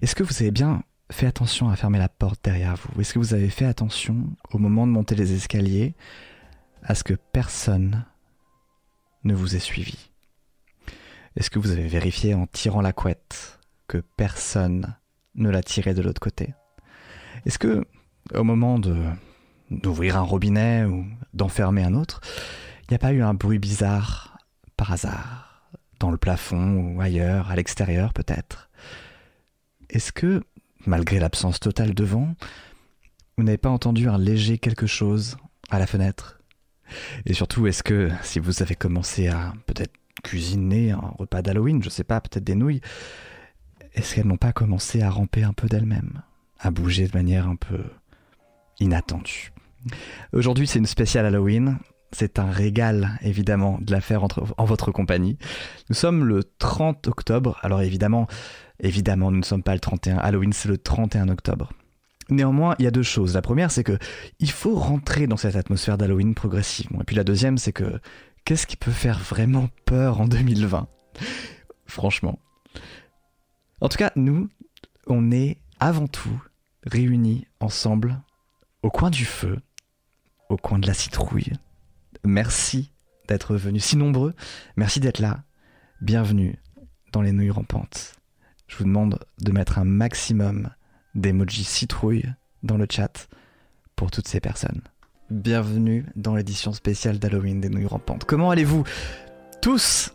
Est-ce que vous avez bien fait attention à fermer la porte derrière vous? Est-ce que vous avez fait attention au moment de monter les escaliers à ce que personne ne vous ait suivi? Est-ce que vous avez vérifié en tirant la couette que personne ne l'a tiré de l'autre côté? Est-ce que au moment de d'ouvrir un robinet ou d'enfermer un autre, il n'y a pas eu un bruit bizarre par hasard? Dans le plafond ou ailleurs, à l'extérieur peut-être? Est-ce que, malgré l'absence totale de vent, vous n'avez pas entendu un léger quelque chose à la fenêtre? Et surtout, est-ce que si vous avez commencé à peut-être cuisiner un repas d'Halloween, je sais pas, peut-être des nouilles, est-ce qu'elles n'ont pas commencé à ramper un peu d'elles-mêmes, à bouger de manière un peu inattendue? Aujourd'hui, c'est une spéciale Halloween. C'est un régal, évidemment, de la faire en votre compagnie. Nous sommes le 30 octobre. Alors, évidemment, évidemment, nous ne sommes pas le 31. Halloween, c'est le 31 octobre. Néanmoins, il y a deux choses. La première, c'est que il faut rentrer dans cette atmosphère d'Halloween progressivement. Et puis la deuxième, c'est que qu'est-ce qui peut faire vraiment peur en 2020 Franchement. En tout cas, nous, on est avant tout réunis ensemble au coin du feu, au coin de la citrouille. Merci d'être venus si nombreux. Merci d'être là. Bienvenue dans les nouilles rampantes. Je vous demande de mettre un maximum d'emojis citrouille dans le chat pour toutes ces personnes. Bienvenue dans l'édition spéciale d'Halloween des nouilles rampantes. Comment allez-vous Tous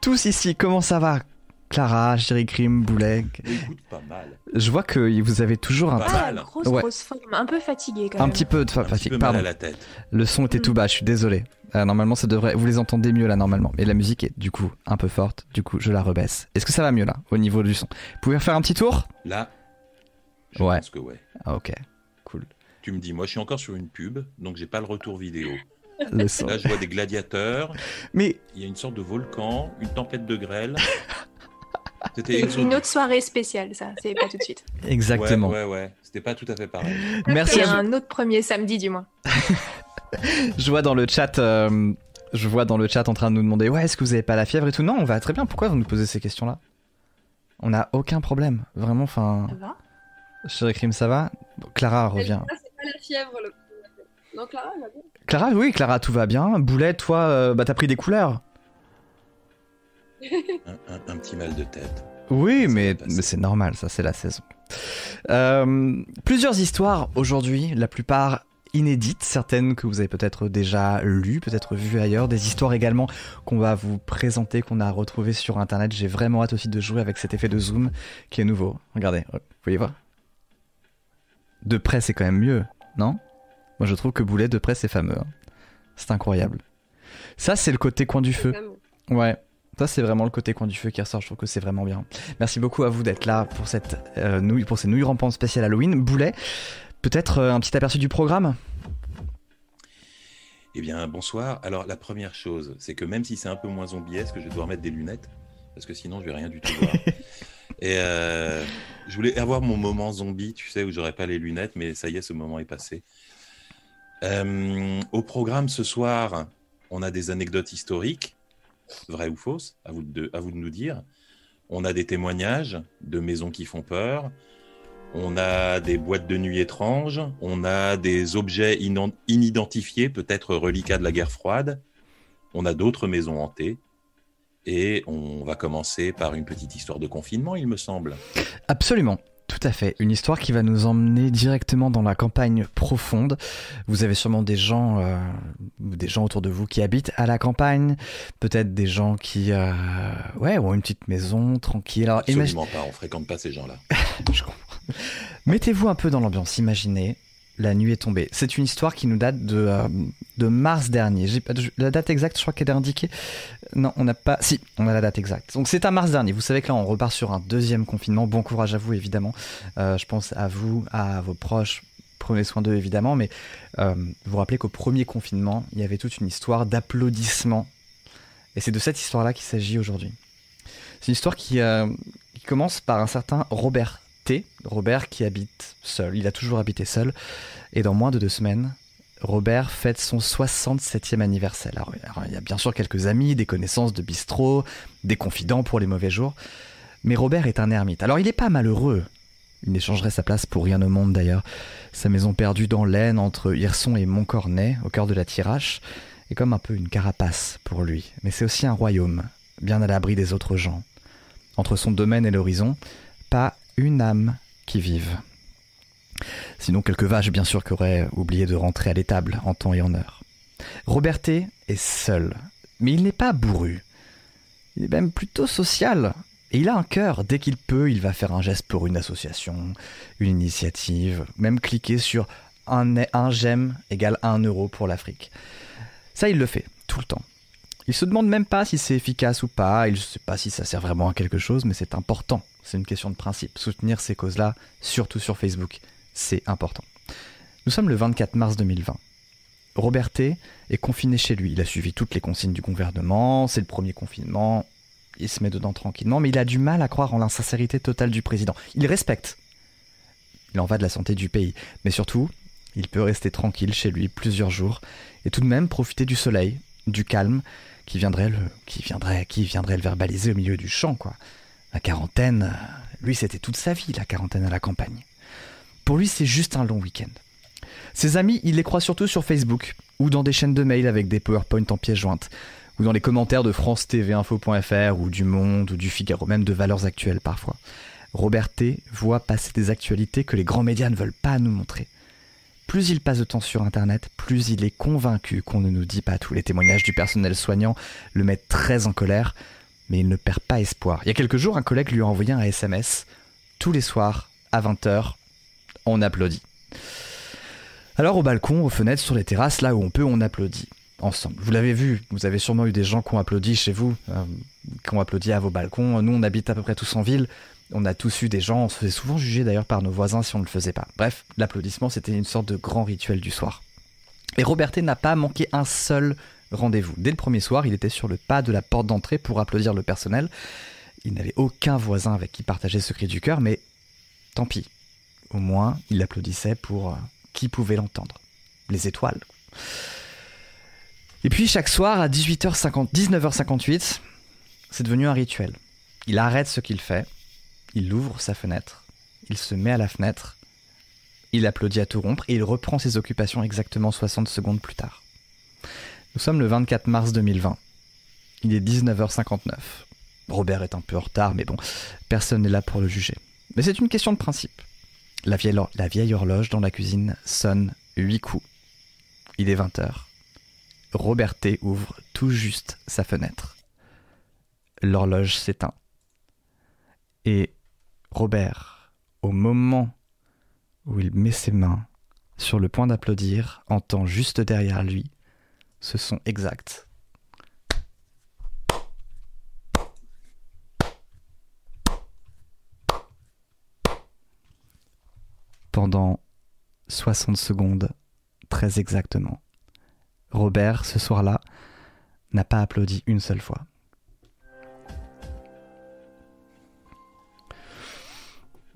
Tous ici, comment ça va? Clara, Jerry Krim, Boulet. Écoute, pas mal. Je vois que vous avez toujours un. Pas Ah, mal. grosse, Ouais. grosse forme. Un peu fatigué quand Un même. petit peu de Un petit fatigue, pardon. mal à la tête. Le son était tout bas, je suis désolé. Euh, normalement, ça devrait. Vous les entendez mieux là, normalement. Mais la musique est du coup un peu forte. Du coup, je la rebaisse. Est-ce que ça va mieux là, au niveau du son? Vous pouvez faire un petit tour? Là, je Ouais. pense que ouais. Ah, ok. Cool. Tu me dis, moi je suis encore sur une pub, donc j'ai pas le retour vidéo. Le son. Là, je vois des gladiateurs, Mais il y a une sorte de volcan, une tempête de grêle. C'était. Une autre soirée spéciale, ça, c'est pas tout de suite. exactement. Ouais, ouais, ouais. C'était pas tout à fait pareil. Merci à vous. un autre premier samedi du mois. Je vois dans le chat. euh, Je vois dans le chat en train de nous demander ouais est-ce que vous avez pas la fièvre et tout? Non on va très bien. Pourquoi vous nous posez ces questions là on n'a aucun problème. Vraiment enfin Ça va? Chérie Crime ça va? Clara revient. Ah, c'est pas la fièvre le Non, Clara, elle va bien. Clara oui Clara tout va bien. Boulet toi euh, bah t'as pris des couleurs. Un, un- un petit mal de tête. Oui, Ça mais c'est normal, ça c'est la saison. Euh, plusieurs histoires aujourd'hui, la plupart inédites, certaines que vous avez peut-être déjà lues, peut-être vues ailleurs, des histoires également qu'on va vous présenter, qu'on a retrouvées sur internet. J'ai vraiment hâte aussi de jouer avec cet effet de zoom qui est nouveau. Regardez, vous voyez voir? De près c'est quand même mieux, non? Moi je trouve que Boulet de près c'est fameux. hein. C'est incroyable. Ça c'est le côté coin du feu. Ouais, ça c'est vraiment le côté coin du feu qui ressort, je trouve que c'est vraiment bien. Merci beaucoup à vous d'être là pour cette euh, nouille, pour ces nouilles rampantes spéciales Halloween. Boulet, peut-être euh, un petit aperçu du programme? Eh bien, bonsoir. Alors, la première chose, c'est que même si c'est un peu moins zombiesque, je vais devoir mettre des lunettes, parce que sinon, je vais rien du tout voir. Et euh, je voulais avoir mon moment zombie, tu sais, où j'aurais pas les lunettes, mais ça y est, ce moment est passé. Euh, au programme ce soir, on a des anecdotes historiques, vraies ou fausses, à vous de, à vous de nous dire. On a des témoignages de maisons qui font peur. On a des boîtes de nuit étranges, on a des objets inidentifiés, peut-être reliquats de la guerre froide, on a d'autres maisons hantées, et on va commencer par une petite histoire de confinement, il me semble. Absolument. Tout à fait. Une histoire qui va nous emmener directement dans la campagne profonde. Vous avez sûrement des gens, euh, des gens autour de vous qui habitent à la campagne. Peut-être des gens qui, euh, ouais, ont une petite maison tranquille. Alors, imagine- Absolument pas, on fréquente pas ces gens-là. Je comprends. Mettez-vous un peu dans l'ambiance. Imaginez, la nuit est tombée. C'est une histoire qui nous date de, euh, de mars dernier. La date exacte, je crois qu'elle est indiquée. Non, on n'a pas. Si, on a la date exacte. Donc c'est à mars dernier. Vous savez que là, on repart sur un deuxième confinement. Bon courage à vous, évidemment. Euh, je pense à vous, à vos proches. Prenez soin d'eux, évidemment. Mais euh, vous vous rappelez qu'au premier confinement, il y avait toute une histoire d'applaudissements. Et c'est de cette histoire-là qu'il s'agit aujourd'hui. C'est une histoire qui commence par un certain Robert Robert qui habite seul. Il a toujours habité seul. Et dans moins de deux semaines, Robert fête son 67e anniversaire. Alors, alors, il y a bien sûr quelques amis, des connaissances de bistrot, des confidents pour les mauvais jours. Mais Robert est un ermite. Alors il n'est pas malheureux. Il n'échangerait sa place pour rien au monde d'ailleurs. Sa maison perdue dans l'Aisne entre Hirson et Montcornet, au cœur de la Tirache, est comme un peu une carapace pour lui. Mais c'est aussi un royaume, bien à l'abri des autres gens. Entre son domaine et l'horizon, pas une âme qui vive. Sinon quelques vaches bien sûr qui auraient oublié de rentrer à l'étable en temps et en heure. Roberté est seul, mais il n'est pas bourru. Il est même plutôt social. Et il a un cœur. Dès qu'il peut, il va faire un geste pour une association, une initiative, même cliquer sur un, un j'aime égale un euro pour l'Afrique. Ça, il le fait, tout le temps. Il se demande même pas si c'est efficace ou pas, il ne sait pas si ça sert vraiment à quelque chose, mais c'est important. C'est une question de principe. Soutenir ces causes-là, surtout sur Facebook, c'est important. Nous sommes le 24 mars 2020. Roberté est confiné chez lui. Il a suivi toutes les consignes du gouvernement, c'est le premier confinement, il se met dedans tranquillement, mais il a du mal à croire en l'insincérité totale du président. Il respecte. Il en va de la santé du pays. Mais surtout, il peut rester tranquille chez lui plusieurs jours et tout de même profiter du soleil, du calme, qui viendrait le, qui viendrait, qui viendrait le verbaliser au milieu du champ, quoi. La quarantaine, lui, c'était toute sa vie, la quarantaine à la campagne. Pour lui, c'est juste un long week-end. Ses amis, il les croit surtout sur Facebook, ou dans des chaînes de mail avec des PowerPoint en pièces jointes, ou dans les commentaires de France TV Info.fr, ou du Monde, ou du Figaro, même de Valeurs Actuelles parfois. Robert T. voit passer des actualités que les grands médias ne veulent pas nous montrer. Plus il passe de temps sur Internet, plus il est convaincu qu'on ne nous dit pas tout. Les témoignages du personnel soignant le mettent très en colère, mais il ne perd pas espoir. Il y a quelques jours, un collègue lui a envoyé un SMS. Tous les soirs, à 20h, on applaudit. Alors au balcon, aux fenêtres, sur les terrasses, là où on peut, on applaudit ensemble. Vous l'avez vu, vous avez sûrement eu des gens qui ont applaudi chez vous, euh, qui ont applaudi à vos balcons. Nous, on habite à peu près tous en ville. On a tous eu des gens, on se faisait souvent juger d'ailleurs par nos voisins si on ne le faisait pas. Bref, l'applaudissement, c'était une sorte de grand rituel du soir. Et Roberté n'a pas manqué un seul rendez-vous. Dès le premier soir, il était sur le pas de la porte d'entrée pour applaudir le personnel. Il n'avait aucun voisin avec qui partager ce cri du cœur, mais tant pis. Au moins, il applaudissait pour euh, qui pouvait l'entendre. Les étoiles. Et puis chaque soir à 18h50, 19h58, c'est devenu un rituel. Il arrête ce qu'il fait, il ouvre sa fenêtre, il se met à la fenêtre, il applaudit à tout rompre et il reprend ses occupations exactement 60 secondes plus tard. Nous sommes le 24 mars 2020. Il est 19h59. Robert est un peu en retard, mais bon, personne n'est là pour le juger. Mais c'est une question de principe. La vieille, horloge dans la cuisine sonne huit coups. Il est 20h. Robert T ouvre tout juste sa fenêtre. L'horloge s'éteint. Et Robert, au moment où il met ses mains sur le point d'applaudir, entend juste derrière lui ce son exact. Pendant 60 secondes, très exactement. Robert, ce soir-là, n'a pas applaudi une seule fois.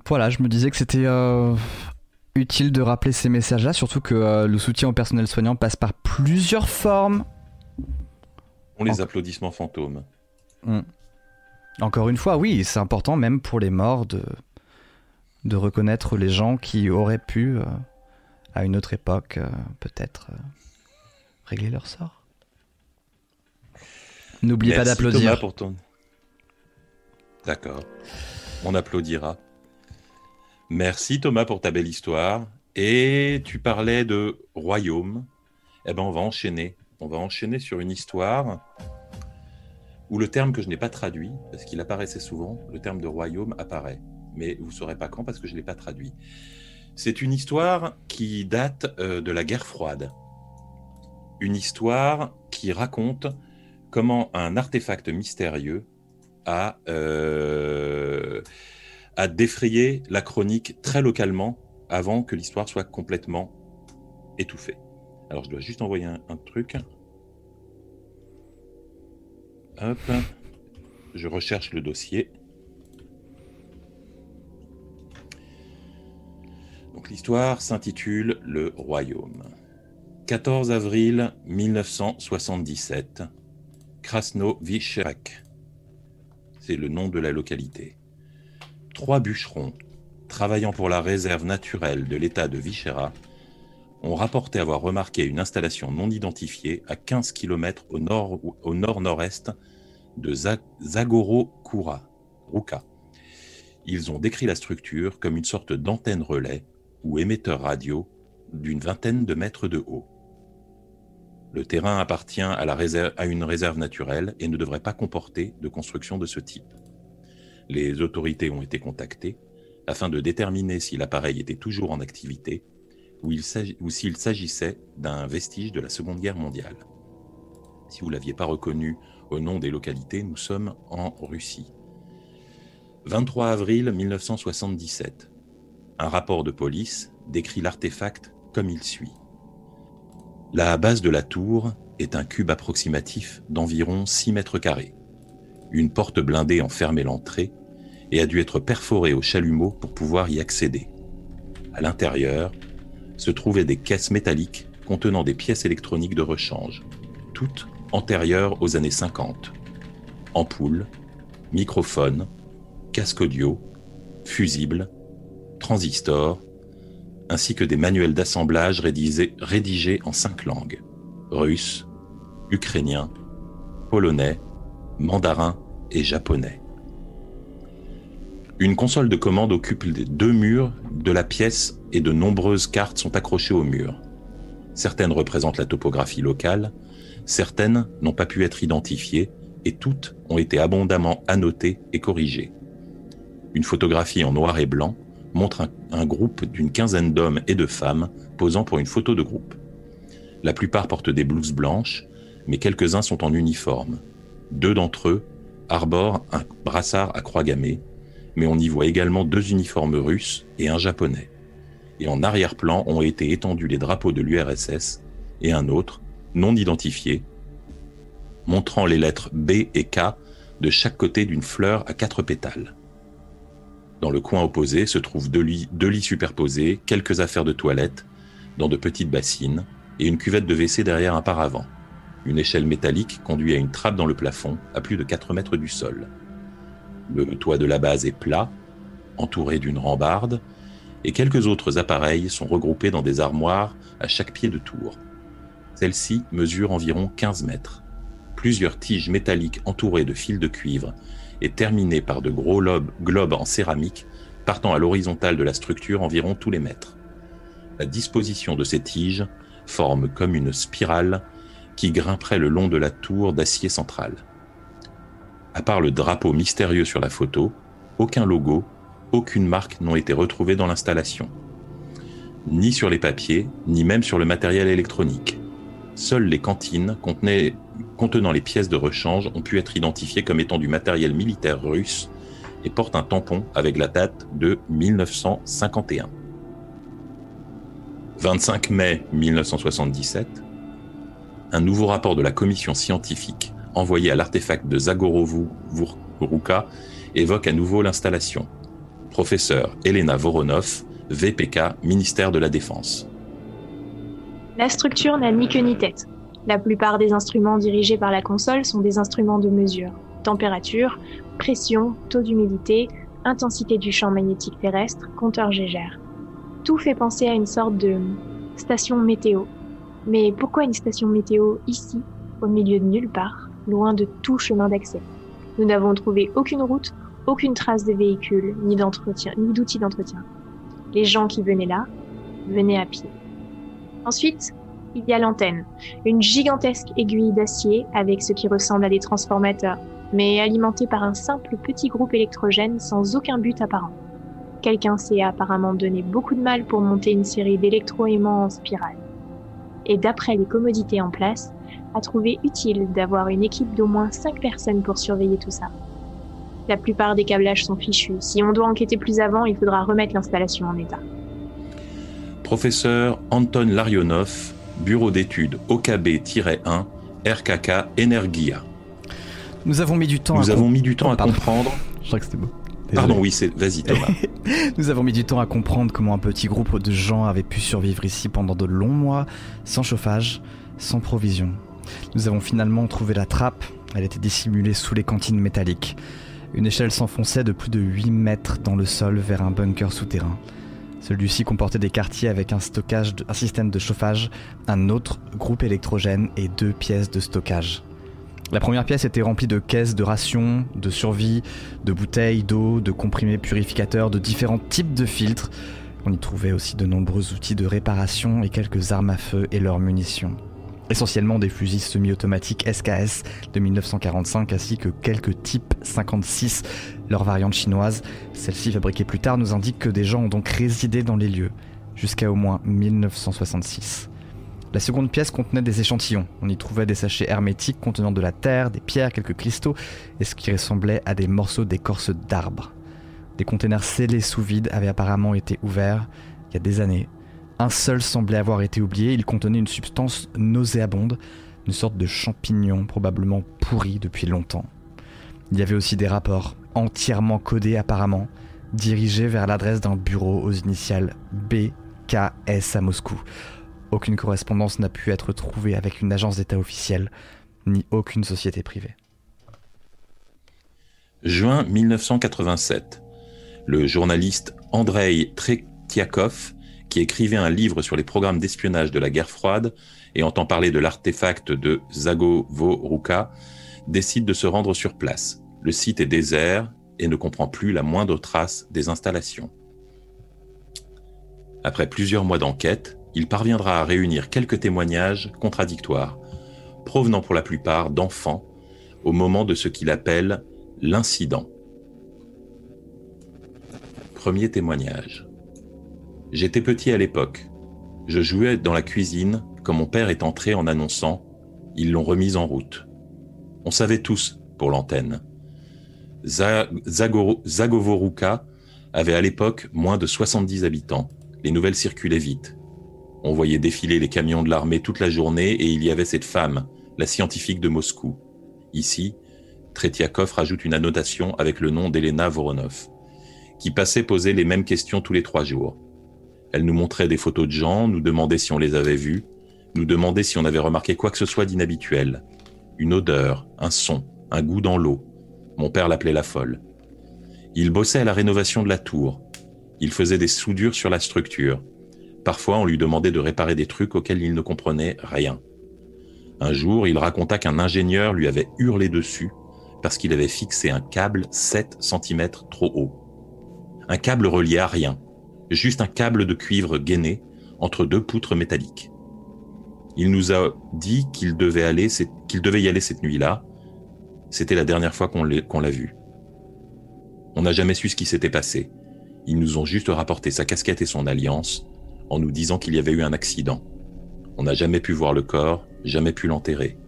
Voilà, je me disais que c'était euh, utile de rappeler ces messages-là, surtout que euh, le soutien au personnel soignant passe par plusieurs formes. On les applaudissements fantômes. Hmm. Encore une fois, oui, c'est important même pour les morts de, de reconnaître les gens qui auraient pu, euh, à une autre époque, euh, peut-être régler leur sort. N'oubliez pas d'applaudir. Ton... D'accord. On applaudira. Merci Thomas pour ta belle histoire. Et tu parlais de royaume. Eh ben on va enchaîner. On va enchaîner sur une histoire où le terme que je n'ai pas traduit, parce qu'il apparaissait souvent, le terme de royaume apparaît. Mais vous ne saurez pas quand parce que je ne l'ai pas traduit. C'est une histoire qui date euh, de la guerre froide. Une histoire qui raconte comment un artefact mystérieux a, euh, a défrayé la chronique très localement avant que l'histoire soit complètement étouffée. Alors je dois juste envoyer un, truc. Hop. Je recherche le dossier. Donc l'histoire s'intitule Le Royaume. 14 avril 1977. Krasno-Vycherak. C'est le nom de la localité. Trois bûcherons travaillant pour la réserve naturelle de l'État de Vichera ont rapporté avoir remarqué une installation non identifiée à 15 km au nord au nord-nord-est de Zagoro-Kura, Ruka. Ils ont décrit la structure comme une sorte d'antenne relais ou émetteur radio d'une vingtaine de mètres de haut. Le terrain appartient à une réserve naturelle et ne devrait pas comporter de construction de ce type. Les autorités ont été contactées afin de déterminer si l'appareil était toujours en activité ou, s'il s'agissait d'un vestige de la Seconde Guerre mondiale. Si vous ne l'aviez pas reconnu au nom des localités, nous sommes en Russie. 23 avril 1977. Un rapport de police décrit l'artefact comme il suit. La base de la tour est un cube approximatif d'environ 6 mètres carrés. Une porte blindée en fermait l'entrée et a dû être perforée au chalumeau pour pouvoir y accéder. À l'intérieur se trouvaient des caisses métalliques contenant des pièces électroniques de rechange, toutes antérieures aux années 50. Ampoules, microphones, casques audio, fusibles, transistors, ainsi que des manuels d'assemblage rédigés, rédigés en cinq langues russe, ukrainien, polonais, mandarin et japonais. Une console de commande occupe les deux murs de la pièce et de nombreuses cartes sont accrochées au mur. Certaines représentent la topographie locale, certaines n'ont pas pu être identifiées et toutes ont été abondamment annotées et corrigées. Une photographie en noir et blanc montre un, groupe d'une quinzaine d'hommes et de femmes posant pour une photo de groupe. La plupart portent des blouses blanches, mais quelques-uns sont en uniforme. Deux d'entre eux arborent un brassard à croix gammée, mais on y voit également deux uniformes russes et un japonais. Et en arrière-plan ont été étendus les drapeaux de l'URSS et un autre, non identifié, montrant les lettres B et K de chaque côté d'une fleur à quatre pétales. Dans le coin opposé se trouvent deux lits, superposés, quelques affaires de toilette, dans de petites bassines, et une cuvette de WC derrière un paravent. Une échelle métallique conduit à une trappe dans le plafond, à plus de 4 mètres du sol. Le toit de la base est plat, entouré d'une rambarde, et quelques autres appareils sont regroupés dans des armoires à chaque pied de tour. Celle-ci mesure environ 15 mètres. Plusieurs tiges métalliques entourées de fils de cuivre et terminées par de gros globes en céramique partant à l'horizontale de la structure environ tous les mètres. La disposition de ces tiges forme comme une spirale qui grimperait le long de la tour d'acier centrale. À part le drapeau mystérieux sur la photo, aucun logo, aucune marque n'ont été retrouvés dans l'installation. Ni sur les papiers, ni même sur le matériel électronique. Seules les cantines contenant les pièces de rechange ont pu être identifiées comme étant du matériel militaire russe et portent un tampon avec la date de 1951. 25 mai 1977, un nouveau rapport de la commission scientifique envoyé à l'artefact de Zagorovu-Vuruka évoque à nouveau l'installation. Professeur Elena Voronov, VPK, ministère de la Défense. La structure n'a ni queue ni tête. La plupart des instruments dirigés par la console sont des instruments de mesure. Température, pression, taux d'humidité, intensité du champ magnétique terrestre, compteur Gégère. Tout fait penser à une sorte de station météo. Mais pourquoi une station météo ici, au milieu de nulle part, loin de tout chemin d'accès Nous n'avons trouvé aucune route, aucune trace de véhicule, ni d'entretien, ni d'outils d'entretien. Les gens qui venaient là, venaient à pied. Ensuite, il y a l'antenne, une gigantesque aiguille d'acier avec ce qui ressemble à des transformateurs, mais alimentée par un simple petit groupe électrogène sans aucun but apparent. Quelqu'un s'est apparemment donné beaucoup de mal pour monter une série d'électroaimants en spirale. Et d'après les commodités en place, a trouvé utile d'avoir une équipe d'au moins 5 personnes pour surveiller tout ça. La plupart des câblages sont fichus. Si on doit enquêter plus avant, il faudra remettre l'installation en état. Professeur Anton Larionov, bureau d'études OKB-1, RKK Energia. Nous avons mis du temps Nous à avons mis du temps Oh, à pardon. comprendre. Je crois que c'était beau. Pardon, oui, c'est. Vas-y, Thomas. Nous avons mis du temps à comprendre comment un petit groupe de gens avait pu survivre ici pendant de longs mois, sans chauffage, sans provisions. Nous avons finalement trouvé la trappe, elle était dissimulée sous les cantines métalliques. Une échelle s'enfonçait de plus de 8 mètres dans le sol vers un bunker souterrain. Celui-ci comportait des quartiers avec un, stockage système de chauffage, un autre groupe électrogène et deux pièces de stockage. La première pièce était remplie de caisses de rations, de survie, de bouteilles d'eau, de comprimés purificateurs, de différents types de filtres. On y trouvait aussi de nombreux outils de réparation et quelques armes à feu et leurs munitions essentiellement des fusils semi-automatiques SKS de 1945 ainsi que quelques types 56, leur variante chinoise. Celle-ci fabriquée plus tard nous indique que des gens ont donc résidé dans les lieux jusqu'à au moins 1966. La seconde pièce contenait des échantillons. On y trouvait des sachets hermétiques contenant de la terre, des pierres, quelques cristaux et ce qui ressemblait à des morceaux d'écorce d'arbres. Des containers scellés sous vide avaient apparemment été ouverts il y a des années un seul semblait avoir été oublié, il contenait une substance nauséabonde, une sorte de champignon probablement pourri depuis longtemps. Il y avait aussi des rapports, entièrement codés apparemment, dirigés vers l'adresse d'un bureau aux initiales BKS à Moscou. Aucune correspondance n'a pu être trouvée avec une agence d'État officielle, ni aucune société privée. Juin 1987. Le journaliste Andrei Tretiakov qui écrivait un livre sur les programmes d'espionnage de la guerre froide et entend parler de l'artefact de Zagovoruka, décide de se rendre sur place. Le site est désert et ne comprend plus la moindre trace des installations. Après plusieurs mois d'enquête, il parviendra à réunir quelques témoignages contradictoires, provenant pour la plupart d'enfants, au moment de ce qu'il appelle l'incident. Premier témoignage. J'étais petit à l'époque. Je jouais dans la cuisine quand mon père est entré en annonçant ⁇ Ils l'ont remise en route ⁇ On savait tous pour l'antenne. Zagovoruka avait à l'époque moins de 70 habitants. Les nouvelles circulaient vite. On voyait défiler les camions de l'armée toute la journée et il y avait cette femme, la scientifique de Moscou. Ici, Tretiakov rajoute une annotation avec le nom d'Elena Voronov, qui passait poser les mêmes questions tous les trois jours. Elle nous montrait des photos de gens, nous demandait si on les avait vus, nous demandait si on avait remarqué quoi que ce soit d'inhabituel. Une odeur, un son, un goût dans l'eau. Mon père l'appelait la folle. Il bossait à la rénovation de la tour. Il faisait des soudures sur la structure. Parfois, on lui demandait de réparer des trucs auxquels il ne comprenait rien. Un jour, il raconta qu'un ingénieur lui avait hurlé dessus parce qu'il avait fixé un câble 7 cm trop haut. Un câble relié à rien, juste un câble de cuivre gainé entre deux poutres métalliques. Il nous a dit qu'il devait, y aller cette nuit-là. C'était la dernière fois qu'on l'a vu. On n'a jamais su ce qui s'était passé. Ils nous ont juste rapporté sa casquette et son alliance en nous disant qu'il y avait eu un accident. On n'a jamais pu voir le corps, jamais pu l'enterrer.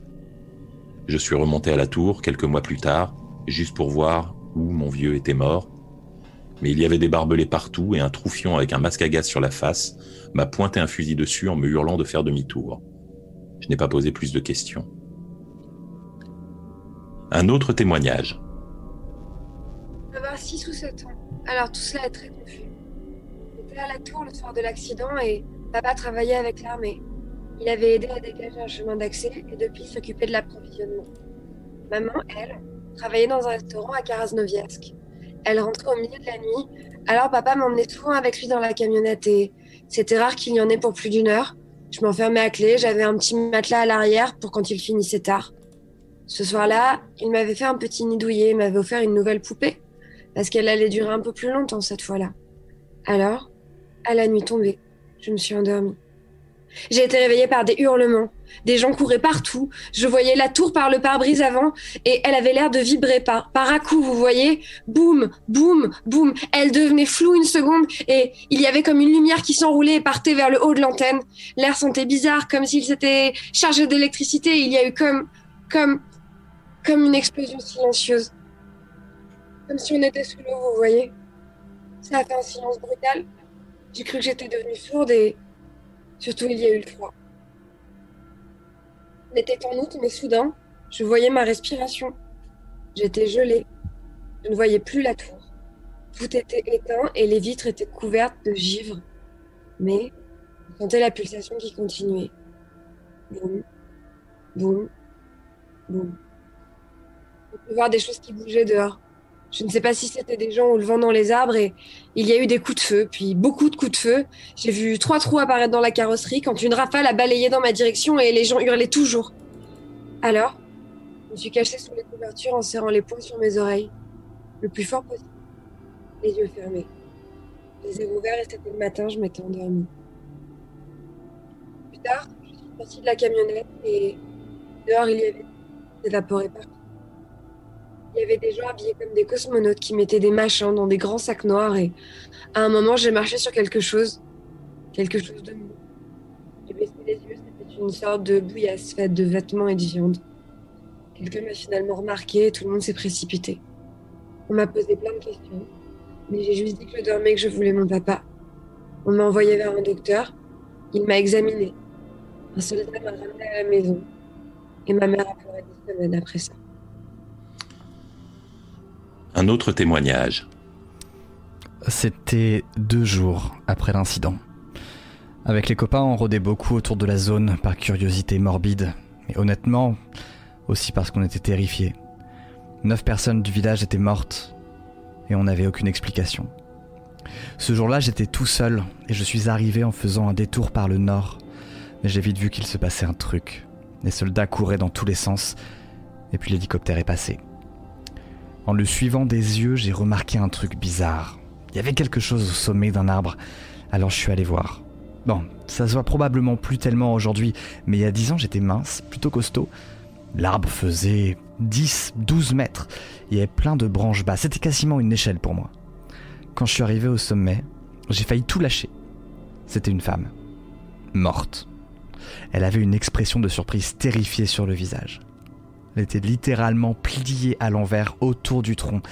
Je suis remonté à la tour quelques mois plus tard, juste pour voir où mon vieux était mort, mais il y avait des barbelés partout et un troufion avec un masque à gaz sur la face m'a pointé un fusil dessus en me hurlant de faire demi-tour. Je n'ai pas posé plus de questions. Un autre témoignage. J'avais 6 ou 7 ans. Alors tout cela est très confus. J'étais à la tour le soir de l'accident et papa travaillait avec l'armée. Il avait aidé à dégager un chemin d'accès et depuis s'occupait de l'approvisionnement. Maman, elle, travaillait dans un restaurant à Karasnoviask. Elle rentrait au milieu de la nuit. Alors papa m'emmenait souvent avec lui dans la camionnette et c'était rare qu'il y en ait pour plus d'une heure. Je m'enfermais à clé, j'avais un petit matelas à l'arrière pour quand il finissait tard. Ce soir-là, il m'avait fait un petit nid douillet, il m'avait offert une nouvelle poupée, parce qu'elle allait durer un peu plus longtemps cette fois-là. Alors, à la nuit tombée, je me suis endormie. J'ai été réveillée par des hurlements. Des gens couraient partout. Je voyais la tour par le pare-brise avant et elle avait l'air de vibrer par, par à coup, vous voyez. Boum, boum, boum. Elle devenait floue une seconde et il y avait comme une lumière qui s'enroulait et partait vers le haut de l'antenne. L'air sentait bizarre, comme s'il s'était chargé d'électricité. Il y a eu comme, comme, comme une explosion silencieuse. Comme si on était sous l'eau, vous voyez. Ça a fait un silence brutal. J'ai cru que j'étais devenue sourde et Surtout, il y a eu le froid. On était en août, mais soudain, je voyais ma respiration. J'étais gelée. Je ne voyais plus la tour. Tout était éteint et les vitres étaient couvertes de givre. Mais on sentait la pulsation qui continuait. Boum, boum, boum. On peut voir des choses qui bougeaient dehors. Je ne sais pas si c'était des gens ou le vent dans les arbres et il y a eu des coups de feu, puis beaucoup de coups de feu. J'ai vu trois trous apparaître dans la carrosserie quand une rafale a balayé dans ma direction et les gens hurlaient toujours. Alors, je me suis cachée sous les couvertures en serrant les poings sur mes oreilles, le plus fort possible, les yeux fermés. Les ai ouverts et c'était le matin, je m'étais endormie. Plus tard, je suis sortie de la camionnette et dehors il y avait évaporé partout. Il y avait des gens habillés comme des cosmonautes qui mettaient des machins dans des grands sacs noirs et à un moment j'ai marché sur quelque chose, quelque chose de mou. J'ai baissé les yeux, c'était une sorte de bouillasse faite de vêtements et de viande. Quelqu'un m'a finalement remarqué et tout le monde s'est précipité. On m'a posé plein de questions, mais j'ai juste dit que je dormais que je voulais mon papa. On m'a envoyé vers un docteur, il m'a examiné. Un soldat m'a ramené à la maison et ma mère a pleuré dix semaines après ça. Un autre témoignage. C'était deux jours après l'incident. Avec les copains, on rôdait beaucoup autour de la zone par curiosité morbide, et honnêtement, aussi parce qu'on était terrifiés. Neuf personnes du village étaient mortes, et on n'avait aucune explication. Ce jour-là, j'étais tout seul, et je suis arrivé en faisant un détour par le nord, mais j'ai vite vu qu'il se passait un truc. Les soldats couraient dans tous les sens, et puis l'hélicoptère est passé. En le suivant des yeux, j'ai remarqué un truc bizarre. Il y avait quelque chose au sommet d'un arbre, alors je suis allé voir. Bon, ça se voit probablement plus tellement aujourd'hui, mais il y a dix ans j'étais mince, plutôt costaud. L'arbre faisait 10, 12 mètres. Il y avait plein de branches basses, c'était quasiment une échelle pour moi. Quand je suis arrivé au sommet, j'ai failli tout lâcher. C'était une femme. Morte. Elle avait une expression de surprise terrifiée sur le visage. Elle était littéralement pliée à l'envers autour du tronc,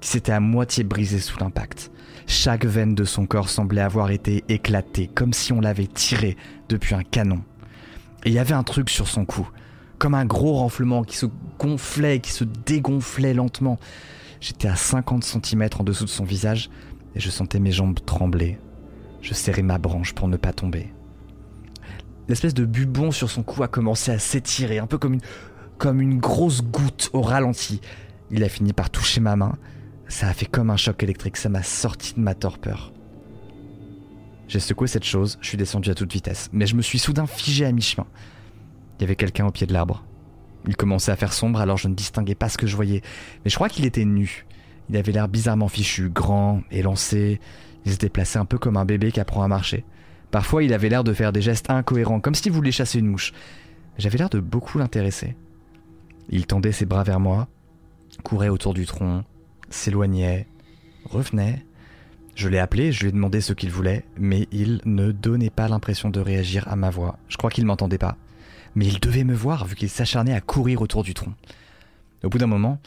qui s'était à moitié brisé sous l'impact. Chaque veine de son corps semblait avoir été éclatée, comme si on l'avait tirée depuis un canon. Et il y avait un truc sur son cou, comme un gros renflement qui se gonflait, qui se dégonflait lentement. J'étais à 50 cm en dessous de son visage et je sentais mes jambes trembler. Je serrais ma branche pour ne pas tomber. L'espèce de bubon sur son cou a commencé à s'étirer, un peu comme une comme une grosse goutte au ralenti. Il a fini par toucher ma main. Ça a fait comme un choc électrique, ça m'a sorti de ma torpeur. J'ai secoué cette chose, je suis descendu à toute vitesse, mais je me suis soudain figé à mi-chemin. Il y avait quelqu'un au pied de l'arbre. Il commençait à faire sombre alors je ne distinguais pas ce que je voyais, mais je crois qu'il était nu. Il avait l'air bizarrement fichu, grand, élancé. Il se déplaçait un peu comme un bébé qui apprend à marcher. Parfois, il avait l'air de faire des gestes incohérents, comme s'il voulait chasser une mouche. J'avais l'air de beaucoup l'intéresser. Il tendait ses bras vers moi, courait autour du tronc, s'éloignait, revenait. Je l'ai appelé, je lui ai demandé ce qu'il voulait, mais il ne donnait pas l'impression de réagir à ma voix. Je crois qu'il m'entendait pas. Mais il devait me voir vu qu'il s'acharnait à courir autour du tronc. Au bout d'un moment,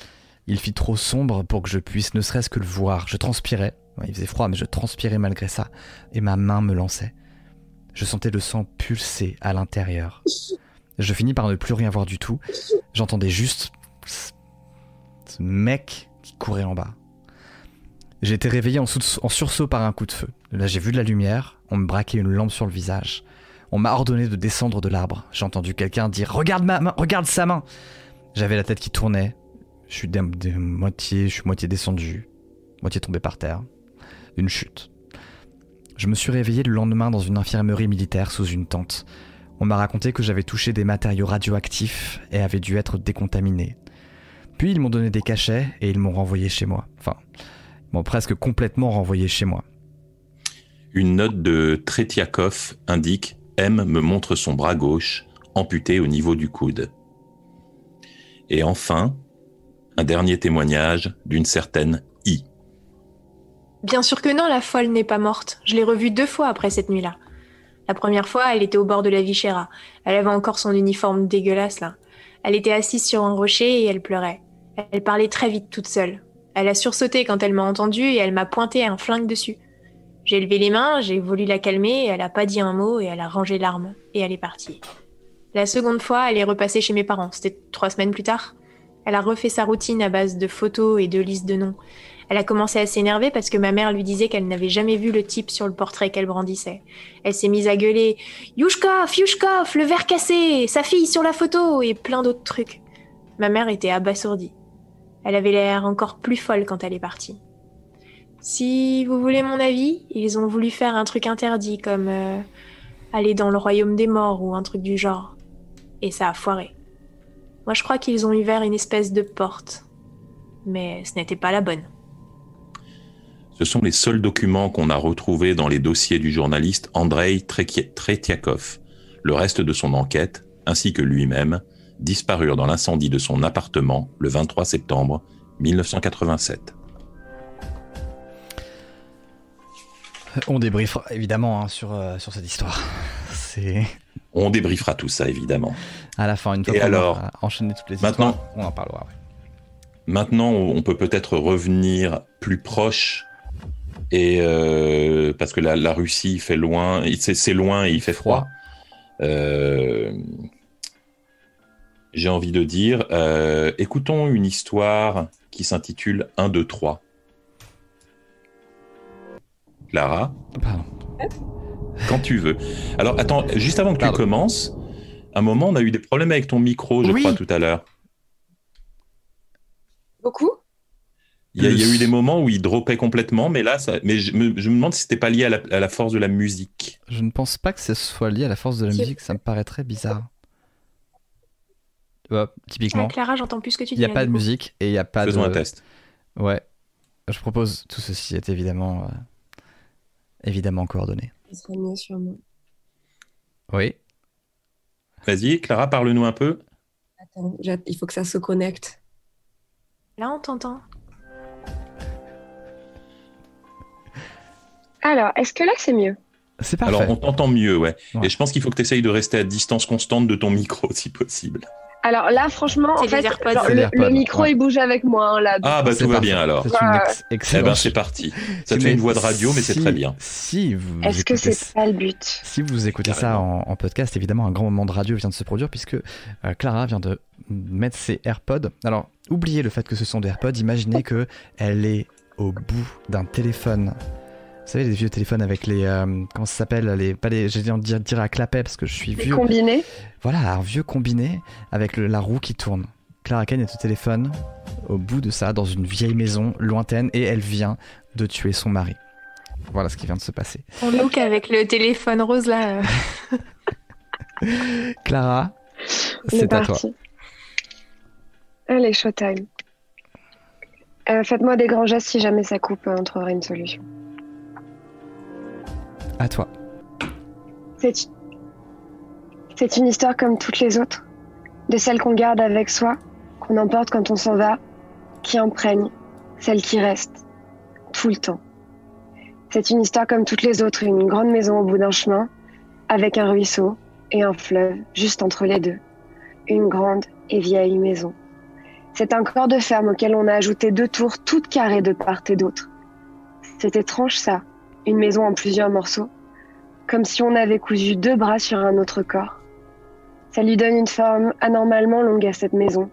il fit trop sombre pour que je puisse ne serait-ce que le voir. Je transpirais. Il faisait froid, mais je transpirais malgré ça. Et ma main me lançait. Je sentais le sang pulser à l'intérieur. Je finis par ne plus rien voir du tout. J'entendais juste ce mec qui courait en bas. J'ai été réveillé en, sursaut par un coup de feu. Là, j'ai vu de la lumière, on me braquait une lampe sur le visage. On m'a ordonné de descendre de l'arbre. J'ai entendu quelqu'un dire Regarde ma main, regarde sa main J'avais la tête qui tournait. Je suis moitié, je suis moitié descendu, moitié tombé par terre. Une chute. Je me suis réveillé le lendemain dans une infirmerie militaire sous une tente. On m'a raconté que j'avais touché des matériaux radioactifs et avait dû être décontaminé. Puis ils m'ont donné des cachets et ils m'ont renvoyé chez moi. Enfin, ils m'ont presque complètement renvoyé chez moi. Une note de Tretiakov indique M me montre son bras gauche, amputé au niveau du coude. Et enfin, un dernier témoignage d'une certaine I. Bien sûr que non, la folle n'est pas morte. Je l'ai revue deux fois après cette nuit-là. La première fois, elle était au bord de la Vichera. Elle avait encore son uniforme dégueulasse là. Elle était assise sur un rocher et elle pleurait. Elle parlait très vite toute seule. Elle a sursauté quand elle m'a entendue et elle m'a pointé un flingue dessus. J'ai levé les mains, j'ai voulu la calmer, elle a pas dit un mot et elle a rangé l'arme et elle est partie. La seconde fois, elle est repassée chez mes parents. C'était trois semaines plus tard. Elle a refait sa routine à base de photos et de listes de noms. Elle a commencé à s'énerver parce que ma mère lui disait qu'elle n'avait jamais vu le type sur le portrait qu'elle brandissait. Elle s'est mise à gueuler Yushkov, Yushkov, le verre cassé, sa fille sur la photo et plein d'autres trucs. Ma mère était abasourdie. Elle avait l'air encore plus folle quand elle est partie. Si vous voulez mon avis, ils ont voulu faire un truc interdit comme euh, aller dans le royaume des morts ou un truc du genre. Et ça a foiré. Moi je crois qu'ils ont ouvert une espèce de porte. Mais ce n'était pas la bonne. Ce sont les seuls documents qu'on a retrouvés dans les dossiers du journaliste Andrei Tretiakov. Le reste de son enquête, ainsi que lui-même, disparurent dans l'incendie de son appartement le 23 septembre 1987. On débriefera évidemment hein, sur, euh, sur cette histoire. C'est... On débriefera tout ça évidemment. À la fin, une fois qu'on alors, a enchaîné toutes les maintenant, histoires, on en parlera. Maintenant, on peut peut-être revenir plus proche et euh, parce que la, la, Russie fait loin, c'est loin et il fait froid. Euh, j'ai envie de dire, euh, écoutons une histoire qui s'intitule 1, 2, 3. Clara? Pardon. Quand tu veux. Alors, attends, juste avant que tu commences, un moment, on a eu des problèmes avec ton micro, je crois, tout à l'heure. Beaucoup il y, a, eu des moments où il dropait complètement, mais là, ça, mais je me, demande si c'était pas lié à la, force de la musique. Je ne pense pas que ce soit lié à la force de la musique, ça me paraît très bizarre. typiquement. Clara, j'entends plus ce que tu dis. Il n'y a pas de musique et il n'y a pas Faisons de. un test. Ouais. Je propose, tout ceci est évidemment, euh, évidemment coordonné. Ça serait mieux sûrement. Oui. Vas-y, Clara, parle-nous un peu. Attends, il faut que ça se connecte. Là, on t'entend. Alors, est-ce que là c'est mieux? C'est parfait. Alors, on t'entend mieux, ouais. Et je pense qu'il faut que tu essayes de rester à distance constante de ton micro, si possible. Alors là, franchement, en fait, le, micro il bouge avec moi. Hein, là, ah bah tout va bien alors. C'est une Eh ben c'est parti. Ça te fait une voix de radio, mais c'est très bien. Si vous. Est-ce que c'est pas le but? Si vous écoutez ça en, podcast, évidemment, un grand moment de radio vient de se produire puisque euh, Clara vient de mettre ses AirPods. Alors, oubliez le fait que ce sont des AirPods. Imaginez que elle est au bout d'un téléphone vous savez, les vieux téléphones avec les. Euh, comment ça s'appelle les, Pas les. J'ai dire, dire à clapet parce que je suis vieux. Combiné Voilà, un vieux combiné avec la roue qui tourne. Clara Kane est au téléphone, au bout de ça, dans une vieille maison lointaine, et elle vient de tuer son mari. Voilà ce qui vient de se passer. On look avec le téléphone rose là. Clara, c'est à toi. Allez, showtime. Euh, faites-moi des grands gestes si jamais ça coupe, on trouvera une solution. Toi. C'est une histoire comme toutes les autres, de celles qu'on garde avec soi, qu'on emporte quand on s'en va, qui imprègne, celle qui reste, tout le temps. C'est une histoire comme toutes les autres, une grande maison au bout d'un chemin, avec un ruisseau et un fleuve juste entre les deux. Une grande et vieille maison. C'est un corps de ferme auquel on a ajouté deux tours toutes carrées de part et d'autre. C'est étrange ça, une maison en plusieurs morceaux, comme si on avait cousu deux bras sur un autre corps. Ça lui donne une forme anormalement longue à cette maison,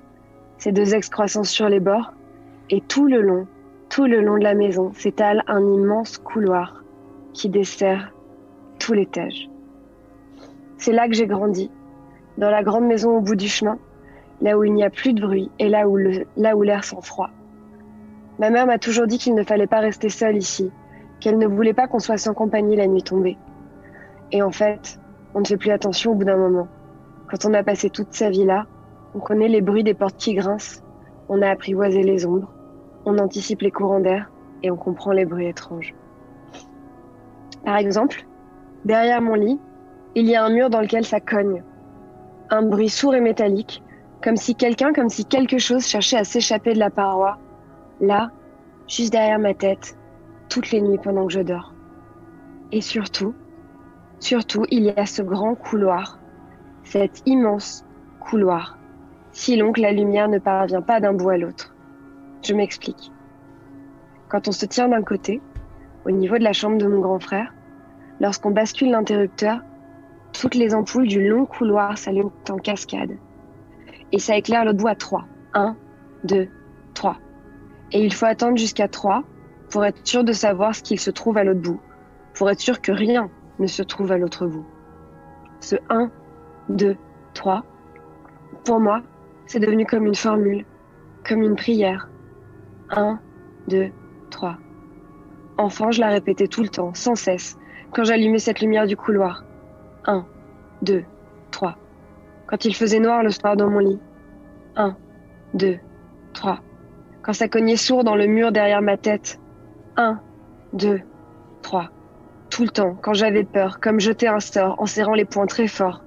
ses deux excroissances sur les bords, et tout le long, tout le long de la maison s'étale un immense couloir qui dessert tout l'étage. C'est là que j'ai grandi, dans la grande maison au bout du chemin, là où il n'y a plus de bruit et là où l'air sent froid. Ma mère m'a toujours dit qu'il ne fallait pas rester seul ici, qu'elle ne voulait pas qu'on soit sans compagnie la nuit tombée. Et en fait, on ne fait plus attention au bout d'un moment. Quand on a passé toute sa vie là, on connaît les bruits des portes qui grincent, on a apprivoisé les ombres, on anticipe les courants d'air et on comprend les bruits étranges. Par exemple, derrière mon lit, il y a un mur dans lequel ça cogne. Un bruit sourd et métallique, comme si quelqu'un, comme si quelque chose cherchait à s'échapper de la paroi. Là, juste derrière ma tête, toutes les nuits pendant que je dors. Et surtout, surtout, il y a ce grand couloir, cet immense couloir, si long que la lumière ne parvient pas d'un bout à l'autre. Je m'explique. Quand on se tient d'un côté, au niveau de la chambre de mon grand frère, lorsqu'on bascule l'interrupteur, toutes les ampoules du long couloir s'allument en cascade. Et ça éclaire l'autre bout à trois. Un, deux, trois. Et il faut attendre jusqu'à trois pour être sûr de savoir ce qu'il se trouve à l'autre bout, pour être sûr que rien ne se trouve à l'autre bout. Ce 1, 2, 3, pour moi, c'est devenu comme une formule, comme une prière, 1, 2, 3. Enfant, je la répétais tout le temps, sans cesse, quand j'allumais cette lumière du couloir. 1, 2, 3. Quand il faisait noir le soir dans mon lit. 1, 2, 3. Quand ça cognait sourd dans le mur derrière ma tête. 1, 2, 3. Tout le temps, quand j'avais peur, comme jeter un sort en serrant les poings très fort.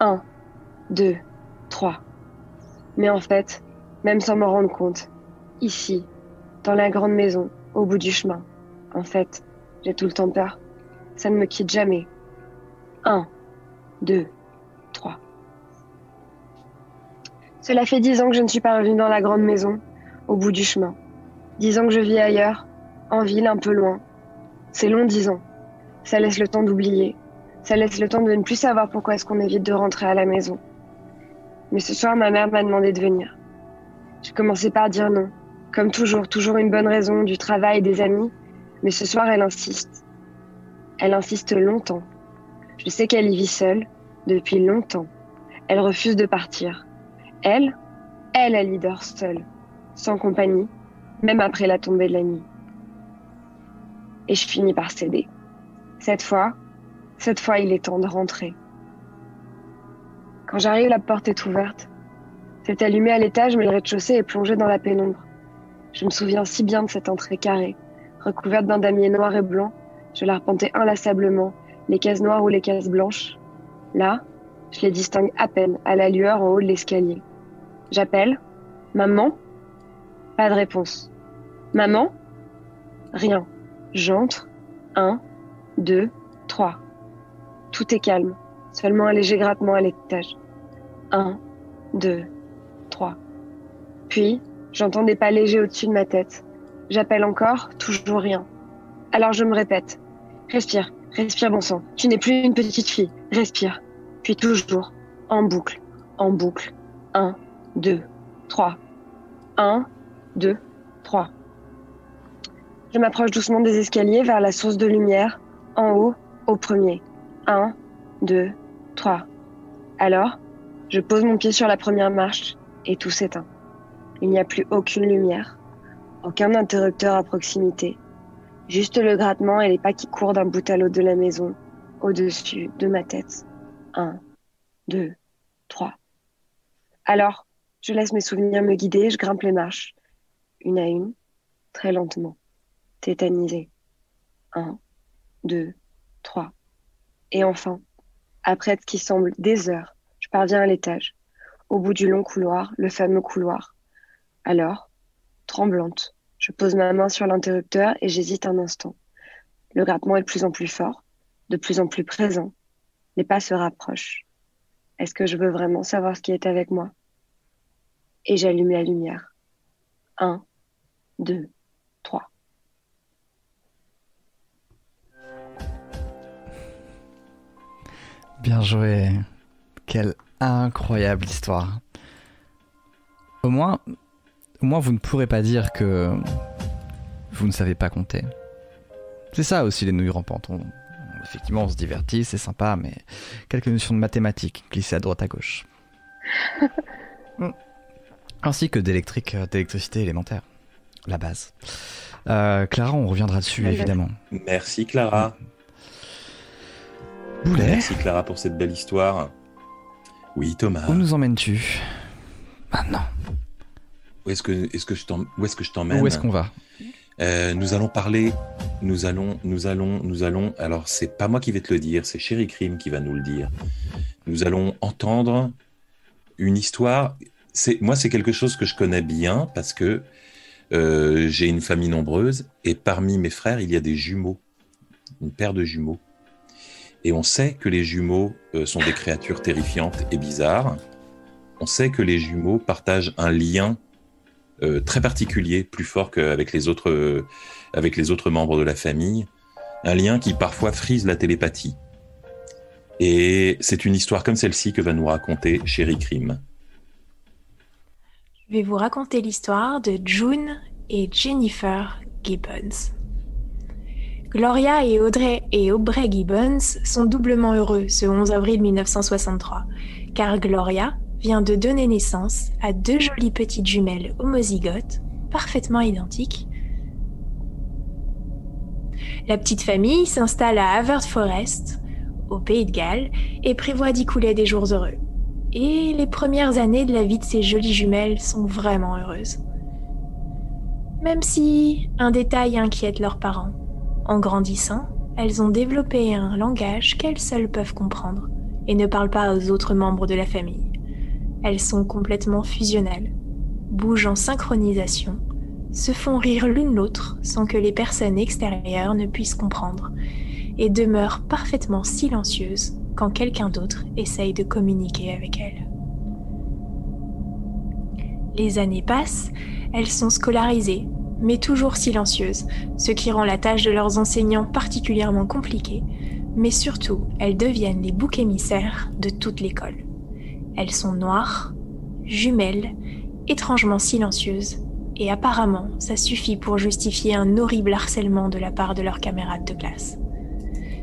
1, 2, 3. Mais en fait, même sans m'en rendre compte, ici, dans la grande maison, au bout du chemin, en fait, j'ai tout le temps peur. Ça ne me quitte jamais. 1, 2, 3. Cela fait dix ans que je ne suis pas revenue dans la grande maison, au bout du chemin. Dix ans que je vis ailleurs, en ville, un peu loin. C'est long dix ans. Ça laisse le temps d'oublier. Ça laisse le temps de ne plus savoir pourquoi est-ce qu'on évite de rentrer à la maison. Mais ce soir, ma mère m'a demandé de venir. J'ai commencé par dire non. Comme toujours, toujours une bonne raison, du travail, des amis. Mais ce soir, elle insiste. Elle insiste longtemps. Je sais qu'elle y vit seule, depuis longtemps. Elle refuse de partir. Elle, elle, elle y dort seule, sans compagnie, même après la tombée de la nuit. Et je finis par céder. Cette fois, cette fois, il est temps de rentrer. Quand j'arrive, la porte est ouverte. C'est allumé à l'étage, mais le rez-de-chaussée est plongé dans la pénombre. Je me souviens si bien de cette entrée carrée, recouverte d'un damier noir et blanc. Je l'arpentais inlassablement, les cases noires ou les cases blanches. Là, je les distingue à peine à la lueur en haut de l'escalier. J'appelle. Maman? Pas de réponse. Maman? Rien. J'entre. Un, deux, trois. Tout est calme. Seulement un léger grattement à l'étage. Un, deux, trois. Puis, j'entends des pas légers au-dessus de ma tête. J'appelle encore, toujours rien. Alors je me répète. Respire, respire bon sang. Tu n'es plus une petite fille. Respire. Puis toujours, en boucle, en boucle. Un, deux, trois. Un, deux, trois. Je m'approche doucement des escaliers vers la source de lumière, en haut, au premier. Un, deux, trois. Alors, je pose mon pied sur la première marche et tout s'éteint. Il n'y a plus aucune lumière, aucun interrupteur à proximité, juste le grattement et les pas qui courent d'un bout à l'autre de la maison, au-dessus de ma tête. Un, deux, trois. Alors, je laisse mes souvenirs me guider, je grimpe les marches, une à une, très lentement, tétanisée. Un, deux, trois. Et enfin, après ce qui semble des heures, je parviens à l'étage, au bout du long couloir, le fameux couloir. Alors, tremblante, je pose ma main sur l'interrupteur et j'hésite un instant. Le grattement est de plus en plus fort, de plus en plus présent. Les pas se rapprochent. Est-ce que je veux vraiment savoir ce qui est avec moi? Et j'allume la lumière. Un, deux, Bien joué. Quelle incroyable histoire. Au moins, au moins vous ne pourrez pas dire que vous ne savez pas compter. C'est ça aussi les nouilles rampantes. On- effectivement, on se divertit, c'est sympa, mais quelques notions de mathématiques glissées à droite à gauche. Mm. Ainsi que d'électrique, euh, d'électricité élémentaire. La base. Euh, Clara, on reviendra dessus, évidemment. Merci Clara. Boulet, Merci Clara pour cette belle histoire. Oui Thomas. où nous emmènes-tu Maintenant. Où est-ce que, où est-ce que je t'emmène Où est-ce qu'on va Euh, Nous allons parler. Nous allons, nous allons, nous allons. Alors c'est pas moi qui vais te le dire, c'est Chéri Crime qui va nous le dire. Nous allons entendre une histoire. C'est moi, c'est quelque chose que je connais bien parce que euh, j'ai une famille nombreuse et parmi mes frères, il y a des jumeaux, une paire de jumeaux. Et on sait que les jumeaux euh, sont des créatures terrifiantes et bizarres. On sait que les jumeaux partagent un lien euh, très particulier, plus fort qu'avec les autres, euh, les autres membres de la famille, un lien qui parfois frise la télépathie. Et c'est une histoire comme celle-ci que va nous raconter Chéri Crime. Je vais vous raconter l'histoire de June et Jennifer Gibbons. Gloria et Audrey et Aubrey Gibbons sont doublement heureux ce 11 avril 1963, car Gloria vient de donner naissance à deux jolies petites jumelles homozygotes, parfaitement identiques. La petite famille s'installe à Haverford au Pays de Galles, et prévoit d'y couler des jours heureux. Et les premières années de la vie de ces jolies jumelles sont vraiment heureuses. Même si un détail inquiète leurs parents. En grandissant, elles ont développé un langage qu'elles seules peuvent comprendre et ne parlent pas aux autres membres de la famille. Elles sont complètement fusionnelles, bougent en synchronisation, se font rire l'une l'autre sans que les personnes extérieures ne puissent comprendre, et demeurent parfaitement silencieuses quand quelqu'un d'autre essaye de communiquer avec elles. Les années passent, elles sont scolarisées, mais toujours silencieuses, ce qui rend la tâche de leurs enseignants particulièrement compliquée, mais surtout elles deviennent les boucs émissaires de toute l'école. Elles sont noires, jumelles, étrangement silencieuses, et apparemment ça suffit pour justifier un horrible harcèlement de la part de leurs camarades de classe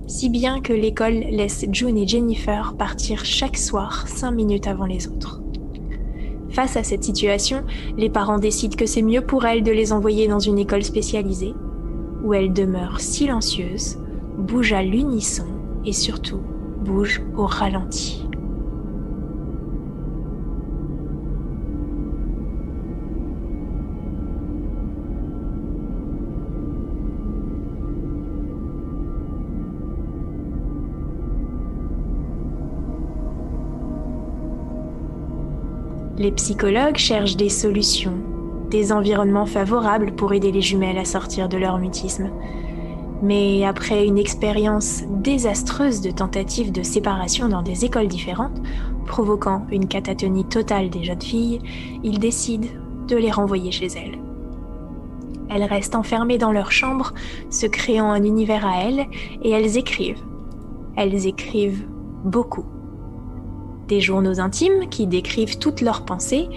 si bien que l'école laisse June et Jennifer partir chaque soir cinq minutes avant les autres. Face à cette situation, les parents décident que c'est mieux pour elles de les envoyer dans une école spécialisée, où elles demeurent silencieuses, bougent à l'unisson et surtout bougent au ralenti. Les psychologues cherchent des solutions, des environnements favorables pour aider les jumelles à sortir de leur mutisme. Mais après une expérience désastreuse de tentatives de séparation dans des écoles différentes, provoquant une catatonie totale des jeunes filles, ils décident de les renvoyer chez elles. Elles restent enfermées dans leur chambre, se créant un univers à elles, et elles écrivent. Elles écrivent beaucoup des journaux intimes qui décrivent toutes leurs pensées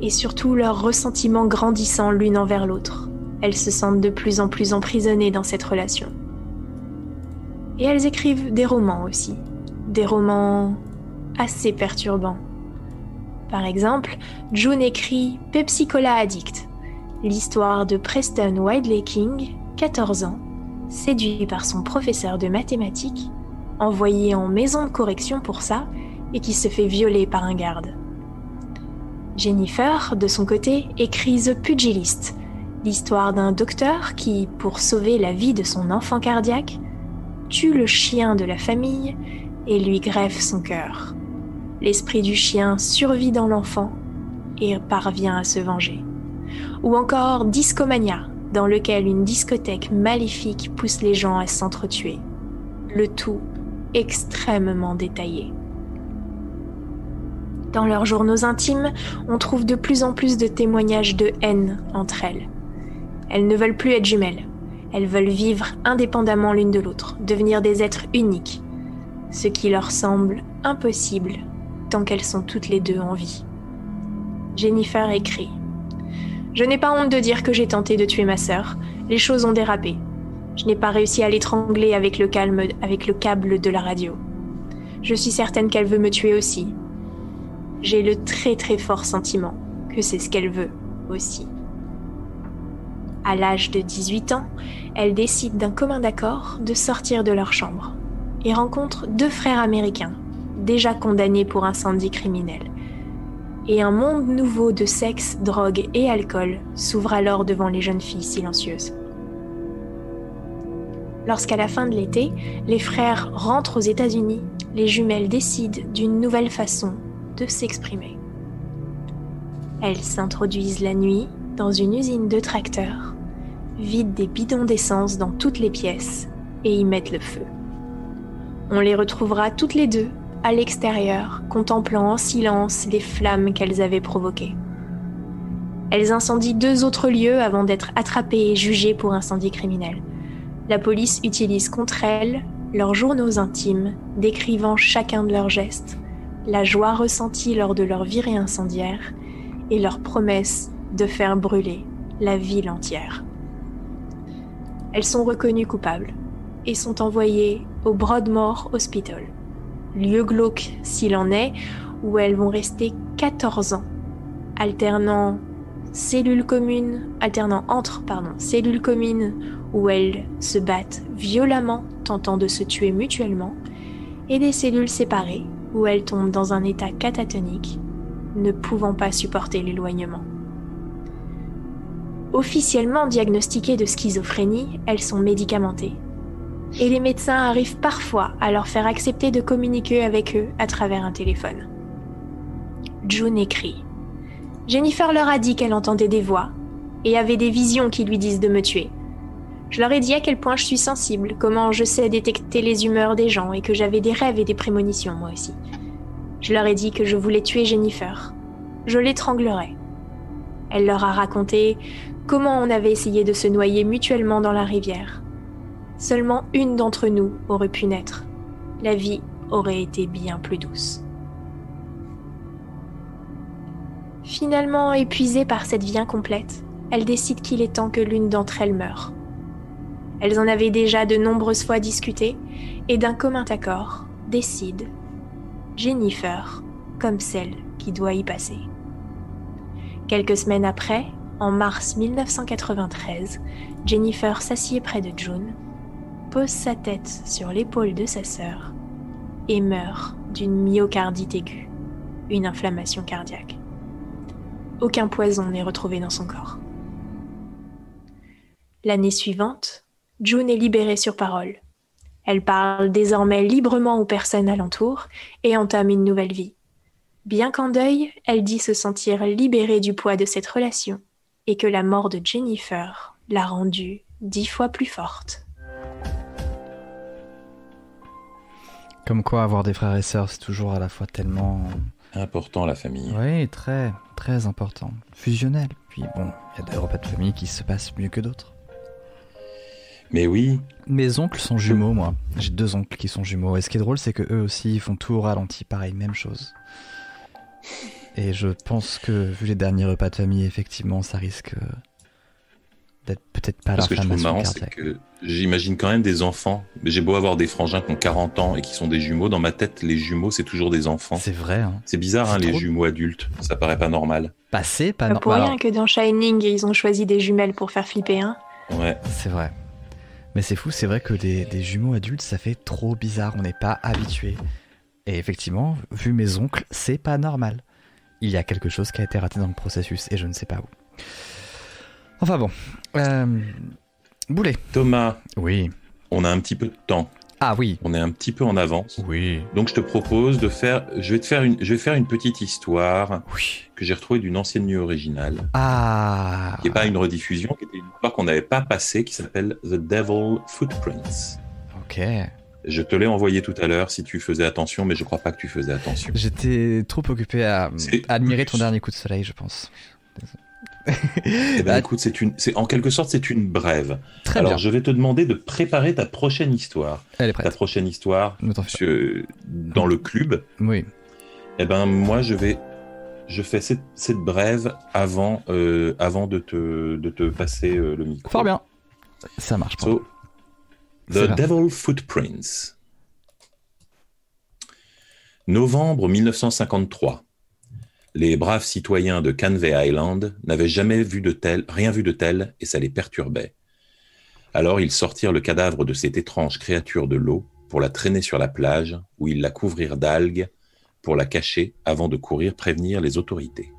et surtout leurs ressentiments grandissant l'une envers l'autre. Elles se sentent de plus en plus emprisonnées dans cette relation. Et elles écrivent des romans aussi, des romans assez perturbants. Par exemple, June écrit Pepsi Cola Addict, l'histoire de Preston Widley King, 14 ans, séduit par son professeur de mathématiques, envoyé en maison de correction pour ça, et qui se fait violer par un garde. Jennifer, de son côté, écrit The Pugilist, l'histoire d'un docteur qui, pour sauver la vie de son enfant cardiaque, tue le chien de la famille et lui greffe son cœur. L'esprit du chien survit dans l'enfant et parvient à se venger. Ou encore Discomania, dans lequel une discothèque maléfique pousse les gens à s'entretuer. Le tout extrêmement détaillé. Dans leurs journaux intimes, on trouve de plus en plus de témoignages de haine entre elles. Elles ne veulent plus être jumelles. Elles veulent vivre indépendamment l'une de l'autre, devenir des êtres uniques, ce qui leur semble impossible tant qu'elles sont toutes les deux en vie. Jennifer écrit Je n'ai pas honte de dire que j'ai tenté de tuer ma sœur. Les choses ont dérapé. Je n'ai pas réussi à l'étrangler avec le câble de la radio. Je suis certaine qu'elle veut me tuer aussi, j'ai le très très fort sentiment que c'est ce qu'elle veut aussi. À l'âge de 18 ans, elle décide d'un commun accord de sortir de leur chambre et rencontre deux frères américains, déjà condamnés pour incendie criminel. Et un monde nouveau de sexe, drogue et alcool s'ouvre alors devant les jeunes filles silencieuses. Lorsqu'à la fin de l'été, les frères rentrent aux États-Unis, les jumelles décident d'une nouvelle façon de s'exprimer. Elles s'introduisent la nuit dans une usine de tracteurs, vident des bidons d'essence dans toutes les pièces et y mettent le feu. On les retrouvera toutes les deux à l'extérieur, contemplant en silence les flammes qu'elles avaient provoquées. Elles incendient deux autres lieux avant d'être attrapées et jugées pour incendie criminel. La police utilise contre elles leurs journaux intimes décrivant chacun de leurs gestes, la joie ressentie lors de leur virée incendiaire et leur promesse de faire brûler la ville entière. Elles sont reconnues coupables et sont envoyées au Broadmoor Hospital, lieu glauque s'il en est, où elles vont rester 14 ans, alternant cellules communes, alternant entre cellules communes où elles se battent violemment, tentant de se tuer mutuellement, et des cellules séparées où elles tombent dans un état catatonique, ne pouvant pas supporter l'éloignement. Officiellement diagnostiquées de schizophrénie, elles sont médicamentées. Et les médecins arrivent parfois à leur faire accepter de communiquer avec eux à travers un téléphone. June écrit Jennifer leur a dit qu'elle entendait des voix et avait des visions qui lui disent de me tuer. Je leur ai dit à quel point je suis sensible, comment je sais détecter les humeurs des gens et que j'avais des rêves et des prémonitions moi aussi. Je leur ai dit que je voulais tuer Jennifer. Je l'étranglerais. Elle leur a raconté comment on avait essayé de se noyer mutuellement dans la rivière. Seulement une d'entre nous aurait pu naître. La vie aurait été bien plus douce. Finalement épuisée par cette vie incomplète, elle décide qu'il est temps que l'une d'entre elles meure. Elles en avaient déjà de nombreuses fois discuté et d'un commun accord décident Jennifer comme celle qui doit y passer. Quelques semaines après, en mars 1993, Jennifer s'assied près de June, pose sa tête sur l'épaule de sa sœur et meurt d'une myocardite aiguë, une inflammation cardiaque. Aucun poison n'est retrouvé dans son corps. L'année suivante, June est libérée sur parole. Elle parle désormais librement aux personnes alentour et entame une nouvelle vie. Bien qu'en deuil, elle dit se sentir libérée du poids de cette relation et que la mort de Jennifer l'a rendue dix fois plus forte. Comme quoi, avoir des frères et sœurs, c'est toujours à la fois tellement Important la famille. Oui, très, très important. Fusionnel. Puis bon, il y a des repas de famille qui se passent mieux que d'autres. Mais oui, Mes oncles sont jumeaux, moi. J'ai deux oncles qui sont jumeaux. Et ce qui est drôle, c'est que eux aussi, ils font tout au ralenti, pareil, même chose. Et je pense que, vu les derniers repas de famille, effectivement, ça risque euh, d'être peut-être pas ce que je trouve marrant, c'est que j'imagine quand même des enfants. Mais j'ai beau avoir des frangins qui ont 40 ans et qui sont des jumeaux, dans ma tête, les jumeaux, c'est toujours des enfants. C'est vrai, hein. C'est bizarre, hein, les trop- jumeaux adultes. Ça paraît pas normal. Passé, pas Pas non- pour alors, rien que dans Shining, ils ont choisi des jumelles pour faire flipper, hein. Ouais. C'est vrai. Mais c'est fou, c'est vrai que des, des jumeaux adultes, ça fait trop bizarre, on n'est pas habitué. Et effectivement, vu mes oncles, c'est pas normal. Il y a quelque chose qui a été raté dans le processus et je ne sais pas où. Enfin bon. Euh... Boulet. Thomas, Oui. on a un petit peu de temps. Ah oui. On est un petit peu en avance. Oui. Donc je te propose de faire, je vais te faire une, je vais faire une petite histoire Oui. que j'ai retrouvée d'une ancienne nuit originale, Ah. qui n'est pas une rediffusion, qui était une histoire qu'on n'avait pas passée, qui s'appelle The Devil Footprints. Ok. Je te l'ai envoyé tout à l'heure si tu faisais attention, mais je crois pas que tu faisais attention. J'étais trop occupé à admirer ton dernier coup de soleil, je pense. Eh ben, Ah, écoute, c'est une, c'est en quelque sorte c'est une brève. Très Alors bien. je vais te demander de préparer ta prochaine histoire. Elle est Ta prête. prochaine histoire dans le club. Oui. Eh ben moi je vais, je fais cette, cette brève avant, euh, avant de te, de te passer euh, le micro. Fort bien. Ça marche. So, The. Devil Footprints. Novembre 1953. Les braves citoyens de Canvey Island n'avaient jamais vu de tel, rien vu de tel, et ça les perturbait. Alors ils sortirent le cadavre de cette étrange créature de l'eau pour la traîner sur la plage, où ils la couvrirent d'algues pour la cacher avant de courir prévenir les autorités.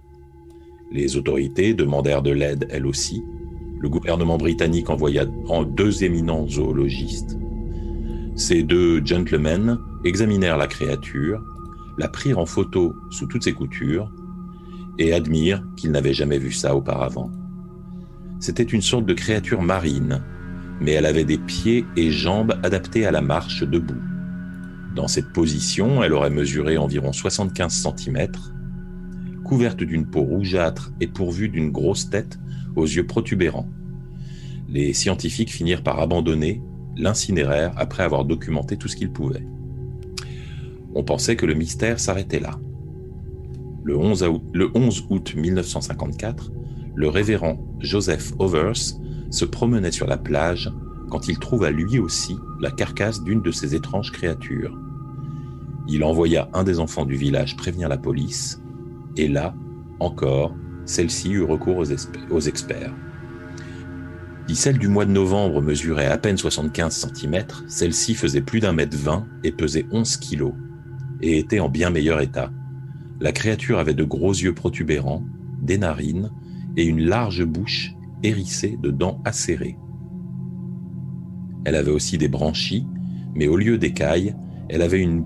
Les autorités demandèrent de l'aide elles aussi, le gouvernement britannique envoya en deux éminents zoologistes. Ces deux gentlemen examinèrent la créature, la prirent en photo sous toutes ses coutures et admirent qu'ils n'avaient jamais vu ça auparavant. C'était une sorte de créature marine, mais elle avait des pieds et jambes adaptés à la marche debout. Dans cette position, elle aurait mesuré environ 75 cm, couverte d'une peau rougeâtre et pourvue d'une grosse tête aux yeux protubérants. Les scientifiques finirent par abandonner, l'incinérèrent après avoir documenté tout ce qu'ils pouvaient. On pensait que le mystère s'arrêtait là. Le 11, août, le 11 août 1954, le révérend Joseph Overs se promenait sur la plage quand il trouva lui aussi la carcasse d'une de ces étranges créatures. Il envoya un des enfants du village prévenir la police, et là, encore, celle-ci eut recours aux, aux experts. Si celle du mois de novembre mesurait à peine 75 cm, celle-ci faisait plus d'un mètre vingt et pesait 11 kg, et était en bien meilleur état. La créature avait de gros yeux protubérants, des narines et une large bouche hérissée de dents acérées. Elle avait aussi des branchies, mais au lieu d'écailles, elle avait une,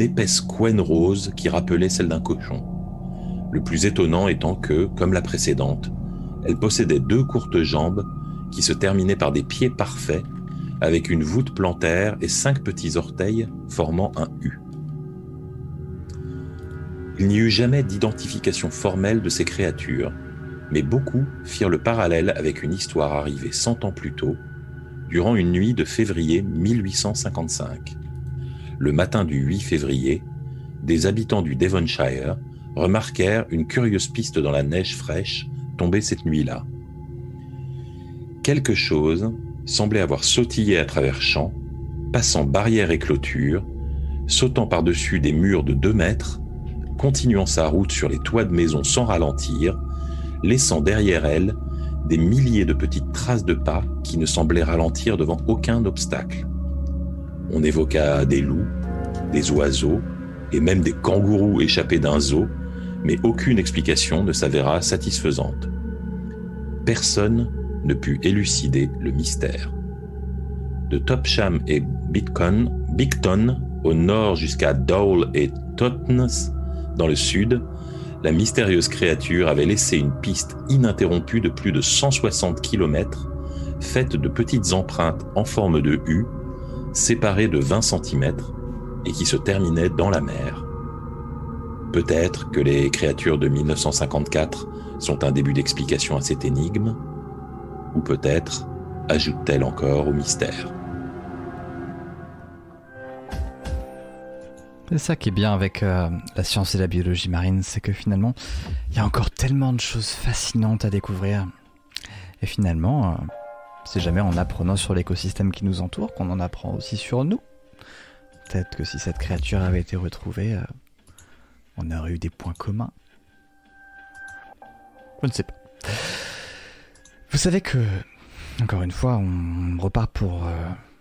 épaisse couenne rose qui rappelait celle d'un cochon. Le plus étonnant étant que, comme la précédente, elle possédait deux courtes jambes qui se terminaient par des pieds parfaits, avec une voûte plantaire et cinq petits orteils formant un U. Il n'y eut jamais d'identification formelle de ces créatures, mais beaucoup firent le parallèle avec une histoire arrivée cent ans plus tôt, durant une nuit de février 1855. Le matin du 8 février, des habitants du Devonshire remarquèrent une curieuse piste dans la neige fraîche tombée cette nuit-là. Quelque chose semblait avoir sautillé à travers champs, passant barrières et clôtures, sautant par-dessus des murs de deux mètres, continuant sa route sur les toits de maisons sans ralentir, laissant derrière elle des milliers de petites traces de pas qui ne semblaient ralentir devant aucun obstacle. On évoqua des loups, des oiseaux et même des kangourous échappés d'un zoo, mais aucune explication ne s'avéra satisfaisante. Personne ne put élucider le mystère. De Topsham et Bicton, Bicton au nord jusqu'à Dowle et Totnes dans le sud, la mystérieuse créature avait laissé une piste ininterrompue de plus de 160 km, faite de petites empreintes en forme de U, séparées de 20 cm, et qui se terminaient dans la mer. Peut-être que les créatures de 1954 sont un début d'explication à cette énigme, ou peut-être ajoute-t-elle encore au mystère. C'est ça qui est bien avec euh, la science et la biologie marine, c'est que finalement, il y a encore tellement de choses fascinantes à découvrir. Et finalement, euh, c'est jamais en apprenant sur l'écosystème qui nous entoure qu'on en apprend aussi sur nous. Peut-être que si cette créature avait été retrouvée, euh, on aurait eu des points communs. Je ne sais pas. Vous savez que, encore une fois, on repart pour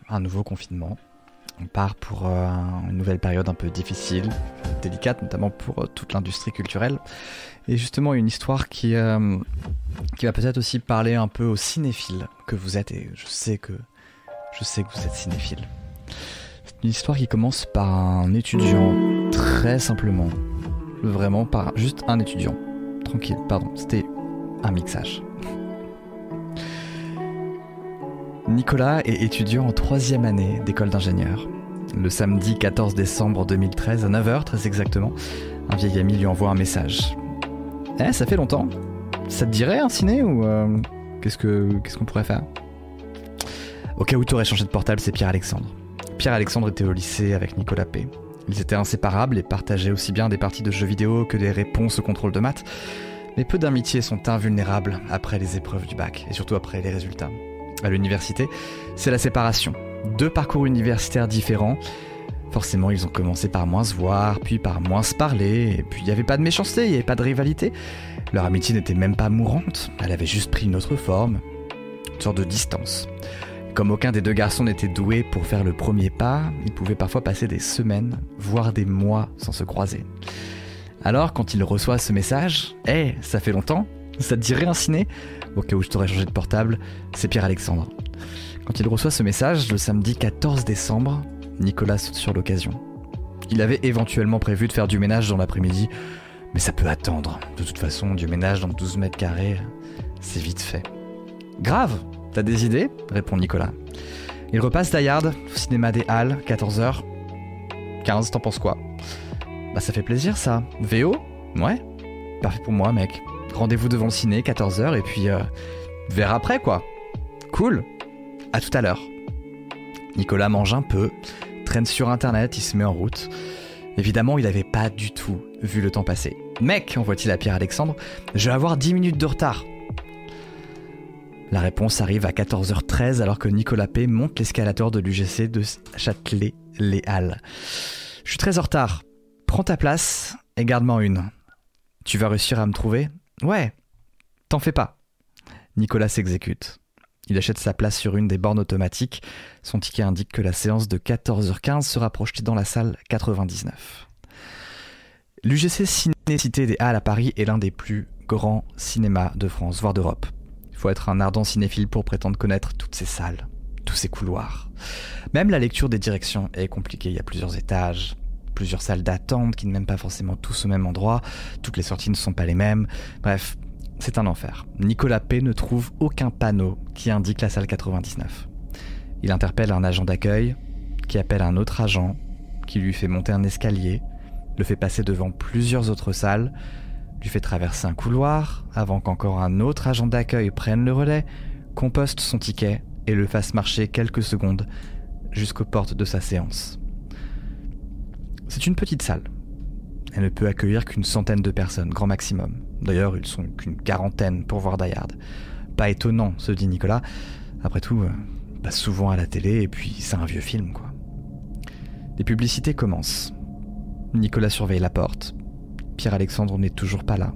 un nouveau confinement. On part pour euh, une nouvelle période un peu difficile, délicate, notamment pour euh, toute l'industrie culturelle. Et justement, une histoire qui, qui va peut-être aussi parler un peu aux cinéphiles que vous êtes. Et je sais que, je sais que vous êtes cinéphile. C'est une histoire qui commence par un étudiant, très simplement. Vraiment, par juste un étudiant. Tranquille, pardon, c'était un mixage. Nicolas est étudiant en troisième année d'école d'ingénieur. Le samedi 14 décembre 2013, à 9h très exactement, un vieil ami lui envoie un message. Eh, ça fait longtemps. Ça te dirait un ciné ou euh, qu'est-ce que qu'est-ce qu'on pourrait faire? Au cas où tu aurais changé de portable, c'est Pierre-Alexandre. Pierre-Alexandre était au lycée avec Nicolas P. Ils étaient inséparables et partageaient aussi bien des parties de jeux vidéo que des réponses au contrôle de maths. Mais peu d'amitiés sont invulnérables après les épreuves du bac et surtout après les résultats à l'université, c'est la séparation. Deux parcours universitaires différents. Forcément, ils ont commencé par moins se voir, puis par moins se parler, et puis il n'y avait pas de méchanceté, il n'y avait pas de rivalité. Leur amitié n'était même pas mourante, elle avait juste pris une autre forme, une sorte de distance. Comme aucun des deux garçons n'était doué pour faire le premier pas, ils pouvaient parfois passer des semaines, voire des mois sans se croiser. Alors, quand il reçoit ce message, Hé, ça fait longtemps Ça te dirait un ciné? Au cas où je t'aurais changé de portable, c'est Pierre-Alexandre. Quand il reçoit ce message, le samedi 14 décembre, Nicolas saute sur l'occasion. Il avait éventuellement prévu de faire du ménage dans l'après-midi, mais ça peut attendre. De toute façon, du ménage dans 12 mètres carrés, c'est vite fait. Grave T'as des idées? répond Nicolas. Il repasse Dayard, au cinéma des Halles, 14h. 15, t'en penses quoi? Bah ça fait plaisir ça. VO Ouais Parfait pour moi mec. Rendez-vous devant le ciné, 14h, et puis euh, vers après, quoi. Cool. À tout à l'heure. Nicolas mange un peu, traîne sur internet, il se met en route. Évidemment, il n'avait pas du tout vu le temps passer. Mec, envoie-t-il à Pierre-Alexandre, je vais avoir 10 minutes de retard. La réponse arrive à 14h13 alors que Nicolas P monte l'escalator de l'UGC de Châtelet-Les Halles. Je suis très en retard. Prends ta place et garde-moi une. Tu vas réussir à me trouver Ouais, T'en fais pas. Nicolas s'exécute. Il achète sa place sur une des bornes automatiques. Son ticket indique que la séance de 14h15 sera projetée dans la salle 99. L'UGC Ciné-Cité des Halles à Paris est l'un des plus grands cinémas de France, voire d'Europe. Il faut être un ardent cinéphile pour prétendre connaître toutes ces salles, tous ces couloirs. Même la lecture des directions est compliquée. Il y a plusieurs étages, plusieurs salles d'attente qui ne mènent pas forcément tous au même endroit. Toutes les sorties ne sont pas les mêmes. Bref, c'est un enfer. Nicolas P ne trouve aucun panneau qui indique la salle 99. Il interpelle un agent d'accueil, qui appelle un autre agent, qui lui fait monter un escalier, le fait passer devant plusieurs autres salles, lui fait traverser un couloir, avant qu'encore un autre agent d'accueil prenne le relais, composte son ticket et le fasse marcher quelques secondes jusqu'aux portes de sa séance. C'est une petite salle. Elle ne peut accueillir qu'une centaine de personnes, grand maximum. D'ailleurs, ils sont qu'une quarantaine pour voir Dayard. Pas étonnant, se dit Nicolas. Après tout, euh, il passe souvent à la télé et puis c'est un vieux film, quoi. Les publicités commencent. Nicolas surveille la porte. Pierre-Alexandre n'est toujours pas là.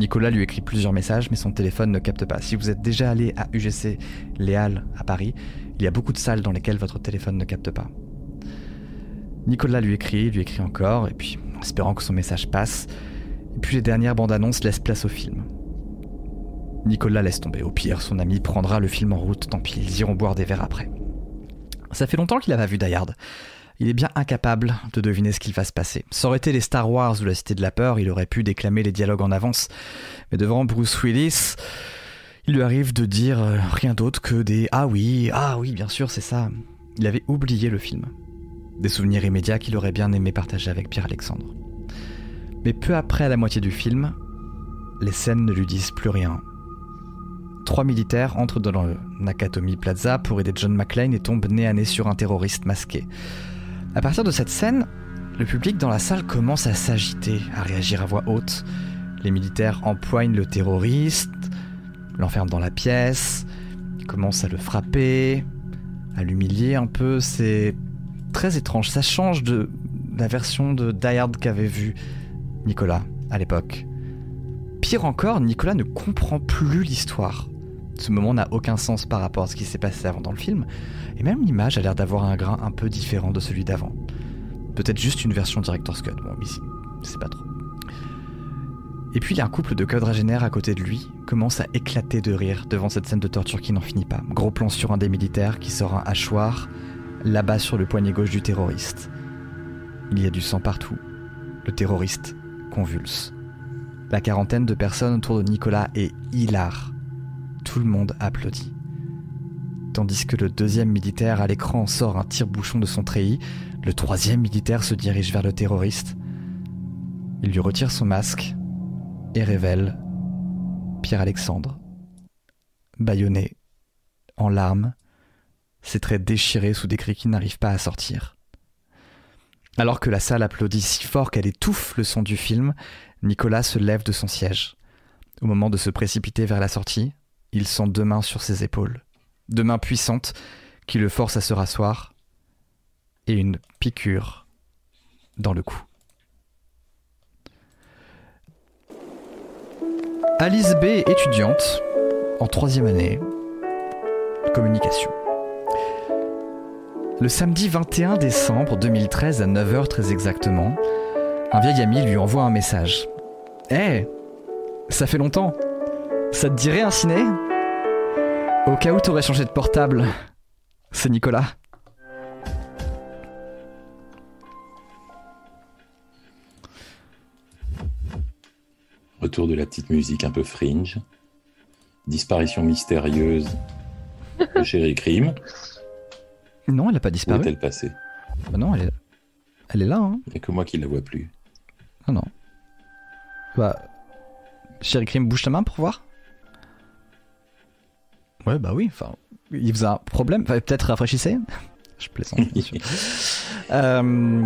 Nicolas lui écrit plusieurs messages, mais son téléphone ne capte pas. Si vous êtes déjà allé à UGC Léal à Paris, il y a beaucoup de salles dans lesquelles votre téléphone ne capte pas. Nicolas lui écrit, lui écrit encore, et puis, espérant que son message passe, et puis les dernières bandes annonces laissent place au film. Nicolas laisse tomber. Au pire, son ami prendra le film en route, tant pis, ils iront boire des verres après. Ça fait longtemps qu'il n'a pas vu Dayard. Il est bien incapable de deviner ce qu'il va se passer. Ça aurait été les Star Wars ou la Cité de la Peur, il aurait pu déclamer les dialogues en avance. Mais devant Bruce Willis, il lui arrive de dire euh, rien d'autre que des Ah oui, ah oui, bien sûr, c'est ça. Il avait oublié le film. Des souvenirs immédiats qu'il aurait bien aimé partager avec Pierre-Alexandre. Mais peu après la moitié du film, les scènes ne lui disent plus rien. Trois militaires entrent dans le Nakatomi Plaza pour aider John McClane et tombent nez à nez sur un terroriste masqué. À partir de cette scène, le public dans la salle commence à s'agiter, à réagir à voix haute. Les militaires empoignent le terroriste, l'enferment dans la pièce, commencent à le frapper, à l'humilier un peu. C'est très étrange. Ça change de la version de Die Hard qu'avait vu Nicolas à l'époque. Pire encore, Nicolas ne comprend plus l'histoire. Ce moment n'a aucun sens par rapport à ce qui s'est passé avant dans le film, et même l'image a l'air d'avoir un grain un peu différent de celui d'avant. Peut-être juste une version Director's Cut, bon ici, c'est pas trop. Et puis il y a un couple de quadragénaires à côté de lui, commence à éclater de rire devant cette scène de torture qui n'en finit pas. Gros plan sur un des militaires qui sort un hachoir, là-bas sur le poignet gauche du terroriste. Il y a du sang partout. Le terroriste convulse. La quarantaine de personnes autour de Nicolas est hilar. Tout le monde applaudit. Tandis que le deuxième militaire à l'écran sort un tire-bouchon de son treillis, le troisième militaire se dirige vers le terroriste. Il lui retire son masque et révèle Pierre-Alexandre, bâillonné, en larmes, ses traits déchirés sous des cris qui n'arrivent pas à sortir. Alors que la salle applaudit si fort qu'elle étouffe le son du film, Nicolas se lève de son siège. Au moment de se précipiter vers la sortie, il sent deux mains sur ses épaules, deux mains puissantes qui le forcent à se rasseoir, et une piqûre dans le cou. Alice B étudiante en troisième année communication. Le samedi 21 décembre 2013 à 9h très exactement, un vieil ami lui envoie un message. Hé Ça fait longtemps Ça te dirait un ciné? Au cas où t'aurais changé de portable, c'est Nicolas. Retour de la petite musique un peu fringe. Disparition mystérieuse de Chéri Crime. Non, elle n'a pas Où disparu. est-elle passée? Bah non, elle est, elle est là. Hein. Il n'y a que moi qui la vois plus. Non, non. Bah. Chéri Crime, bouge ta main pour voir Ouais, bah oui. Enfin, il faisait un problème. Enfin, peut-être rafraîchissez. Je plaisante, bien sûr. Euh,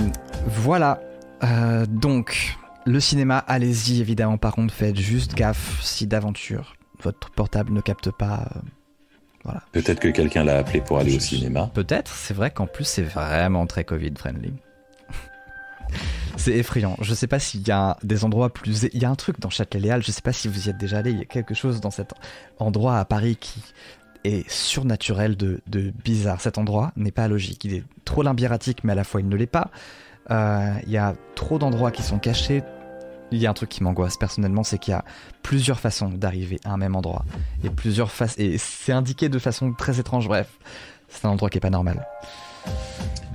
voilà. Euh, donc, le cinéma, allez-y, évidemment. Par contre, faites juste gaffe si d'aventure votre portable ne capte pas. euh, voilà. Peut-être que quelqu'un l'a appelé pour aller au cinéma. Peut-être, c'est vrai qu'en plus c'est vraiment très Covid friendly. C'est effrayant. Je sais pas s'il y a des endroits plus. Il y a un truc dans Châtelet-Léal, je sais pas si vous y êtes déjà allé, il y a quelque chose dans cet endroit à Paris qui est surnaturel de, de bizarre. Cet endroit n'est pas logique. Il est trop limbératique, mais à la fois il ne l'est pas. Euh, il y a trop d'endroits qui sont cachés. Il y a un truc qui m'angoisse personnellement, c'est qu'il y a plusieurs façons d'arriver à un même endroit. Et plusieurs faces. Et c'est indiqué de façon très étrange, bref. C'est un endroit qui est pas normal.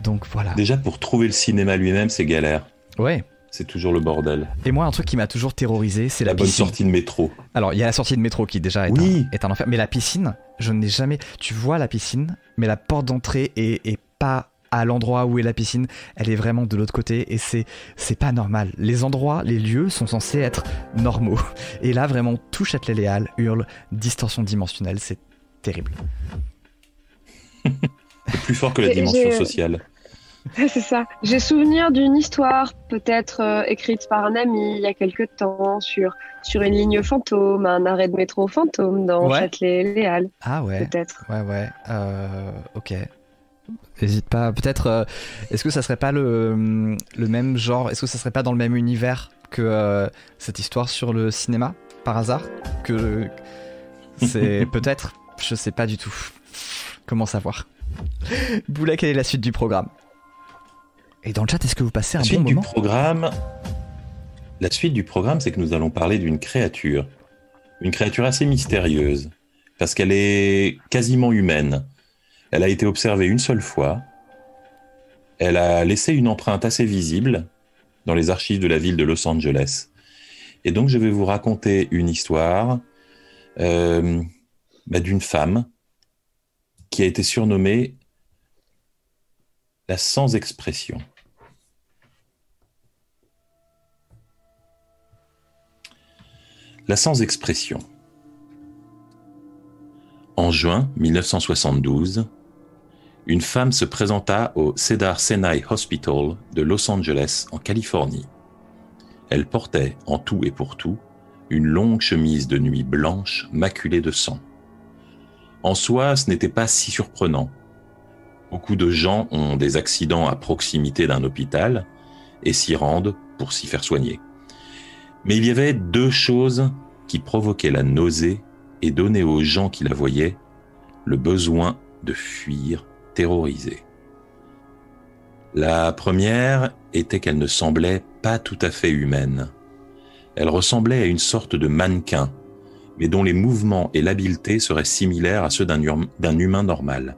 Donc voilà. Déjà, pour trouver le cinéma lui-même, c'est galère. Ouais. C'est toujours le bordel. Et moi, un truc qui m'a toujours terrorisé, c'est la, La bonne piscine. sortie de métro. Alors, il y a la sortie de métro qui déjà est, Oui. un, est un enfer. Mais la piscine, je n'ai jamais. Tu vois la piscine, mais la porte d'entrée est, est pas à l'endroit où est la piscine. Elle est vraiment de l'autre côté et c'est c'est pas normal. Les endroits, les lieux sont censés être normaux. Et là, vraiment, tout Châtelet-Léal hurle distorsion dimensionnelle. C'est terrible. Plus fort que la dimension sociale. C'est ça. J'ai souvenir d'une histoire, peut-être euh, écrite par un ami il y a quelque temps, sur, sur une ligne fantôme, un arrêt de métro fantôme dans Ouais. Châtelet-Léal, Ah ouais. peut-être. Ouais, ouais. Euh, ok. N'hésite pas. Peut-être. euh, est-ce que ça serait pas le, le même genre Est-ce que ça serait pas dans le même univers que euh, cette histoire sur le cinéma Par hasard? Que. C'est peut-être. Je sais pas du tout. Comment savoir? Boula, quelle est la suite du programme? Et dans le chat, est-ce que vous passez un La bon suite du moment? programme, la suite du programme, c'est que nous allons parler d'une créature, une créature assez mystérieuse, parce qu'elle est quasiment humaine. Elle a été observée une seule fois. Elle a laissé une empreinte assez visible dans les archives de la ville de Los Angeles. Et donc, je vais vous raconter une histoire euh, bah, d'une femme qui a été surnommée la sans expression. La sans expression. En juin 1972, une femme se présenta au Cedar Sinai Hospital de Los Angeles, en Californie. Elle portait, en tout et pour tout, une longue chemise de nuit blanche maculée de sang. En soi, ce n'était pas si surprenant. Beaucoup de gens ont des accidents à proximité d'un hôpital et s'y rendent pour s'y faire soigner. Mais il y avait deux choses qui provoquaient la nausée et donnaient aux gens qui la voyaient le besoin de fuir terrorisés. La première était qu'elle ne semblait pas tout à fait humaine. Elle ressemblait à une sorte de mannequin, mais dont les mouvements et l'habileté seraient similaires à ceux d'un hum- d'un humain normal.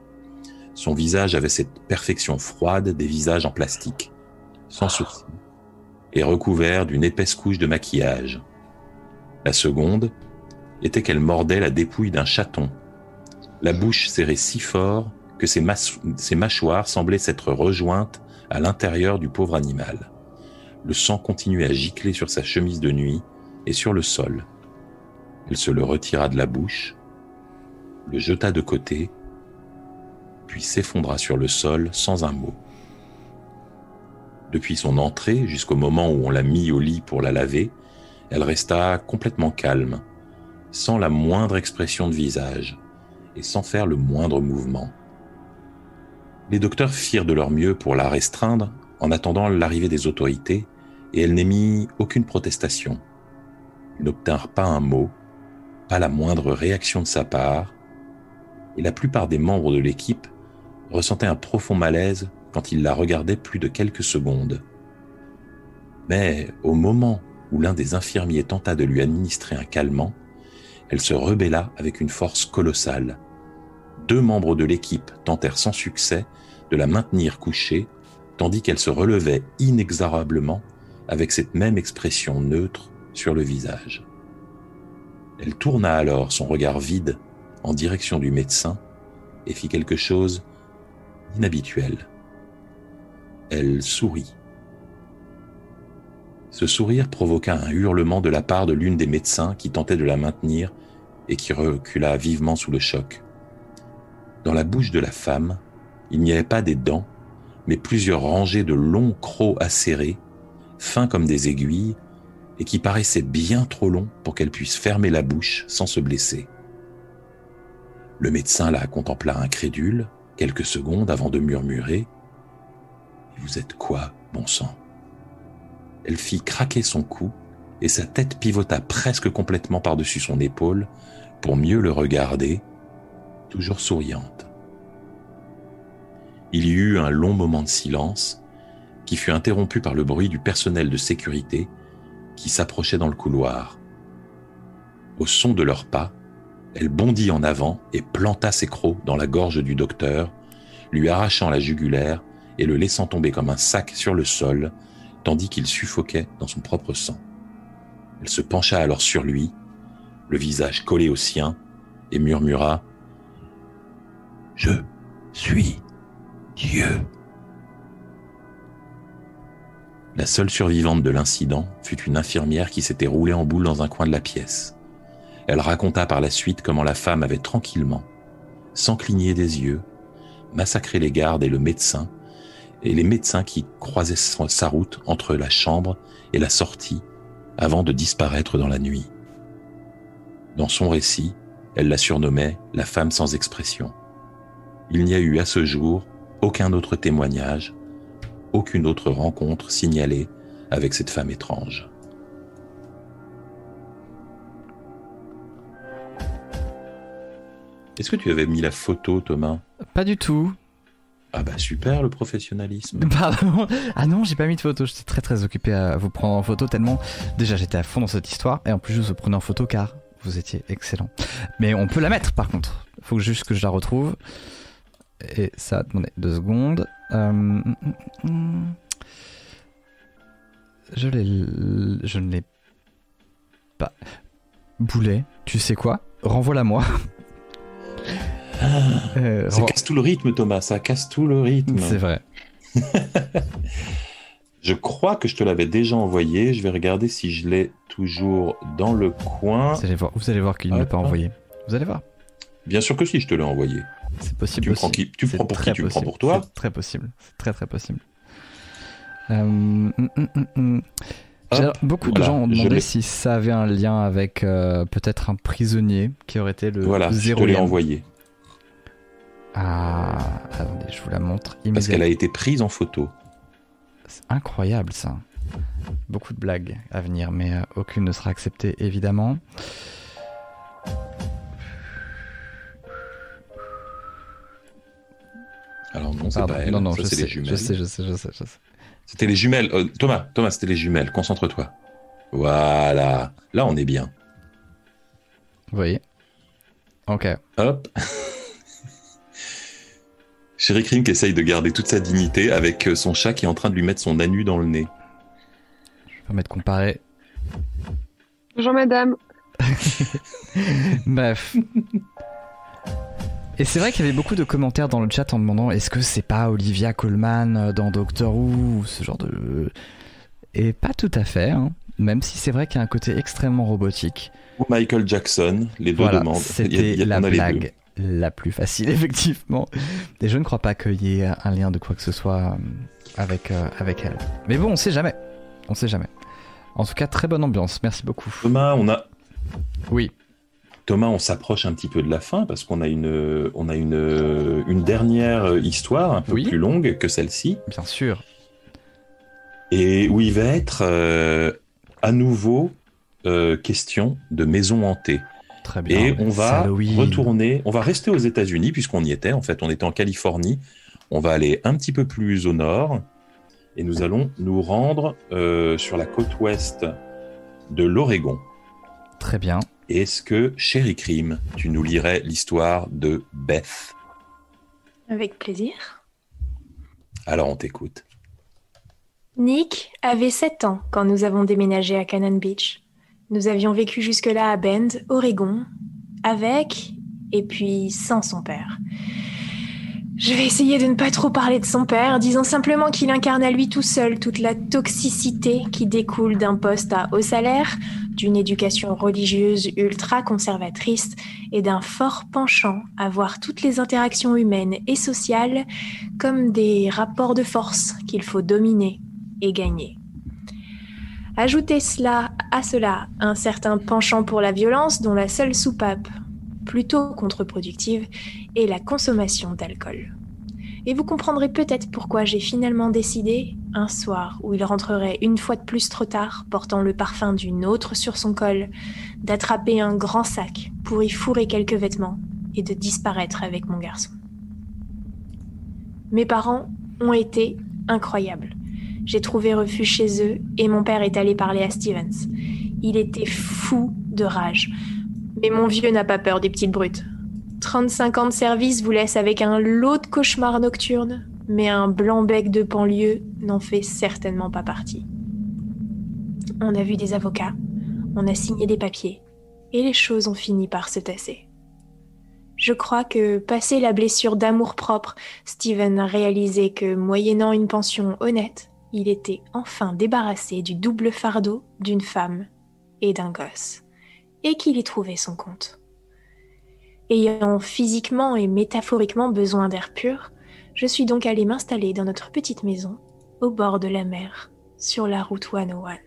Son visage avait cette perfection froide des visages en plastique, sans sourcils, et recouvert d'une épaisse couche de maquillage. La seconde était qu'elle mordait la dépouille d'un chaton, la bouche serrée si fort que ses, mâchoires semblaient s'être rejointes à l'intérieur du pauvre animal. Le sang continuait à gicler sur sa chemise de nuit et sur le sol. Elle se le retira de la bouche, le jeta de côté, puis s'effondra sur le sol sans un mot. Depuis son entrée jusqu'au moment où on l'a mis au lit pour la laver, elle resta complètement calme, sans la moindre expression de visage et sans faire le moindre mouvement. Les docteurs firent de leur mieux pour la restreindre en attendant l'arrivée des autorités et elle n'émit aucune protestation. Ils n'obtinrent pas un mot, pas la moindre réaction de sa part, et la plupart des membres de l'équipe ressentaient un profond malaise quand ils la regardaient plus de quelques secondes. Mais au moment où l'un des infirmiers tenta de lui administrer un calmant, elle se rebella avec une force colossale. Deux membres de l'équipe tentèrent sans succès de la maintenir couchée, tandis qu'elle se relevait inexorablement avec cette même expression neutre sur le visage. Elle tourna alors son regard vide en direction du médecin et fit quelque chose d'inhabituel. Elle sourit. Ce sourire provoqua un hurlement de la part de l'une des médecins qui tentait de la maintenir et qui recula vivement sous le choc. Dans la bouche de la femme, il n'y avait pas des dents, mais plusieurs rangées de longs crocs acérés, fins comme des aiguilles, et qui paraissaient bien trop longs pour qu'elle puisse fermer la bouche sans se blesser. Le médecin la contempla incrédule quelques secondes avant de murmurer ⁇ Vous êtes quoi, bon sang ?⁇ elle fit craquer son cou et sa tête pivota presque complètement par-dessus son épaule pour mieux le regarder, toujours souriante. Il y eut un long moment de silence qui fut interrompu par le bruit du personnel de sécurité qui s'approchait dans le couloir. Au son de leurs pas, elle bondit en avant et planta ses crocs dans la gorge du docteur, lui arrachant la jugulaire et le laissant tomber comme un sac sur le sol, tandis qu'il suffoquait dans son propre sang. Elle se pencha alors sur lui, le visage collé au sien, et murmura ⁇ Je suis Dieu !⁇ La seule survivante de l'incident fut une infirmière qui s'était roulée en boule dans un coin de la pièce. Elle raconta par la suite comment la femme avait tranquillement, sans cligner des yeux, massacré les gardes et le médecin, et les médecins qui croisaient sa route entre la chambre et la sortie avant de disparaître dans la nuit. Dans son récit, elle la surnommait la femme sans expression. Il n'y a eu à ce jour aucun autre témoignage, aucune autre rencontre signalée avec cette femme étrange. Est-ce que tu avais mis la photo, Thomas? Pas du tout. Ah bah super le professionnalisme. Pardon. Ah non, j'ai pas mis de photo. J'étais très très occupé à vous prendre en photo tellement déjà j'étais à fond dans cette histoire et en plus je vous prenais en photo car vous étiez excellent. Mais on peut la mettre par contre. Faut juste que je la retrouve. Et ça, attendez deux secondes. Euh, mm, mm, mm. Je l'ai, je ne l'ai pas. Boulet, tu sais quoi? Renvoie-la moi. Euh, ça casse tout le rythme, Thomas. Ça casse tout le rythme. C'est vrai. je crois que je te l'avais déjà envoyé. Je vais regarder si je l'ai toujours dans le coin. Vous allez voir, vous allez voir qu'il ne l'a pas envoyé. Vous allez voir. Bien sûr que si, je te l'ai envoyé. C'est possible. Tu, prends, qui, tu prends pour qui Tu prends pour toi très possible. C'est très très possible. Euh, hum, hum, hum, beaucoup de gens ont demandé si ça avait un lien avec euh, peut-être un prisonnier qui aurait été le voilà, je te l'ai envoyé. Ah, attendez, je vous la montre Parce qu'elle a été prise en photo. C'est incroyable ça. Beaucoup de blagues à venir, mais euh, aucune ne sera acceptée évidemment. Alors non, c'est pas elle. Non, non, ça, je, sais, les jumelles. je sais, je sais, je sais, C'était les jumelles. Euh, Thomas, Thomas, c'était les jumelles. Concentre-toi. Voilà. Là, on est bien. Vous voyez Ok. Hop. Chéri Krim qui essaye de garder toute sa dignité avec euh, son chat qui est en train de lui mettre son anu dans le nez. Je vais permettre de comparer. Bonjour madame. Bref. Et c'est vrai qu'il y avait beaucoup de commentaires dans le chat en demandant est-ce que c'est pas Olivia Colman euh, dans Doctor Who ce genre de. Et pas tout à fait, hein. même si c'est vrai qu'il y a un côté extrêmement robotique. Ou Michael Jackson, les deux voilà, demandent. C'était la blague la plus facile, effectivement. Et je ne crois pas qu'il y ait un lien de quoi que ce soit euh, avec, euh, avec elle. Mais bon, on sait jamais. On sait jamais. En tout cas, très bonne ambiance. Merci beaucoup. Thomas, on a. Oui. Thomas, on s'approche un petit peu de la fin parce qu'on a une, on a une, une dernière histoire un peu plus longue que celle-ci. Bien sûr. Et où il va être euh, à nouveau question de maison hantée. Et on va retourner, on va rester aux États-Unis puisqu'on y était. En fait, on était en Californie. On va aller un petit peu plus au nord et nous allons nous rendre euh, sur la côte ouest de l'Oregon. Très bien. Est-ce que, chéri Crime, tu nous lirais l'histoire de Beth? Avec plaisir. Alors on t'écoute. Nick avait 7 ans quand nous avons déménagé à Cannon Beach. Nous avions vécu jusque-là à Bend, Oregon, avec et puis sans son père. Je vais essayer de ne pas trop parler de son père, disons simplement qu'il incarne à lui tout seul toute la toxicité qui découle d'un poste à haut salaire, d'une éducation religieuse ultra conservatrice et d'un fort penchant à voir toutes les interactions humaines et sociales comme des rapports de force qu'il faut dominer et gagner. Ajoutez cela à cela un certain penchant pour la violence dont la seule soupape, plutôt contre-productive, est la consommation d'alcool. Et vous comprendrez peut-être pourquoi j'ai finalement décidé un soir où il rentrerait une fois de plus trop tard, portant le parfum d'une autre sur son col, d'attraper un grand sac pour y fourrer quelques vêtements et de disparaître avec mon garçon. Mes parents ont été incroyables. J'ai trouvé refuge chez eux et mon père est allé parler à Stevens. Il était fou de rage. Mais mon vieux n'a pas peur des petites brutes. 35 ans de service vous laisse avec un lot de cauchemars nocturnes, mais un blanc-bec de banlieue n'en fait certainement pas partie. On a vu des avocats, on a signé des papiers, et les choses ont fini par se tasser. Je crois que, passé la blessure d'amour-propre, Steven a réalisé que, moyennant une pension honnête, il était enfin débarrassé du double fardeau d'une femme et d'un gosse, et qu'il y trouvait son compte. Ayant physiquement et métaphoriquement besoin d'air pur, je suis donc allée m'installer dans notre petite maison, au bord de la mer, sur la route 101.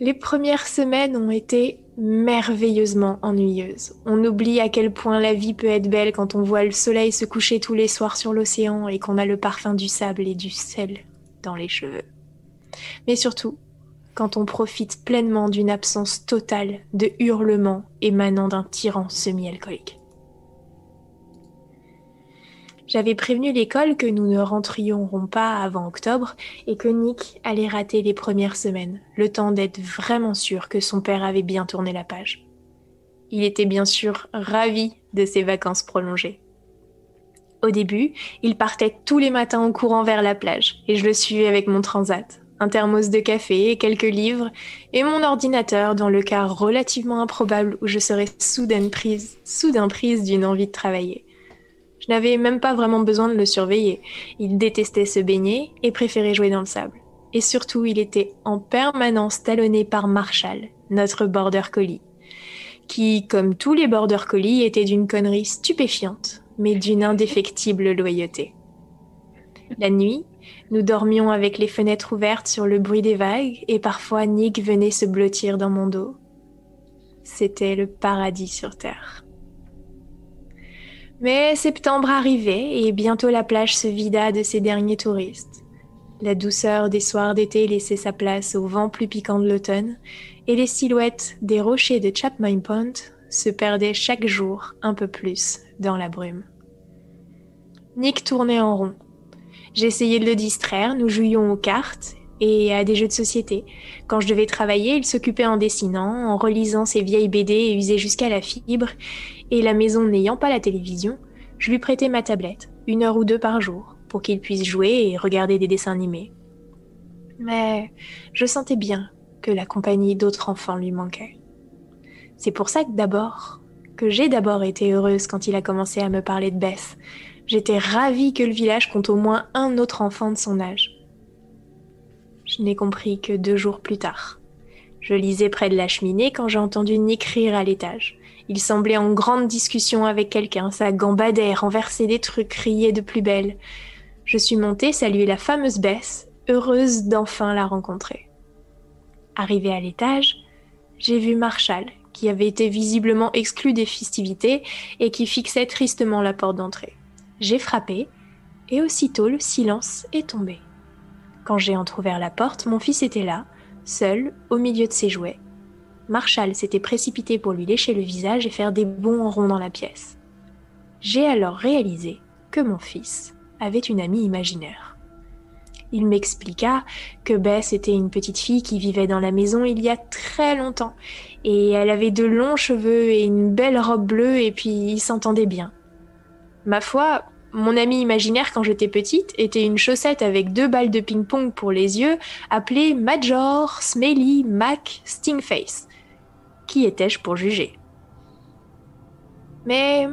Les premières semaines ont été merveilleusement ennuyeuses. On oublie à quel point la vie peut être belle quand on voit le soleil se coucher tous les soirs sur l'océan et qu'on a le parfum du sable et du sel dans les cheveux. Mais surtout, quand on profite pleinement d'une absence totale de hurlements émanant d'un tyran semi-alcoolique. J'avais prévenu l'école que nous ne rentrions pas avant octobre et que Nick allait rater les premières semaines, le temps d'être vraiment sûr que son père avait bien tourné la page. Il était bien sûr ravi de ses vacances prolongées. Au début, il partait tous les matins en courant vers la plage et je le suivais avec mon transat un thermos de café, quelques livres et mon ordinateur dans le cas relativement improbable où je serais soudain prise, soudain prise d'une envie de travailler. Je n'avais même pas vraiment besoin de le surveiller. Il détestait se baigner et préférait jouer dans le sable. Et surtout, il était en permanence talonné par Marshall, notre border collie, qui, comme tous les border collies, était d'une connerie stupéfiante, mais d'une indéfectible loyauté. La nuit, nous dormions avec les fenêtres ouvertes sur le bruit des vagues et parfois Nick venait se blottir dans mon dos. C'était le paradis sur Terre. Mais septembre arrivait et bientôt la plage se vida de ses derniers touristes. La douceur des soirs d'été laissait sa place au vent plus piquant de l'automne et les silhouettes des rochers de Chapman Point se perdaient chaque jour un peu plus dans la brume. Nick tournait en rond, J'essayais de le distraire, nous jouions aux cartes et à des jeux de société. Quand je devais travailler, il s'occupait en dessinant, en relisant ses vieilles BD et usées jusqu'à la fibre, et la maison n'ayant pas la télévision, je lui prêtais ma tablette, une heure ou deux par jour, pour qu'il puisse jouer et regarder des dessins animés. Mais je sentais bien que la compagnie d'autres enfants lui manquait. C'est pour ça que d'abord, que j'ai d'abord été heureuse quand il a commencé à me parler de Bess, J'étais ravie que le village compte au moins un autre enfant de son âge. Je n'ai compris que deux jours plus tard. Je lisais près de la cheminée quand j'ai entendu Nick rire à l'étage. Il semblait en grande discussion avec quelqu'un, ça gambadait, renversait des trucs, riait de plus belle. Je suis montée saluer la fameuse Bess, heureuse d'enfin la rencontrer. Arrivée à l'étage, j'ai vu Marshall, qui avait été visiblement exclu des festivités et qui fixait tristement la porte d'entrée. J'ai frappé, et aussitôt le silence est tombé. Quand j'ai entr'ouvert la porte, mon fils était là, seul, au milieu de ses jouets. Marshall s'était précipité pour lui lécher le visage et faire des bonds en rond dans la pièce. J'ai alors réalisé que mon fils avait une amie imaginaire. Il m'expliqua que Bess était une petite fille qui vivait dans la maison il y a très longtemps, et elle avait de longs cheveux et une belle robe bleue, et puis ils s'entendaient bien. Ma foi, mon ami imaginaire quand j'étais petite était une chaussette avec deux balles de ping-pong pour les yeux, appelée Major Smelly Mac Stingface. Qui étais-je pour juger? Mais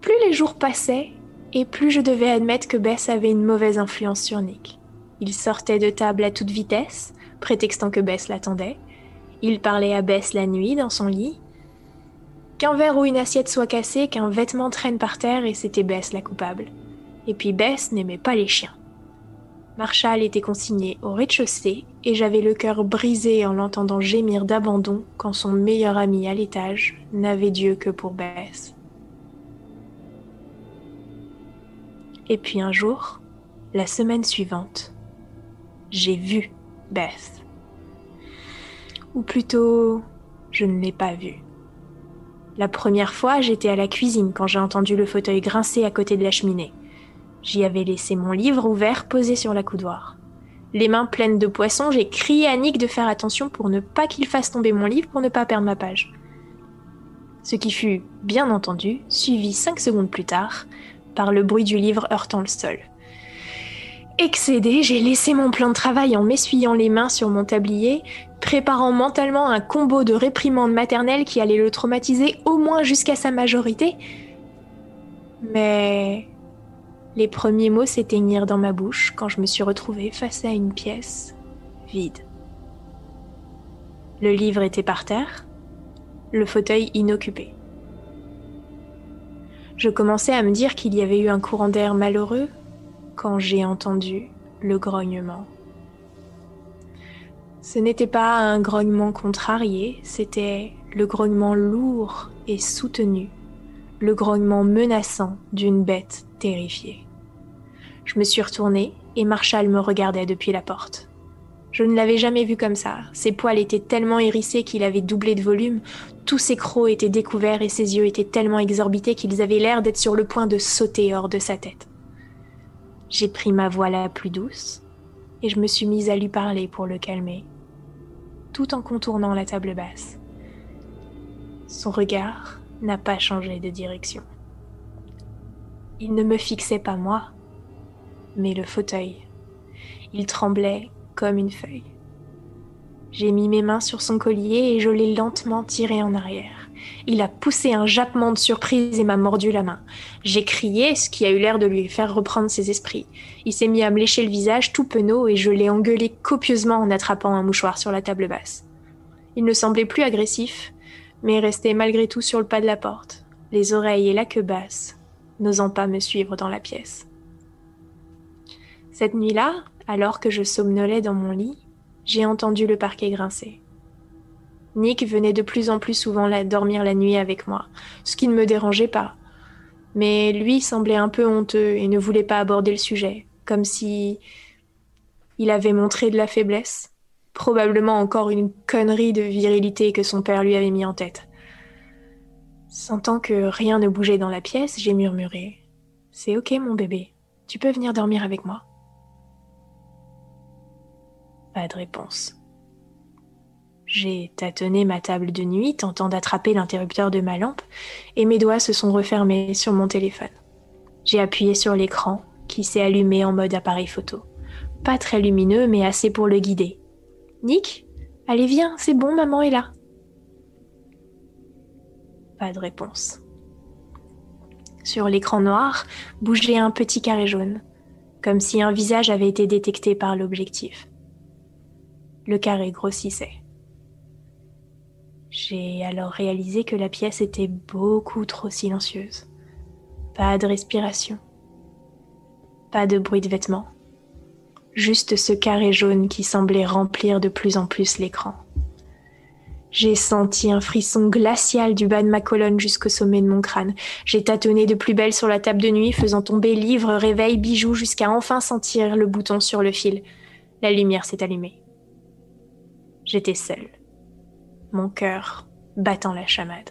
plus les jours passaient, et plus je devais admettre que Bess avait une mauvaise influence sur Nick. Il sortait de table à toute vitesse, prétextant que Bess l'attendait. Il parlait à Bess la nuit dans son lit, Qu'un verre ou une assiette soit cassé, qu'un vêtement traîne par terre et c'était Bess la coupable. Et puis Bess n'aimait pas les chiens. Marshall était consigné au rez-de-chaussée et j'avais le cœur brisé en l'entendant gémir d'abandon quand son meilleur ami à l'étage n'avait Dieu que pour Bess. Et puis un jour, La semaine suivante, j'ai vu Beth. Ou plutôt, je ne l'ai pas vue. La première fois, j'étais à la cuisine quand j'ai entendu le fauteuil grincer à côté de la cheminée. J'y avais laissé mon livre ouvert posé sur la coudoir. Les mains pleines de poissons, j'ai crié à Nick de faire attention pour ne pas qu'il fasse tomber mon livre pour ne pas perdre ma page. Ce qui fut, bien entendu, suivi cinq secondes plus tard par le bruit du livre heurtant le sol. Excédé, j'ai laissé mon plan de travail en m'essuyant les mains sur mon tablier, préparant mentalement un combo de réprimandes maternelles qui allait le traumatiser au moins jusqu'à sa majorité. Mais les premiers mots s'éteignirent dans ma bouche quand je me suis retrouvée face à une pièce vide. Le livre était par terre, le fauteuil inoccupé. Je commençais à me dire qu'il y avait eu un courant d'air malheureux quand j'ai entendu le grognement. Ce n'était pas un grognement contrarié, c'était le grognement lourd et soutenu, le grognement menaçant d'une bête terrifiée. Je me suis retournée et Marshall me regardait depuis la porte. Je ne l'avais jamais vu comme ça. Ses poils étaient tellement hérissés qu'il avait doublé de volume, tous ses crocs étaient découverts et ses yeux étaient tellement exorbités qu'ils avaient l'air d'être sur le point de sauter hors de sa tête. J'ai pris ma voix la plus douce et je me suis mise à lui parler pour le calmer, tout en contournant la table basse. Son regard n'a pas changé de direction. Il ne me fixait pas moi, mais le fauteuil. Il tremblait comme une feuille. J'ai mis mes mains sur son collier et je l'ai lentement tiré en arrière. Il a poussé un jappement de surprise et m'a mordu la main. J'ai crié, ce qui a eu l'air de lui faire reprendre ses esprits. Il s'est mis à me lécher le visage tout penaud et je l'ai engueulé copieusement en attrapant un mouchoir sur la table basse. Il ne semblait plus agressif, mais restait malgré tout sur le pas de la porte, les oreilles et la queue basse, n'osant pas me suivre dans la pièce. Cette nuit-là, alors que je somnolais dans mon lit, j'ai entendu le parquet grincer. Nick venait de plus en plus souvent dormir la nuit avec moi, ce qui ne me dérangeait pas. Mais lui semblait un peu honteux et ne voulait pas aborder le sujet, comme si il avait montré de la faiblesse, probablement encore une connerie de virilité que son père lui avait mis en tête. Sentant que rien ne bougeait dans la pièce, j'ai murmuré C'est ok mon bébé, tu peux venir dormir avec moi. Pas de réponse. J'ai tâtonné ma table de nuit, tentant d'attraper l'interrupteur de ma lampe, et mes doigts se sont refermés sur mon téléphone. J'ai appuyé sur l'écran, qui s'est allumé en mode appareil photo. Pas très lumineux, mais assez pour le guider. Nick Allez, viens, c'est bon, maman est là. Pas de réponse. Sur l'écran noir bougeait un petit carré jaune, comme si un visage avait été détecté par l'objectif. Le carré grossissait. J'ai alors réalisé que la pièce était beaucoup trop silencieuse. Pas de respiration. Pas de bruit de vêtements. Juste ce carré jaune qui semblait remplir de plus en plus l'écran. J'ai senti un frisson glacial du bas de ma colonne jusqu'au sommet de mon crâne. J'ai tâtonné de plus belle sur la table de nuit, faisant tomber livres, réveils, bijoux, jusqu'à enfin sentir le bouton sur le fil. La lumière s'est allumée. J'étais seule mon cœur battant la chamade.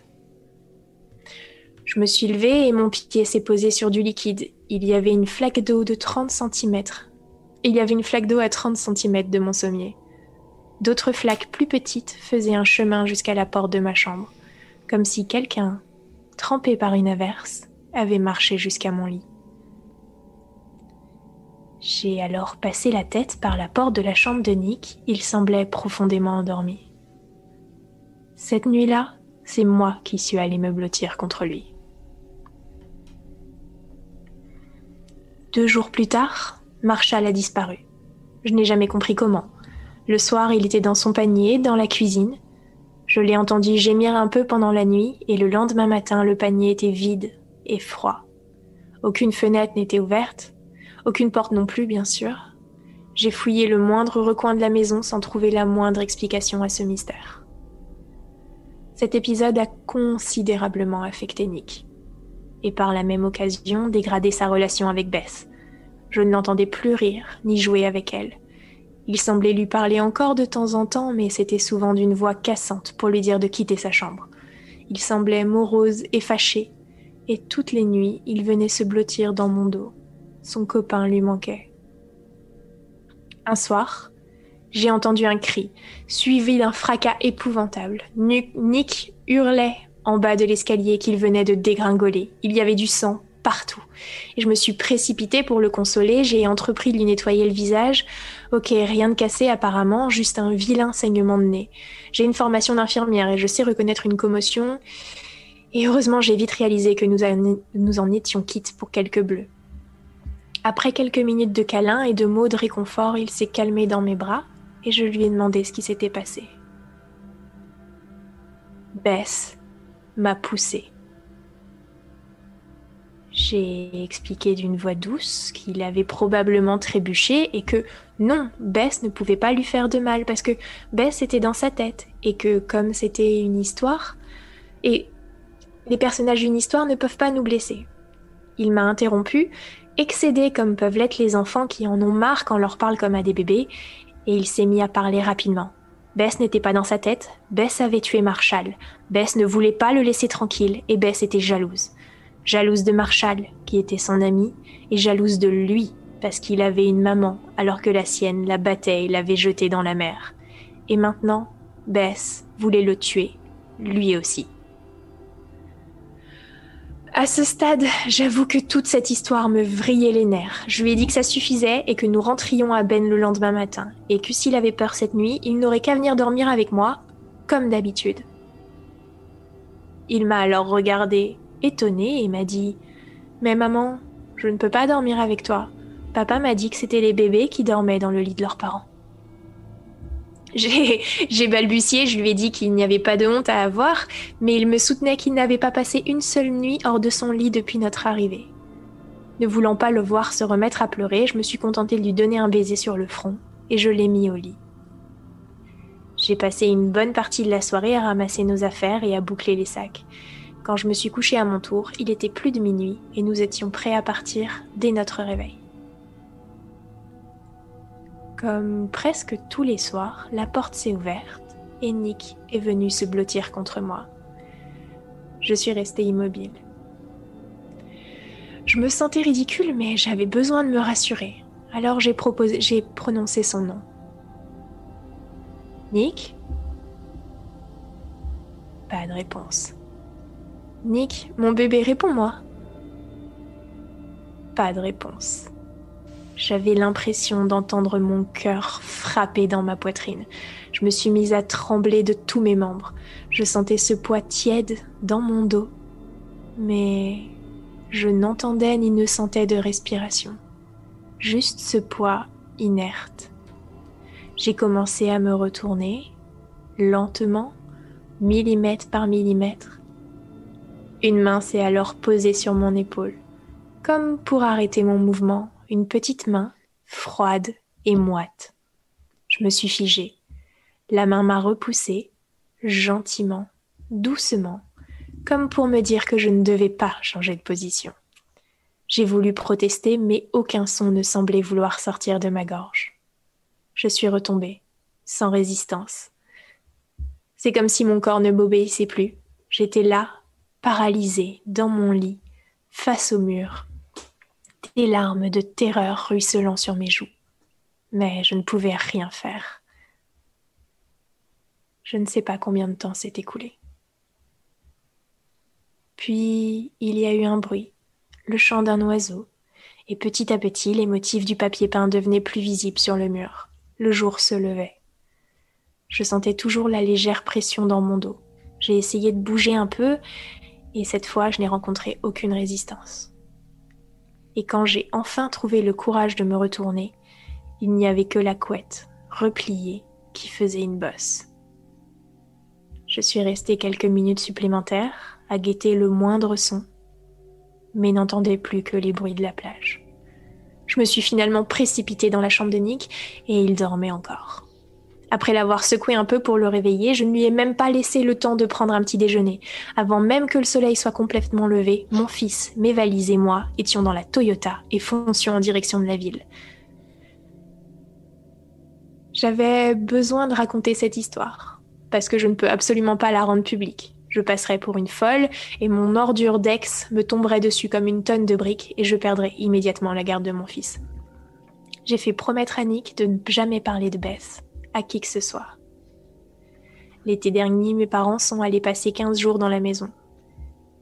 Je me suis levée et mon pied s'est posé sur du liquide. Il y avait une flaque d'eau de 30 cm. Il y avait une flaque d'eau à 30 cm de mon sommier. D'autres flaques plus petites faisaient un chemin jusqu'à la porte de ma chambre, comme si quelqu'un, trempé par une averse, avait marché jusqu'à mon lit. J'ai alors passé la tête par la porte de la chambre de Nick. Il semblait profondément endormi. Cette nuit-là, c'est moi qui suis allée me blottir contre lui. Deux jours plus tard, Marshall a disparu. Je n'ai jamais compris comment. Le soir, il était dans son panier, dans la cuisine. Je l'ai entendu gémir un peu pendant la nuit, et le lendemain matin, le panier était vide et froid. Aucune fenêtre n'était ouverte, aucune porte non plus, bien sûr. J'ai fouillé le moindre recoin de la maison sans trouver la moindre explication à ce mystère. Cet épisode a considérablement affecté Nick, et par la même occasion dégradé sa relation avec Beth. Je ne l'entendais plus rire, ni jouer avec elle. Il semblait lui parler encore de temps en temps, mais c'était souvent d'une voix cassante pour lui dire de quitter sa chambre. Il semblait morose et fâché, et toutes les nuits il venait se blottir dans mon dos. Son copain lui manquait. Un soir, j'ai entendu un cri, suivi d'un fracas épouvantable. Nick hurlait en bas de l'escalier qu'il venait de dégringoler. Il y avait du sang partout. Et je me suis précipitée pour le consoler, j'ai entrepris de lui nettoyer le visage. Ok, rien de cassé apparemment, juste un vilain saignement de nez. J'ai une formation d'infirmière et je sais reconnaître une commotion. Et heureusement, j'ai vite réalisé que nous, en étions quittes pour quelques bleus. Après quelques minutes de câlins et de mots de réconfort, il s'est calmé dans mes bras et je lui ai demandé ce qui s'était passé. Bess m'a poussé. J'ai expliqué d'une voix douce qu'il avait probablement trébuché et que non, Bess ne pouvait pas lui faire de mal parce que Bess était dans sa tête et que comme c'était une histoire, et les personnages d'une histoire ne peuvent pas nous blesser. Il m'a interrompu, excédé comme peuvent l'être les enfants qui en ont marre quand on leur parle comme à des bébés, et il s'est mis à parler rapidement. Bess n'était pas dans sa tête, Bess avait tué Marshall. Bess ne voulait pas le laisser tranquille et Bess était jalouse. Jalouse de Marshall, qui était son ami, et jalouse de lui, parce qu'il avait une maman, alors que la sienne la battait et l'avait jeté dans la mer. Et maintenant, Bess voulait le tuer, lui aussi. À ce stade, j'avoue que toute cette histoire me vrillait les nerfs. Je lui ai dit que ça suffisait et que nous rentrions à Ben le lendemain matin, et que s'il avait peur cette nuit, il n'aurait qu'à venir dormir avec moi, comme d'habitude. Il m'a alors regardé, étonné, et m'a dit Mais maman, je ne peux pas dormir avec toi. Papa m'a dit que c'était les bébés qui dormaient dans le lit de leurs parents. J'ai balbutié, je lui ai dit qu'il n'y avait pas de honte à avoir, mais il me soutenait qu'il n'avait pas passé une seule nuit hors de son lit depuis notre arrivée. Ne voulant pas le voir se remettre à pleurer, je me suis contentée de lui donner un baiser sur le front, et je l'ai mis au lit. J'ai passé une bonne partie de la soirée à ramasser nos affaires et à boucler les sacs. Quand je me suis couchée à mon tour, il était plus de minuit et nous étions prêts à partir dès notre réveil. Comme presque tous les soirs, la porte s'est ouverte et Nick est venu se blottir contre moi. Je suis restée immobile. Je me sentais ridicule, mais j'avais besoin de me rassurer. Alors j'ai prononcé son nom. Nick? Pas de réponse. Nick, mon bébé, réponds-moi. Pas de réponse. J'avais l'impression d'entendre mon cœur frapper dans ma poitrine. Je me suis mise à trembler de tous mes membres. Je sentais ce poids tiède dans mon dos. Mais je n'entendais ni ne sentais de respiration. Juste ce poids inerte. J'ai commencé à me retourner, lentement, millimètre par millimètre. Une main s'est alors posée sur mon épaule, comme pour arrêter mon mouvement une petite main, froide et moite. Je me suis figée. La main m'a repoussée, gentiment, doucement, comme pour me dire que je ne devais pas changer de position. J'ai voulu protester, mais aucun son ne semblait vouloir sortir de ma gorge. Je suis retombée, sans résistance. C'est comme si mon corps ne m'obéissait plus. J'étais là, paralysée, dans mon lit, face au mur, des larmes de terreur ruisselant sur mes joues. Mais je ne pouvais rien faire. Je ne sais pas combien de temps s'est écoulé. Puis il y a eu un bruit, le chant d'un oiseau, et petit à petit les motifs du papier peint devenaient plus visibles sur le mur. Le jour se levait. Je sentais toujours la légère pression dans mon dos. J'ai essayé de bouger un peu, et cette fois je n'ai rencontré aucune résistance et quand j'ai enfin trouvé le courage de me retourner, il n'y avait que la couette, repliée, qui faisait une bosse. Je suis restée quelques minutes supplémentaires à guetter le moindre son, mais n'entendais plus que les bruits de la plage. Je me suis finalement précipitée dans la chambre de Nick et il dormait encore. Après l'avoir secoué un peu pour le réveiller, je ne lui ai même pas laissé le temps de prendre un petit déjeuner. Avant même que le soleil soit complètement levé, mon fils, mes valises et moi étions dans la Toyota et foncions en direction de la ville. J'avais besoin de raconter cette histoire, parce que je ne peux absolument pas la rendre publique. Je passerais pour une folle et mon ordure d'ex me tomberait dessus comme une tonne de briques et je perdrais immédiatement la garde de mon fils. J'ai fait promettre à Nick de ne jamais parler de Beth à qui que ce soit. L'été dernier, mes parents sont allés passer 15 jours dans la maison.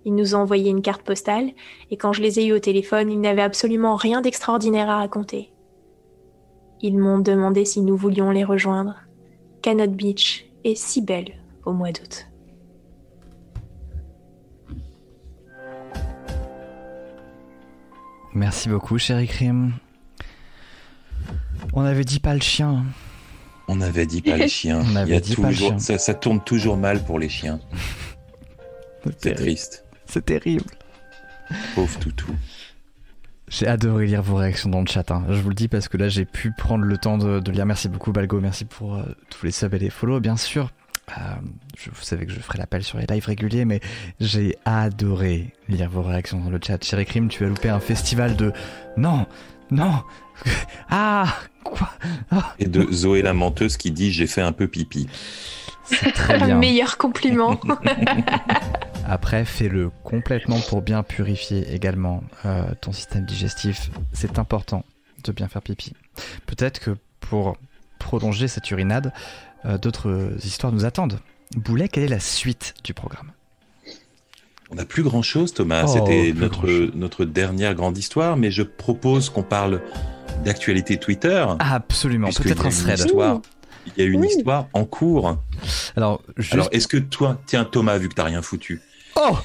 Ils nous ont envoyé une carte postale et quand je les ai eus au téléphone, ils n'avaient absolument rien d'extraordinaire à raconter. Ils m'ont demandé si nous voulions les rejoindre. Canot Beach est si belle au mois d'août. Merci beaucoup, chéri Crime. On avait dit pas le chien. On avait dit pas le chien. On avait Il y a dit pas le toujours, chien. Ça, ça tourne toujours mal pour les chiens. C'est triste. C'est terrible. Pauvre toutou. J'ai adoré lire vos réactions dans le chat. hein. Je vous le dis parce que là, j'ai pu prendre le temps de, de lire. Merci beaucoup, Balgo. Merci pour euh, tous les subs et les follow, bien sûr. Euh, je, vous savez que je ferai l'appel sur les lives réguliers, mais j'ai adoré lire vos réactions dans le chat. Chéri Crime, tu as loupé un festival de non, non, ah, quoi Et de Zoé la menteuse qui dit j'ai fait un peu pipi. C'est très bien. Meilleur compliment. Après, fais-le complètement pour bien purifier également euh, ton système digestif. C'est important de bien faire pipi. Peut-être que pour prolonger cette urinade, euh, d'autres histoires nous attendent. Boulet, quelle est la suite du programme? On n'a plus grand chose, Thomas. Oh, C'était notre, grand-chose. notre dernière grande histoire, mais je propose qu'on parle d'actualité Twitter. Absolument, peut-être y a un une thread. histoire- Il y a une Oui. histoire en cours. Alors, juste... Alors, est-ce que toi, tiens, Thomas, vu que t'as rien foutu, Oh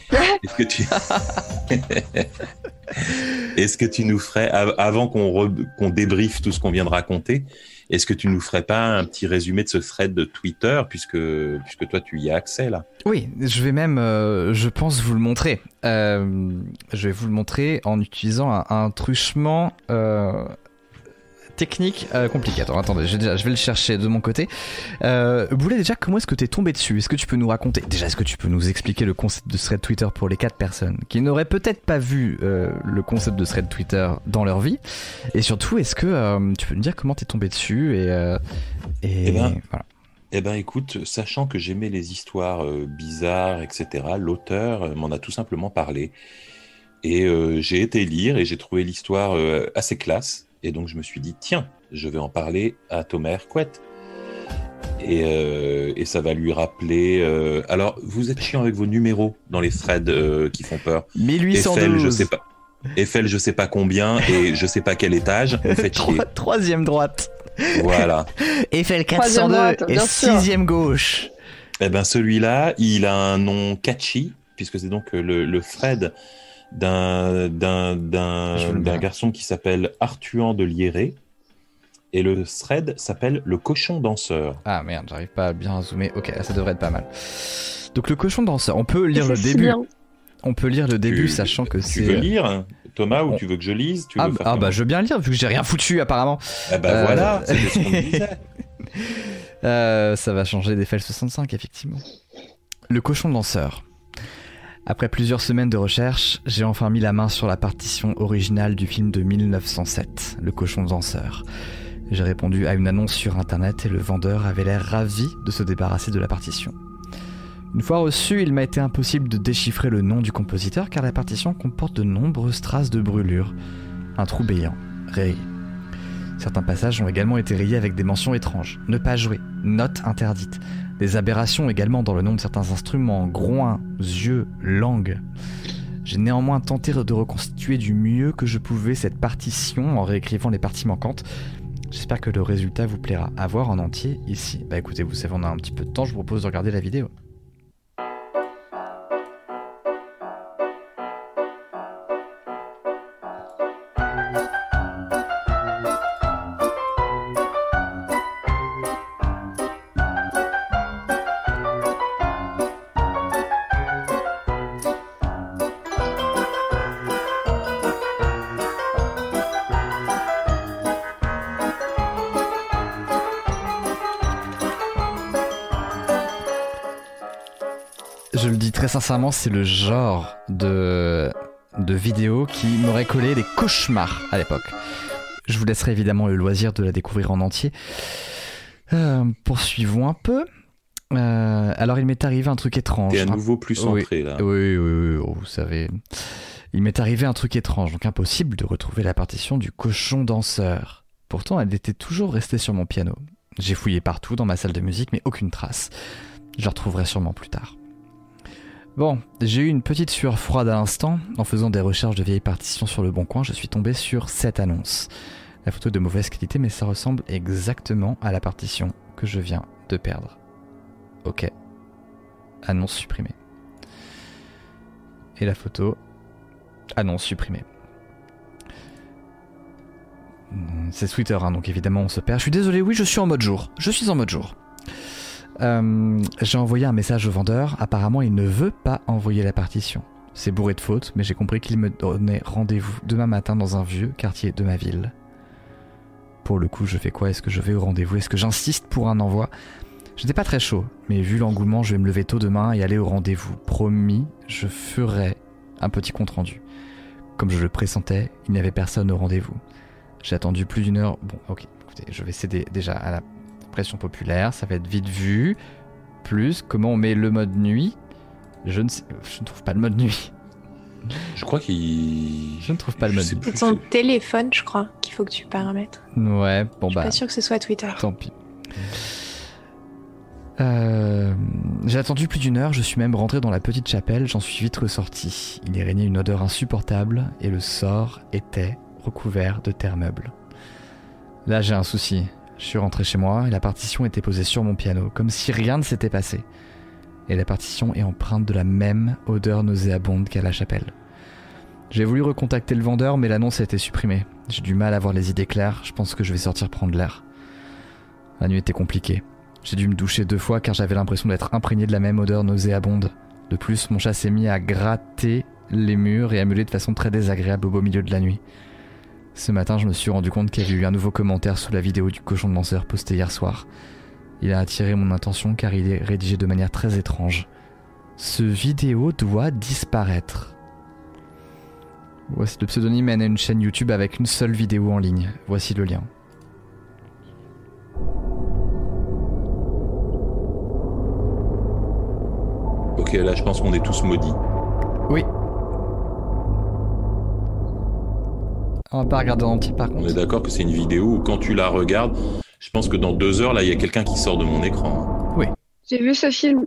est-ce que tu. est-ce que tu nous ferais, av- avant qu'on re- qu'on débriefe tout ce qu'on vient de raconter, est-ce que tu nous ferais pas un petit résumé de ce thread de Twitter, puisque, puisque toi, tu y as accès, là? Oui, je vais même, euh, je pense, vous le montrer. Euh, je vais vous le montrer en utilisant un, truchement euh, technique euh, compliqué. Attends, attendez, déjà, je vais le chercher de mon côté. Euh, Boulet, déjà, comment est-ce que tu es tombé dessus? Est-ce que tu peux nous raconter Déjà, est-ce que tu peux nous expliquer le concept de thread Twitter pour les quatre personnes qui n'auraient peut-être pas vu euh, le concept de thread Twitter dans leur vie? Et surtout, est-ce que euh, tu peux nous dire comment tu es tombé dessus et, et Eh ben, voilà. Eh ben, écoute, sachant que j'aimais les histoires bizarres, etc., l'auteur m'en a tout simplement parlé. Et j'ai été lire et j'ai trouvé l'histoire assez classe. Et donc, je me suis dit, tiens, je vais en parler à Thomas Hercouet. Et, euh, et ça va lui rappeler. euh, Alors, vous êtes chiant avec vos numéros dans les threads euh, qui font peur. 1812 Eiffel, je sais pas. Eiffel, je sais pas combien et je sais pas quel étage. Vous faites chier. Trois- Troisième droite. Voilà. Eiffel Troisième 402 droite, et sixième gauche. Eh ben celui-là, il a un nom catchy puisque c'est donc le, le thread d'un d'un garçon qui s'appelle Artuan de Liéré et le thread s'appelle le cochon danseur. Ah merde, j'arrive pas à bien zoomer. Ok, ça devrait être pas mal. Donc le cochon danseur, on peut lire C'est le début. bien. On peut lire le début, Tu- sachant que Tu c'est. veux lire hein, Thomas ou On- tu veux que je lise? Tu Ah, faire ah bah je veux bien lire vu que j'ai rien foutu apparemment. Ben Euh, voilà, c'était ce qu'on disait. Euh, ça va changer d'Eiffel 65 effectivement. Le cochon danseur. Après plusieurs semaines de recherche, j'ai enfin mis la main sur la partition originale du film de 1907, Le cochon danseur. J'ai répondu à une annonce sur internet et le vendeur avait l'air ravi de se débarrasser de la partition. Une fois reçu, il m'a été impossible de déchiffrer le nom du compositeur car la partition comporte de nombreuses traces de brûlures. Un trou béant, rayé. Certains passages ont également été rayés avec des mentions étranges. Ne pas jouer, note interdite. Des aberrations également dans le nom de certains instruments, groins, yeux, langue. J'ai néanmoins tenté de reconstituer du mieux que je pouvais cette partition en réécrivant les parties manquantes. J'espère que le résultat vous plaira. À voir en entier ici. Bah écoutez, vous savez, on a un petit peu de temps, je vous propose de regarder la vidéo. Je le dis très sincèrement, c'est le genre de, de vidéo qui m'aurait collé des cauchemars à l'époque. Je vous laisserai évidemment le loisir de la découvrir en entier. Euh, poursuivons un peu. Euh, alors, il m'est arrivé un truc étrange. T'es à nouveau plus centré là. Oui, oui, oui, oh, vous savez. Il m'est arrivé un truc étrange, donc impossible de retrouver la partition du cochon danseur. Pourtant, elle était toujours restée sur mon piano. J'ai fouillé partout dans ma salle de musique, mais aucune trace. Je la retrouverai sûrement plus tard. Bon, j'ai eu une petite sueur froide à l'instant. En faisant des recherches de vieilles partitions sur le bon coin, je suis tombé sur cette annonce. La photo est de mauvaise qualité, mais ça ressemble exactement à la partition que je viens de perdre. Ok. Annonce supprimée. Et la photo. Annonce supprimée. C'est Twitter, hein, donc évidemment on se perd. Je suis désolé, oui, je suis en mode jour. Je suis en mode jour. Euh, J'ai envoyé un message au vendeur. Apparemment, il ne veut pas envoyer la partition. C'est bourré de fautes, mais j'ai compris qu'il me donnait rendez-vous demain matin dans un vieux quartier de ma ville. Pour le coup, je fais quoi? Est-ce que je vais au rendez-vous? Est-ce que j'insiste pour un envoi? J'étais pas très chaud, mais vu l'engouement, je vais me lever tôt demain et aller au rendez-vous. Promis, je ferai un petit compte-rendu. Comme je le pressentais, il n'y avait personne au rendez-vous. J'ai attendu plus d'une heure. Bon, ok, écoutez, je vais céder déjà à la pression populaire, ça va être vite vu. Plus, comment on met le mode nuit? Je ne, sais- je ne trouve pas le mode nuit. Je crois qu'il. Je ne trouve pas le mode nuit. C'est ton téléphone, je crois, qu'il faut que tu paramètres. Ouais, bon je suis bah. pas sûr que ce soit Twitter. Tant pis. Euh, J'ai attendu plus d'une heure, je suis même rentré dans la petite chapelle, j'en suis vite ressorti. Il y régnait une odeur insupportable et le sort était recouvert de terre meuble. Là j'ai un souci. Je suis rentré chez moi et la partition était posée sur mon piano, comme si rien ne s'était passé. Et la partition est empreinte de la même odeur nauséabonde qu'à la chapelle. J'ai voulu recontacter le vendeur, mais l'annonce a été supprimée. J'ai du mal à avoir les idées claires, je pense que je vais sortir prendre l'air. La nuit était compliquée. J'ai dû me doucher deux fois car j'avais l'impression d'être imprégné de la même odeur nauséabonde. De plus, mon chat s'est mis à gratter les murs et à meuler de façon très désagréable au beau milieu de la nuit. Ce matin, je me suis rendu compte qu'il y avait eu un nouveau commentaire sous la vidéo du cochon de lanceur postée hier soir. Il a attiré mon attention car il est rédigé de manière très étrange. Ce vidéo doit disparaître. Voici le pseudonyme mène à une chaîne YouTube avec une seule vidéo en ligne. Voici le lien. Ok, là, je pense qu'on est tous maudits. Oui. On va pas regarder en entier par On contre. est d'accord que c'est une vidéo où quand tu la regardes, je pense que dans deux heures, là, il y a quelqu'un qui sort de mon écran. hein. J'ai vu ce film.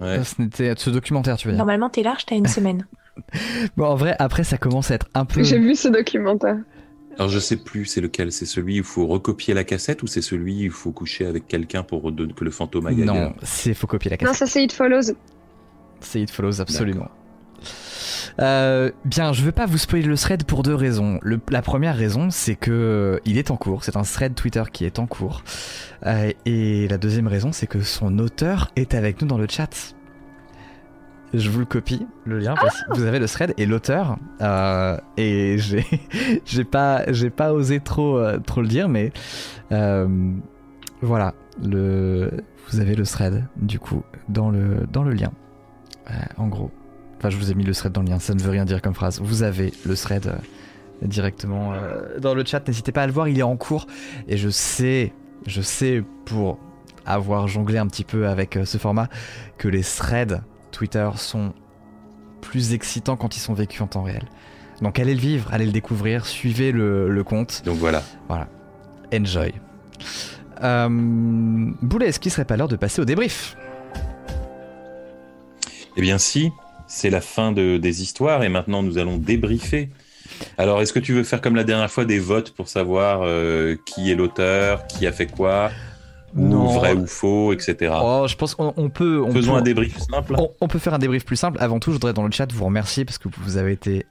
Ouais. Ce n'était ce documentaire, tu veux dire. Normalement, t'es large, t'as une semaine. Bon, en vrai, après, ça commence à être un peu. J'ai vu ce documentaire. Alors, je sais plus, c'est lequel C'est celui où il faut recopier la cassette ou c'est celui où il faut coucher avec quelqu'un pour redonner- que le fantôme aille Non, c'est faut copier la Non, cassette. ça c'est It Follows. C'est It Follows, absolument. Euh, bien, je veux pas vous spoiler le thread pour deux raisons. Le- la première raison, c'est que euh, il est en cours. C'est un thread Twitter qui est en cours. Euh, et la deuxième raison, c'est que son auteur est avec nous dans le chat. Je vous le copie, le lien. voici. Vous avez le thread et l'auteur. euh, et j'ai, j'ai pas, j'ai pas osé trop, trop le dire, mais voilà. Le, vous avez le thread du coup dans le, dans le lien. En gros. Enfin, je vous ai mis le thread dans le lien, ça ne veut rien dire comme phrase. Vous avez le thread euh, directement euh, dans le chat. N'hésitez pas à le voir, il est en cours. Et je sais, je sais pour avoir jonglé un petit peu avec euh, ce format, que les threads Twitter sont plus excitants quand ils sont vécus en temps réel. Donc allez le vivre, allez le découvrir, suivez le, le compte. Donc voilà. Enjoy. Euh, Boulet, est-ce qu'il serait pas l'heure de passer au débrief? Eh bien, si, c'est la fin de- des histoires et maintenant nous allons débriefer. Alors, est-ce que tu veux faire comme la dernière fois des votes pour savoir euh, qui est l'auteur, qui a fait quoi, ou vrai ou faux, etc. Oh, je pense qu'on on peut. On Faisons peut- un débrief simple. On, on peut faire un débrief plus simple. Avant tout, je voudrais dans le chat vous remercier parce que vous avez été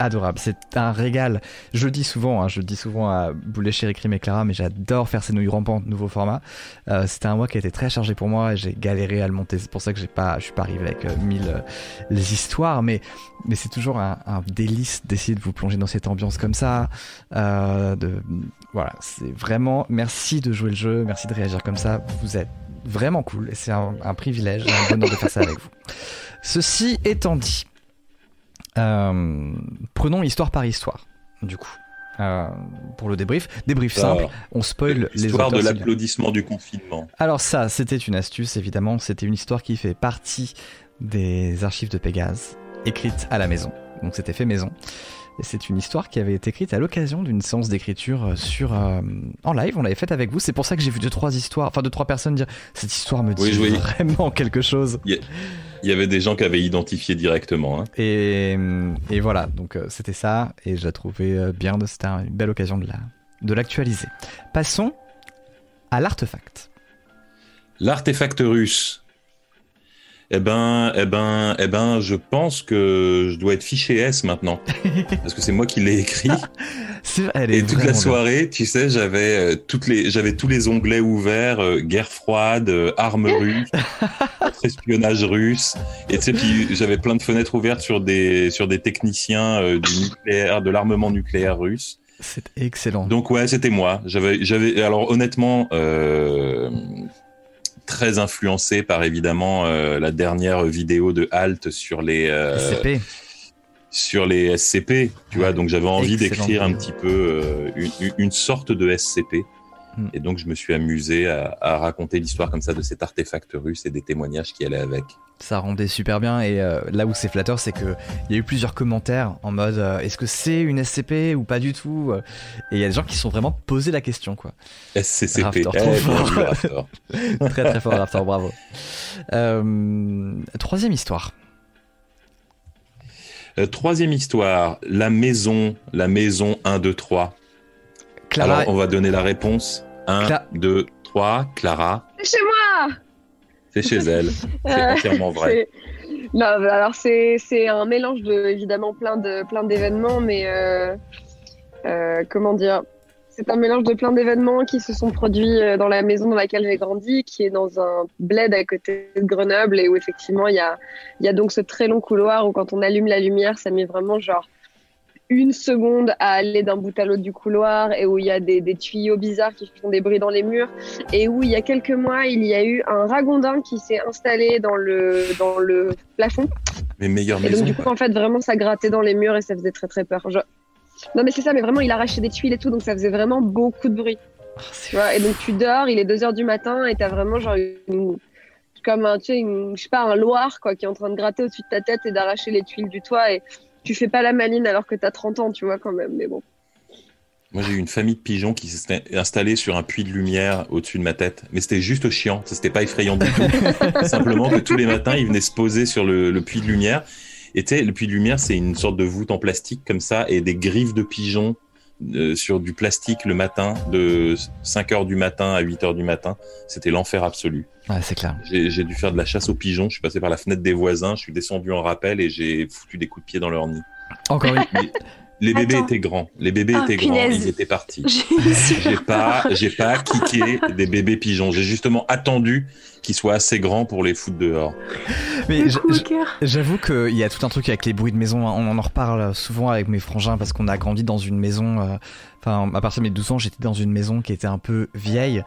adorable. C'est un régal. Je le dis souvent, hein, je le dis souvent à Boulet, Chéri, Crime et Clara, mais j'adore faire ces nouilles rampantes, nouveau format. Euh, C'était un mois qui a été très chargé pour moi et j'ai galéré à le monter. C'est pour ça que pas, je suis pas arrivé avec euh, mille euh, les histoires, mais mais c'est toujours un, délice d'essayer de vous plonger dans cette ambiance comme ça. De voilà, c'est vraiment merci de jouer le jeu, merci de réagir comme ça. Vous êtes vraiment cool. Et c'est un, un privilège, un bonheur de faire ça avec vous. Ceci étant dit, euh, prenons histoire par histoire, du coup. Euh, pour le débrief. Débrief simple, on spoil les L'histoire auteurs. de l'applaudissement du confinement. Alors ça, c'était une astuce, évidemment. C'était une histoire qui fait partie des archives de Pégase, écrite à la maison. Donc c'était fait maison. C'est une histoire qui avait été écrite à l'occasion d'une séance d'écriture euh, sur euh, en live. On l'avait faite avec vous. C'est pour ça que j'ai vu deux trois histoires, enfin deux trois personnes dire cette histoire me dit Oui, oui. vraiment quelque chose. Il y avait des gens qui avaient identifié directement. hein. Et, et voilà, donc euh, c'était ça. Et je la trouvais bien. de- C'était une belle occasion de la de l'actualiser. Passons à l'artefact. L'artefact russe. Eh ben, eh ben, eh ben, je pense que je dois être fiché S maintenant. Parce que c'est moi qui l'ai écrit. C'est- Elle est Et toute la bien. soirée, tu sais, j'avais euh, toutes les, j'avais tous les onglets ouverts, euh, guerre froide, euh, armes russes, espionnage russe. Et tu sais, puis j'avais plein de fenêtres ouvertes sur des, sur des techniciens du nucléaire, de l'armement nucléaire russe. C'est excellent. Donc ouais, c'était moi. J'avais, j'avais, alors honnêtement, euh, très influencé par évidemment euh, la dernière vidéo de Halt sur les euh, SCP. sur les SCP, tu vois. Donc j'avais envie d'écrire un petit peu euh, une, une sorte de SCP. Hmm. Et donc je me suis amusé à, à raconter l'histoire comme ça de cet artefact russe et des témoignages qui allaient avec. Ça rendait super bien et euh, là où c'est flatteur, c'est que il y a eu plusieurs commentaires en mode euh, est-ce que c'est une SCP ou pas du tout euh, Et il y a des gens qui se sont vraiment posé la question quoi. SCCP. Rafter, Eh, trop fort. vu, Rafter. très très fort Raptor, bravo. Euh, troisième histoire. Troisième histoire, la maison, la maison 1, 2, 3. Clara, Alors on va donner la réponse. 1, Cla- 2, 3. Clara, C'est chez moi c'est chez elle. C'est Euh, entièrement vrai. Non, bah, alors c'est c'est un mélange de évidemment plein de plein d'événements, mais euh, euh, comment dire? C'est un mélange de plein d'événements qui se sont produits dans la maison dans laquelle j'ai grandi, qui est dans un bled à côté de Grenoble, et où effectivement il y a il y a donc ce très long couloir où quand on allume la lumière, ça met vraiment genre une seconde à aller d'un bout à l'autre du couloir et où il y a des, des tuyaux bizarres qui font des bruits dans les murs et où il y a quelques mois il y a eu un ragondin qui s'est installé dans le dans le plafond Mes meilleures et donc du coup en fait vraiment ça grattait dans les murs et ça faisait très très peur. Je- Non mais c'est ça mais vraiment il arrachait des tuiles et tout donc ça faisait vraiment beaucoup de bruit. Ah, Tu vois et donc tu dors il est 2 heures du matin et t'as vraiment genre une comme un tu sais une, je sais pas un loir quoi qui est en train de gratter au-dessus de ta tête et d'arracher les tuiles du toit et tu fais pas la maline alors que t'as 30 ans tu vois quand même mais bon. Moi, j'ai eu une famille de pigeons qui s'était installée sur un puits de lumière au-dessus de ma tête. Mais c'était juste chiant. Ça, c'était pas effrayant du tout. Simplement que tous les matins, ils venaient se poser sur le, le puits de lumière. Et tu sais, le puits de lumière, c'est une sorte de voûte en plastique comme ça et des griffes de pigeons euh, sur du plastique le matin de 5 heures du matin à 8 heures du matin. C'était l'enfer absolu. Ouais, c'est clair. J'ai j'ai dû faire de la chasse aux pigeons. Je suis passé par la fenêtre des voisins. Je suis descendu en rappel et j'ai foutu des coups de pied dans leur nid. Encore une. Les, bébés Attends. étaient grands. Les bébés Ah, étaient grands. Ils étaient partis. J'ai pas, j'ai pas kické des bébés pigeons. J'ai justement attendu qu'ils soient assez grands pour les foutre dehors. Mais. J'avoue qu'il y a tout un truc avec les bruits de maison. On en reparle souvent avec mes frangins parce qu'on a grandi dans une maison. euh, Enfin, à partir de mes 12 ans, j'étais dans une maison qui était un peu vieille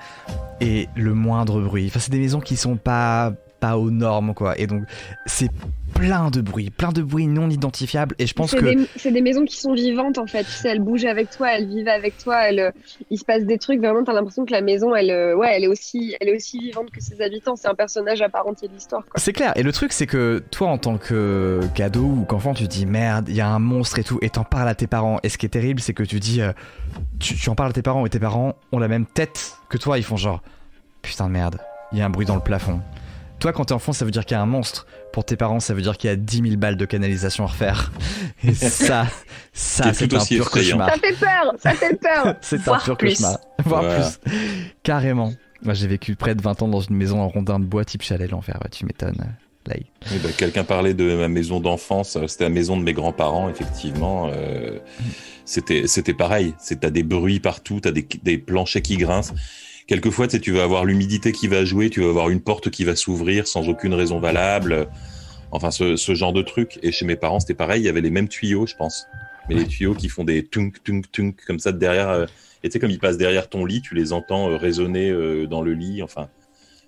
et le moindre bruit. Enfin, c'est des maisons qui sont pas pas aux normes quoi. Et donc c'est plein de bruit, plein de bruit non identifiables. Et je pense que c'est des maisons qui sont vivantes en fait. Tu sais, elles bougent avec toi, elles vivent avec toi. Elles, euh, il se passe des trucs. Vraiment, t'as l'impression que la maison, elle, euh, ouais, elle est aussi, elle est aussi vivante que ses habitants. C'est un personnage à part entière de l'histoire. C'est clair, et le truc c'est que toi en tant que cadeau ou qu'enfant tu te dis merde, il y a un monstre et tout, et t'en parles à tes parents. Et ce qui est terrible c'est que tu dis, euh, tu, tu en parles à tes parents et tes parents ont la même tête que toi, ils font genre, putain de merde, il y a un bruit dans le plafond. Toi quand t'es enfant ça veut dire qu'il y a un monstre, pour tes parents ça veut dire qu'il y a 10 000 balles de canalisation à refaire. Et ça, ça C'est un pur effrayant. cauchemar. Ça fait peur, ça fait peur. C'est un pur plus. cauchemar. Voire Voilà. plus. Carrément. Moi j'ai vécu près de 20 ans dans une maison en rondin de bois type chalet, l'enfer, ouais, tu m'étonnes. Là, il- Oui, bah, Quelqu'un parlait de ma maison d'enfance. C'était la maison de mes grands-parents, effectivement. Euh, c'était, c'était pareil. C'est, t'as des bruits partout, t'as des, des planchers qui grincent. Quelquefois, tu sais, tu vas avoir l'humidité qui va jouer, tu vas avoir une porte qui va s'ouvrir sans aucune raison valable. Enfin, ce, ce genre de truc. Et chez mes parents, c'était pareil. Il y avait les mêmes tuyaux, je pense. Mais les tuyaux qui font des tunk, tunk, tunk, comme ça de derrière. euh, et tu sais, comme ils passent derrière ton lit, tu les entends euh, résonner euh, dans le lit. Enfin,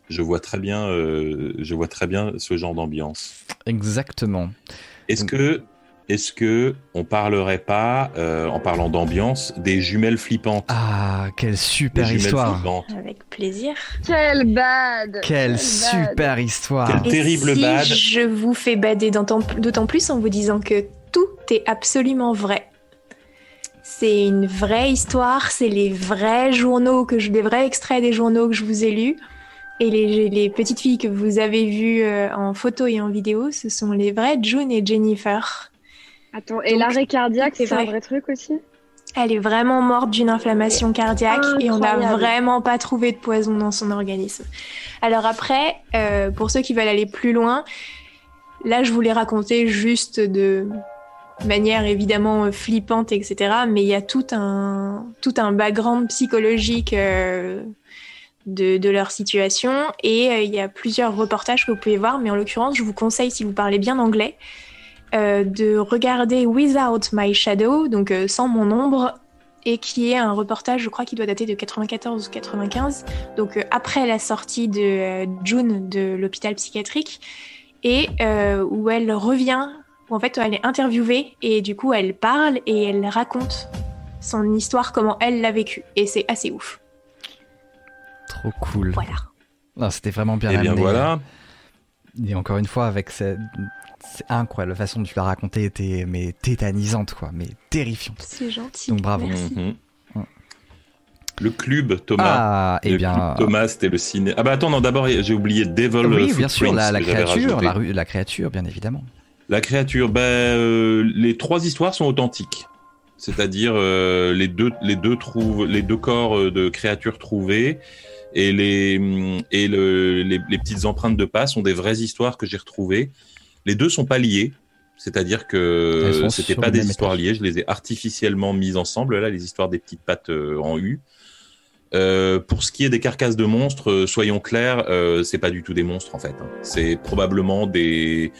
je vois très bien, je vois très bien ce genre d'ambiance. Exactement. Est-ce que, est-ce que on parlerait pas, euh, en parlant d'ambiance, des jumelles flippantes Ah, quelle super histoire. flippantes. Avec plaisir. Quel bad Quelle super histoire. Quel- Terrible Et si bad. je vous fais bader d'autant plus en vous disant que tout est absolument vrai. C'est une vraie histoire, c'est les vrais journaux, que je, les vrais extraits des journaux que je vous ai lus. Et les, les petites filles que vous avez vues euh, en photo et en vidéo, ce sont les vrais June et Jennifer. Attends, et l'arrêt cardiaque, c'est un vrai. truc aussi? Elle est vraiment morte d'une inflammation cardiaque et on n'a vraiment pas trouvé de poison dans son organisme. Alors après, euh, pour ceux qui veulent aller plus loin, là je voulais raconter juste de manière évidemment euh, flippante, etc. Mais il y a tout un, tout un background psychologique euh, de, de leur situation et euh, il y a plusieurs reportages que vous pouvez voir. Mais en l'occurrence, je vous conseille, si vous parlez bien anglais, de regarder Without My Shadow, donc euh, sans mon ombre, et qui est un reportage, je crois, qui doit dater de 94 ou 95, donc euh, après la sortie de euh, June de l'hôpital psychiatrique, et euh, où elle revient, où en fait elle est interviewée, et du coup elle parle et elle raconte son histoire, comment elle l'a vécu, et c'est assez ouf. Trop cool. Voilà. Non, C'était vraiment bien Eh bien voilà. Et encore une fois, avec cette... C'est incroyable, la façon dont tu l'as raconté était mais tétanisante, quoi, mais terrifiante. C'est gentil. Donc bravo. Merci. Mhm. Ouais. Le club Thomas. Ah, le eh bien. club Thomas, c'était le ciné. Ah bah attends, non, d'abord j'ai oublié Devil oui, bien sûr, la, créature, la, créature, bien évidemment. La créature, ben, euh, les trois histoires sont authentiques. C'est-à-dire euh, les deux les deux trouvent les deux corps euh, de créatures trouvées et les hum, et le, les, les petites empreintes de pas sont des vraies histoires que j'ai retrouvées. Les deux sont pas liés, c'est-à-dire que c'était pas des histoires liées, je les ai artificiellement mises ensemble là, les histoires des petites pattes euh, en U. Euh, pour ce qui est des carcasses de monstres, euh, soyons clairs, euh, c'est pas du tout des monstres en fait. hein. C'est probablement des,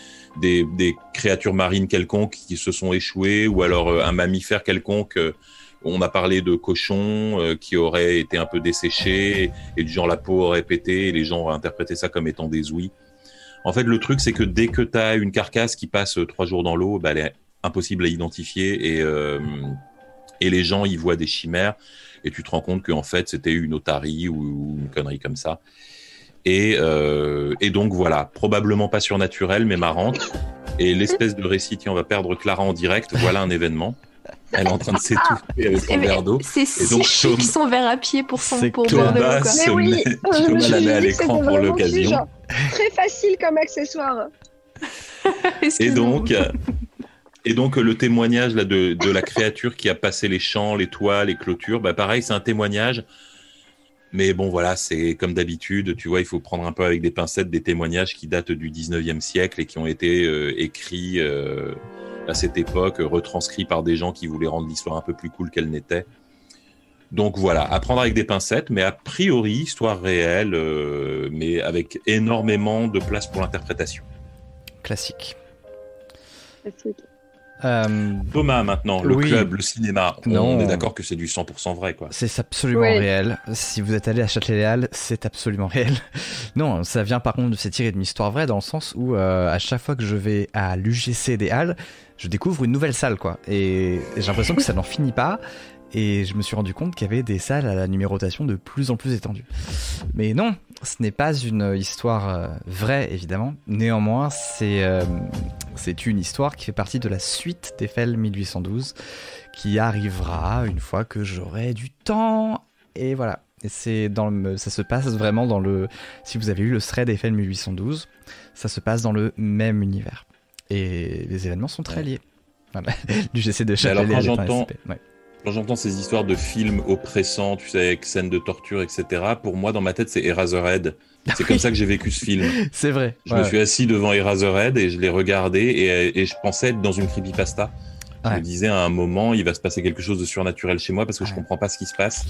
des des créatures marines quelconques qui se sont échouées ou alors euh, un mammifère quelconque. on a parlé de cochons qui auraient été un peu desséchés et du genre la peau aurait pété et les gens auraient interprété ça comme étant des ouïes. En fait, le truc c'est que dès que tu as une carcasse qui passe euh, trois jours dans l'eau, bah, elle est impossible à identifier et euh, les gens y voient des chimères et tu te rends compte qu'en fait c'était une otarie ou, ou une connerie comme ça. Et, euh, et donc voilà, probablement pas surnaturelle mais marrante. Et l'espèce de récit, tiens, on va perdre Clara en direct, voilà un événement. Elle est en train de s'étouffer avec son Eh, verre d'eau. C'est si donc, chic son verre à pied pour son pour boire de l'eau, Mais oui, met, euh, je la met à l'écran pour l'occasion. Très facile comme accessoire. Et donc, euh, et donc euh, le témoignage là, de, de la créature qui a passé les champs, les toits, les clôtures, bah pareil, c'est un témoignage. Mais bon, voilà, c'est comme d'habitude, tu vois, il faut prendre un peu avec des pincettes des témoignages qui datent du 19e siècle et qui ont été euh, écrits euh, à cette époque, retranscrits par des gens qui voulaient rendre l'histoire un peu plus cool qu'elle n'était. Donc voilà, à prendre avec des pincettes, mais a priori, histoire réelle, euh, mais avec énormément de place pour l'interprétation. Classique. Classique. Euh, Thomas, maintenant, le Oui. club, le cinéma, on Non. est d'accord que c'est du 100% vrai, quoi. c'est absolument réel. Si vous êtes allé à Châtelet-Léal, c'est absolument réel. Non, ça vient par contre de tiré d'une histoire vraie dans le sens où euh, à chaque fois que je vais à l'UGC des Halles, je découvre une nouvelle salle quoi. Et j'ai l'impression que ça n'en finit pas. Et je me suis rendu compte qu'il y avait des salles à la numérotation de plus en plus étendue. Mais non, ce n'est pas une histoire euh, vraie évidemment. Néanmoins, c'est euh, c'est une histoire qui fait partie de la suite d'Eiffel 1812 qui arrivera une fois que j'aurai du temps. Et voilà. Et ça se passe vraiment dans le. Si vous avez eu le thread Eiffel 1812, ça se passe dans le même univers. Et les événements sont très liés. Voilà. L'UGC de alors, Châtelet quand est un j'entends-. Quand j'entends ces histoires de films oppressants, tu sais, avec scènes de torture, etc., pour moi, dans ma tête, c'est Eraserhead. C'est comme ça que j'ai vécu ce film. C'est vrai. Je Ouais. me suis assis devant Eraserhead et je l'ai regardé et, et je pensais être dans une creepypasta. Je Ouais. me disais à un moment, il va se passer quelque chose de surnaturel chez moi parce que je Ouais. comprends pas ce qui se passe.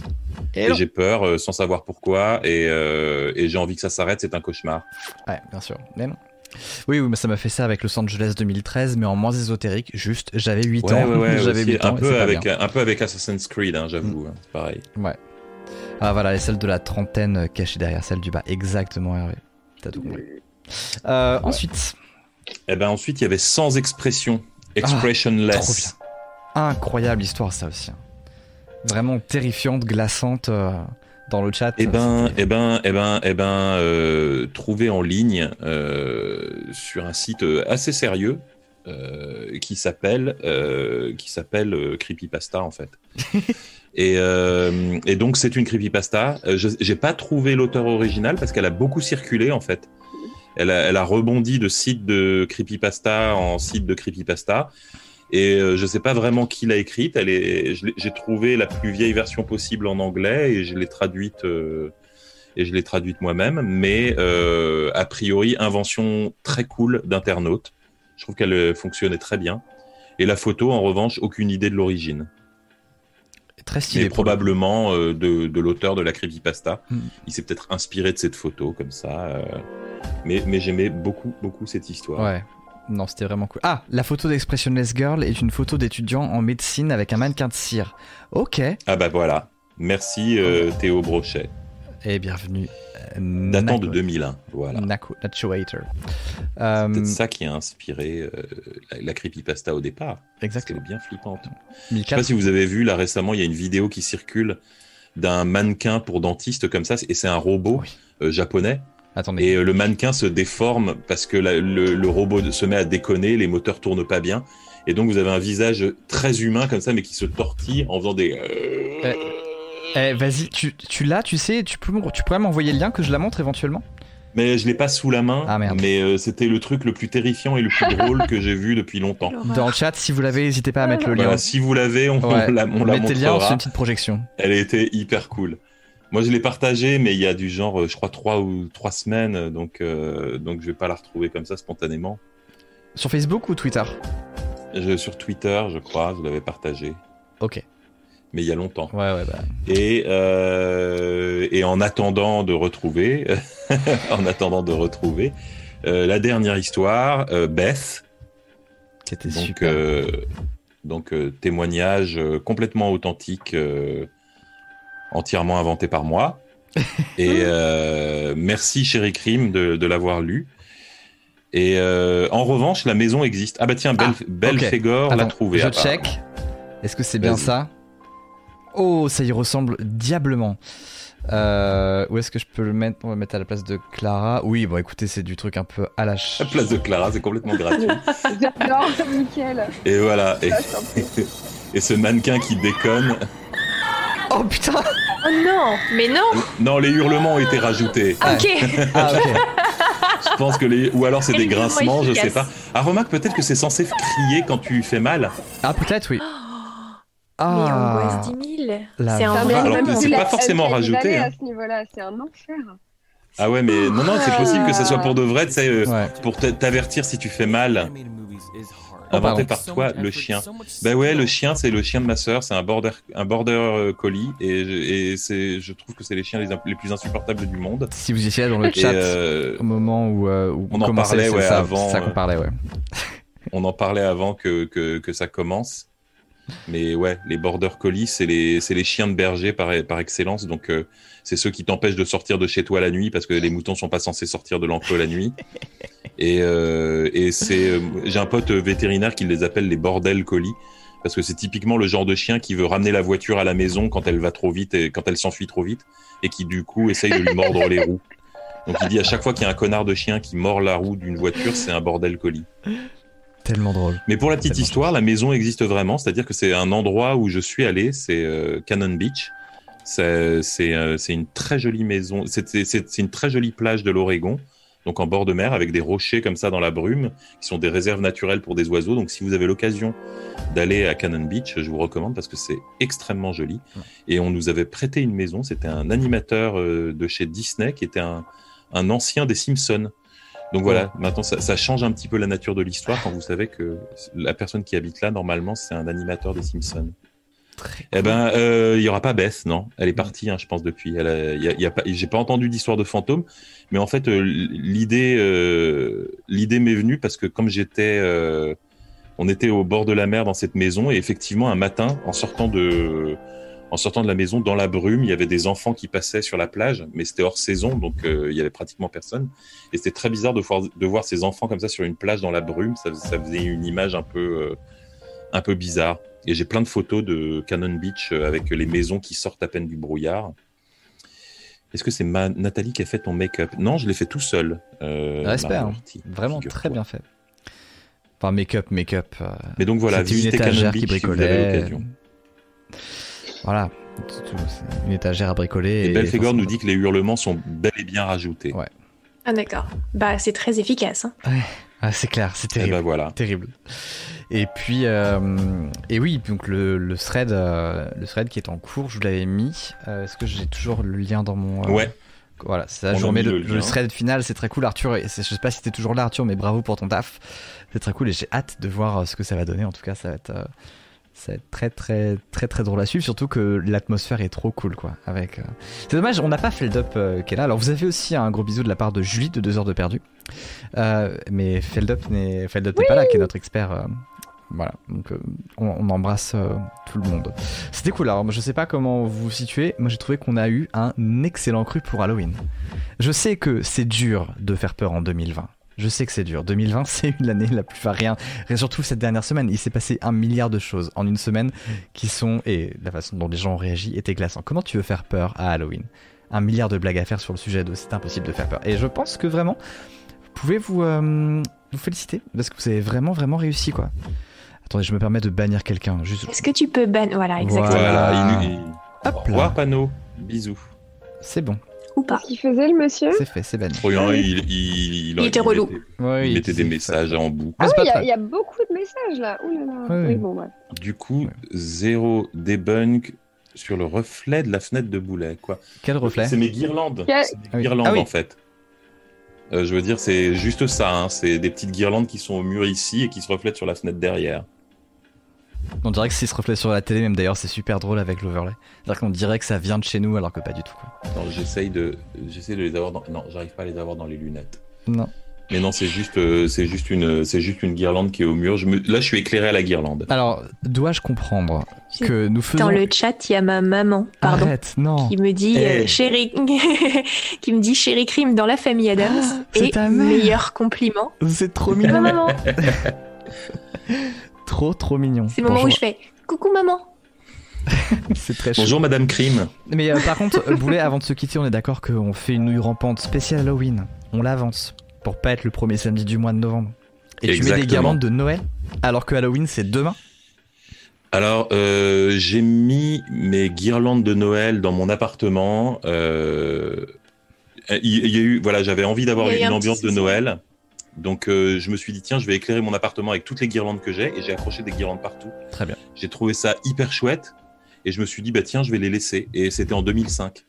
Et j'ai peur euh, sans savoir pourquoi et, euh, et j'ai envie que ça s'arrête, c'est un cauchemar. Ouais, bien sûr. Mais non. Oui, oui, mais ça m'a fait ça avec Los Angeles 2013, mais en moins ésotérique. Juste, j'avais 8 Ouais, ans. ouais, ouais, j'avais aussi, 8 un, ans. peu avec, un peu avec Assassin's Creed, hein, j'avoue, hein, c'est pareil. Ouais. Ah voilà, et celle de la trentaine euh, cachée derrière celle du bas. Exactement, Hervé. T'as tout compris. Euh, Ensuite, Eh ben ensuite, il y avait sans expression, Ah, expressionless. incroyable histoire ça aussi. hein. Vraiment terrifiante, glaçante euh, dans le chat. Eh ben, eh ben, eh ben, eh ben, euh, trouvé en ligne euh, sur un site euh, assez sérieux euh, qui s'appelle qui s'appelle Creepypasta en fait. et, et donc c'est une creepypasta. Je J'ai pas trouvé l'auteur original parce qu'elle a beaucoup circulé en fait. Elle a, elle a rebondi de site de creepypasta en site de creepypasta. Et euh, je sais pas vraiment qui l'a écrite. Elle est, j'ai trouvé la plus vieille version possible en anglais et je l'ai traduite euh, et je l'ai traduite moi-même. Mais euh, a priori, invention très cool d'internaute. Je trouve qu'elle euh, fonctionnait très bien. Et la photo, en revanche, aucune idée de l'origine. très stylé. Mais probablement euh, de, de l'auteur de la creepypasta. Mm. Il s'est peut-être inspiré de cette photo comme ça. euh. Mais, mais j'aimais beaucoup, beaucoup cette histoire. Ouais. Non, c'était vraiment cool. Ah, la photo d'Expressionless Girl est une photo d'étudiant en médecine avec un mannequin de cire. Ok. Ah bah voilà. Merci euh, Théo Brochet. Et bienvenue. euh, Datant de Nako- 2001. Voilà. Nako, Nacho Hater. C'est Euh, peut-être ça qui a inspiré euh, la, la creepypasta au départ. Exactement. est bien flippante. Je sais 1004. pas si vous avez vu, là récemment, il y a une vidéo qui circule d'un mannequin pour dentiste comme ça, et c'est un robot Oui. japonais. Attendez. Et euh, le mannequin se déforme parce que la- le, le robot se met à déconner, les moteurs tournent pas bien. Et donc vous avez un visage très humain comme ça, mais qui se tortille en faisant des... Eh, vas-y, tu, tu l'as, tu sais, tu, peux, me- tu pourrais m'envoyer le lien que je la montre éventuellement? Mais je l'ai pas sous la main, Ah, merde. mais euh, c'était le truc le plus terrifiant et le plus drôle que j'ai vu depuis longtemps. Dans le chat, si vous l'avez, n'hésitez pas à mettre le lien. Voilà, si vous l'avez, on, Ouais. on la, on la Mettez le lien, on fait montrera. une petite projection. Elle était hyper cool. Moi, je l'ai partagée, mais il y a du genre, euh, je crois, trois ou trois semaines, donc, euh, donc je vais pas la retrouver comme ça spontanément. Sur Facebook ou Twitter? Je, sur Twitter, je crois, je l'avais partagée, Ok. mais il y a longtemps. Ouais, ouais, bah. Et, euh, et en attendant de retrouver, en attendant de retrouver, euh, la dernière histoire, euh, Beth, C'était donc, super. euh, donc euh, témoignage euh, complètement authentique, euh, entièrement inventé par moi. Et euh, merci Chéri Crime de, de l'avoir lu. Et euh, en revanche, la maison existe. Ah bah tiens, Belle. Fégor l'a Attends, trouvé. Je check. Est-ce que c'est bien ça? Oh, ça y ressemble diablement. Euh, où est-ce que je peux le mettre? On va le mettre à la place de Clara. Oui, bon, écoutez, c'est du truc un peu à la ch- La place de Clara, c'est complètement gratuit. J'adore, nickel. Et voilà. Et, Ah, et ce mannequin qui déconne. Oh putain Oh non Mais non Non, les hurlements ont été rajoutés. Ah. Ok Ah, ok. Je pense que les. Ou alors c'est des grincements, je sais pas. Ah, remarque peut-être que c'est censé crier quand tu fais mal. Ah, peut-être, oui. Mais Ah, angoisse 10 000 La C'est un vache. vrai Alors que moment. c'est pas forcément rajouté, hein. à ce niveau-là, c'est un enfer. Ah ouais, mais non, non, c'est possible que ça soit pour de vrai, tu sais, euh, Ouais. pour t'avertir si tu fais mal. Inventé par toi, le chien. Bah ouais, le chien, c'est le chien de ma sœur, c'est un border, un border euh, collie, et, c'est, je trouve que c'est les chiens les, les plus insupportables du monde. Si vous étiez là dans le chat euh, au moment où, euh, où on en parlait, ouais, ça, avant, c'est ça qu'on parlait, ouais. on en parlait avant que, que, que ça commence. Mais ouais, les border collies, c'est les, c'est les chiens de berger par, par excellence. Donc, euh, c'est ceux qui t'empêchent de sortir de chez toi la nuit parce que les moutons sont pas censés sortir de l'enclos la nuit. Et, euh, et c'est, euh, j'ai un pote vétérinaire qui les appelle les bordel collies parce que c'est typiquement le genre de chien qui veut ramener la voiture à la maison quand elle va trop vite et quand elle s'enfuit trop vite et qui du coup essaye de lui mordre les roues. Donc il dit à chaque fois qu'il y a un connard de chien qui mord la roue d'une voiture, c'est un bordel collie. Tellement drôle. Mais pour la petite Tellement histoire, la maison existe vraiment, c'est-à-dire que c'est un endroit où je suis allé, c'est euh, Cannon Beach. C'est euh, c'est une très jolie maison, c'est une très jolie plage de l'Oregon, donc en bord de mer avec des rochers comme ça dans la brume, qui sont des réserves naturelles pour des oiseaux. Donc si vous avez l'occasion d'aller à Cannon Beach, je vous recommande parce que c'est extrêmement joli. Et on nous avait prêté une maison, c'était un animateur euh, de chez Disney qui était un, un ancien des Simpsons. Donc voilà, maintenant ça, ça change un petit peu la nature de l'histoire quand vous savez que la personne qui habite là, normalement, c'est un animateur des Simpsons. Très Eh ben, euh, il y aura pas Beth, non? Elle est partie, hein, je pense, depuis. Elle a- il y a- il y a pas, j'ai pas entendu d'histoire de fantôme, mais en fait, euh, l'idée, euh, l'idée m'est venue parce que comme j'étais, euh, on était au bord de la mer dans cette maison et effectivement, un matin, en sortant de, en sortant de la maison, dans la brume, il y avait des enfants qui passaient sur la plage, mais c'était hors saison, donc euh, il y avait pratiquement personne. Et c'était très bizarre de voir, de voir ces enfants comme ça sur une plage dans la brume. Ça, ça faisait une image un peu, euh, un peu bizarre. Et j'ai plein de photos de Cannon Beach euh, avec les maisons qui sortent à peine du brouillard. Est-ce que c'est ma... Nathalie qui a fait ton make-up? Non, je l'ai fait tout seul. Euh, Respect, Marie hein. Vraiment très bien fait. Enfin, make-up, make-up. euh, Mais donc voilà, C'était une visitez Cannon étagère qui Beach si vous avez bricolait. Voilà. C'est tout, c'est Une étagère à bricoler. Et Belphégor nous forcément- dit que les hurlements sont bel et bien rajoutés. Ouais. Ah d'accord. Bah c'est très efficace. hein. Ah, c'est clair, c'est Et terrible. ben voilà. Terrible. Et puis, euh, et oui, donc le, le thread, euh, le thread qui est en cours, je vous l'avais mis. Euh, Est-ce que j'ai toujours le lien dans mon. euh, Ouais. Voilà, c'est ça. On Je remets le, le le lien. thread final, c'est très cool, Arthur. Et je sais pas si t'es toujours là, Arthur, mais bravo pour ton taf. C'est très cool et j'ai hâte de voir ce que ça va donner. En tout cas, ça va être, euh, ça va être très, très, très, très drôle à suivre. Surtout que l'atmosphère est trop cool, quoi. Avec. euh, C'est dommage, on n'a pas Feldup euh, qui est là. Alors, vous avez aussi un gros bisou de la part de Julie de 2 heures de perdu. Euh, mais Feldup n'est Feldup n'est pas là, qui est notre expert. Voilà, donc euh, on, embrasse euh, tout le monde. C'était cool. Alors, je sais pas comment vous vous situez. Moi, j'ai trouvé qu'on a eu un excellent cru pour Halloween. Je sais que c'est dur de faire peur en 2020. Je sais que c'est dur. 2020, c'est une année la plus enfin, rien. Et surtout cette dernière semaine, il s'est passé un milliard de choses en une semaine qui sont et la façon dont les gens ont réagi était glaçant. Comment tu veux faire peur à Halloween? Un milliard de blagues à faire sur le sujet de c'est impossible de faire peur. Et je pense que vraiment, vous pouvez vous euh, vous féliciter parce que vous avez vraiment vraiment réussi quoi. Attendez, je me permets de bannir quelqu'un. Juste, Est-ce que tu peux ban Voilà, exactement. Voilà. Il- il- Hop Au revoir, panneau. Bisous. c'est bon, Ou pas. Qu'est-ce qu'il faisait, le monsieur? C'est fait, c'est banni. Trop bien, il, il, Il était relou. mettait- Ouais, il mettait des messages en boucle. Ah oui, il y a- très- il y, a beaucoup de messages là. Ouh là là. Ouais, Oui, bon, ouais. Du coup, zéro debunk sur le reflet de la fenêtre de Boulet. Quoi. Quel reflet C'est mes guirlandes. Quel- C'est des Ah oui. guirlandes Ah oui. en fait. Euh, je veux dire, c'est juste ça. hein. C'est des petites guirlandes qui sont au mur ici et qui se reflètent sur la fenêtre derrière. On dirait que s'il se reflète sur la télé, même d'ailleurs, c'est super drôle avec l'overlay. C'est-à-dire qu'on dirait que ça vient de chez nous alors que pas du tout. Quoi. J'essaye de, j'essaie de les avoir. Dans... Non, j'arrive pas à les avoir dans les lunettes. Non. Mais non, c'est juste, euh, c'est juste une, c'est juste une guirlande qui est au mur. Je me... Là, je suis éclairé à la guirlande. Alors, dois-je comprendre que nous faisons. Dans le chat, il y a ma maman, pardon, Arrête, non. qui me dit Eh. euh, chérie, qui me dit chérie crime dans la famille Adams Ah, c'est et ta mère. meilleur compliment. C'est trop mignon. maman. trop, trop mignon. C'est le moment où je fais coucou maman. C'est très. Bonjour, Madame Crime. Mais euh, par contre, Boulet, avant de se quitter, on est d'accord qu'on fait une nouille rampante spéciale Halloween. On l'avance pour pas être le premier samedi du mois de novembre. Et tu mets des guirlandes de Noël alors que Halloween c'est demain. Alors, euh, j'ai mis mes guirlandes de Noël dans mon appartement. Euh, Il il y a eu, voilà, j'avais envie d'avoir une un ambiance de. Noël. Donc, euh, je me suis dit, tiens, je vais éclairer mon appartement avec toutes les guirlandes que j'ai. Et j'ai accroché des guirlandes partout. Très bien. J'ai trouvé ça hyper chouette. Et je me suis dit, bah tiens, je vais les laisser. Et c'était en 2005.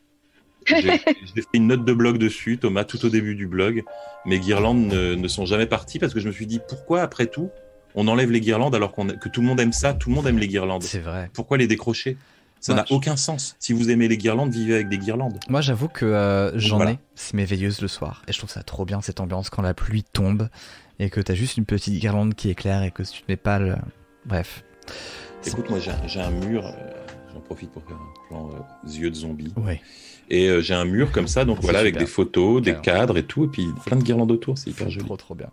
J'ai j'ai fait une note de blog dessus, Thomas, tout au début du blog. Mes guirlandes ne, ne sont jamais parties parce que je me suis dit, pourquoi après tout, on enlève les guirlandes alors qu'on que tout le monde aime ça, tout le monde aime les guirlandes? C'est vrai. Pourquoi les décrocher? Ça n'a aucun sens. Si vous aimez les guirlandes, vivez avec des guirlandes. Moi j'avoue que euh, j'en voilà. ai, c'est mes veilleuses le soir. Et je trouve ça trop bien cette ambiance quand la pluie tombe et que t'as juste une petite guirlande qui éclaire et que tu te mets pas le. Bref. Écoute, moi j'ai un- mur, euh, j'en profite pour faire un plan euh, yeux de zombie. Ouais. Et euh, j'ai un mur comme ça, donc voilà, avec des photos, des Claire. cadres et tout, et puis plein de guirlandes autour, c'est hyper C'est joli. trop trop bien.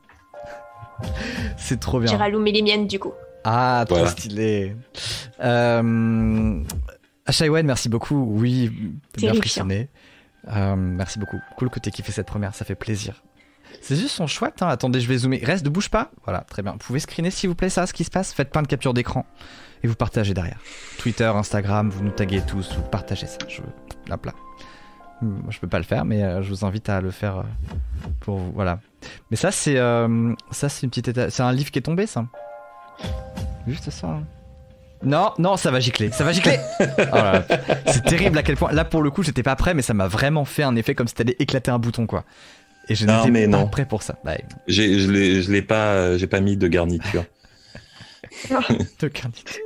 C'est trop bien. J'ai rallumé les miennes du coup. Ah, trop Voilà. stylé. Euh... Shaiwen, merci beaucoup. Oui, bien frissonné. Euh, merci beaucoup. Cool que t'aies kiffé cette première, ça fait plaisir. Ces yeux sont chouettes, hein. attendez, je vais zoomer. Reste, ne bouge pas. Voilà, très bien. Vous pouvez screener s'il vous plaît ça, ce qui se passe. Faites plein de captures d'écran et vous partagez derrière. Twitter, Instagram, vous nous taguez tous, vous partagez ça. Je... Hop là. Moi, je peux pas le faire, mais euh, je vous invite à le faire euh, pour vous. Voilà. Mais ça, c'est euh, ça, c'est une petite éta- C'est un livre qui est tombé, ça. Juste ça. hein. Non, non, ça va gicler, ça va gicler. Oh c'est terrible à quel point. Là, pour le coup, j'étais pas prêt, mais ça m'a vraiment fait un effet comme si t'allais éclater un bouton, quoi. Et je n'étais mais pas non. prêt pour ça. Bah, J'ai, je l'ai, je l'ai pas, euh, j'ai pas mis de garniture. aucun doute.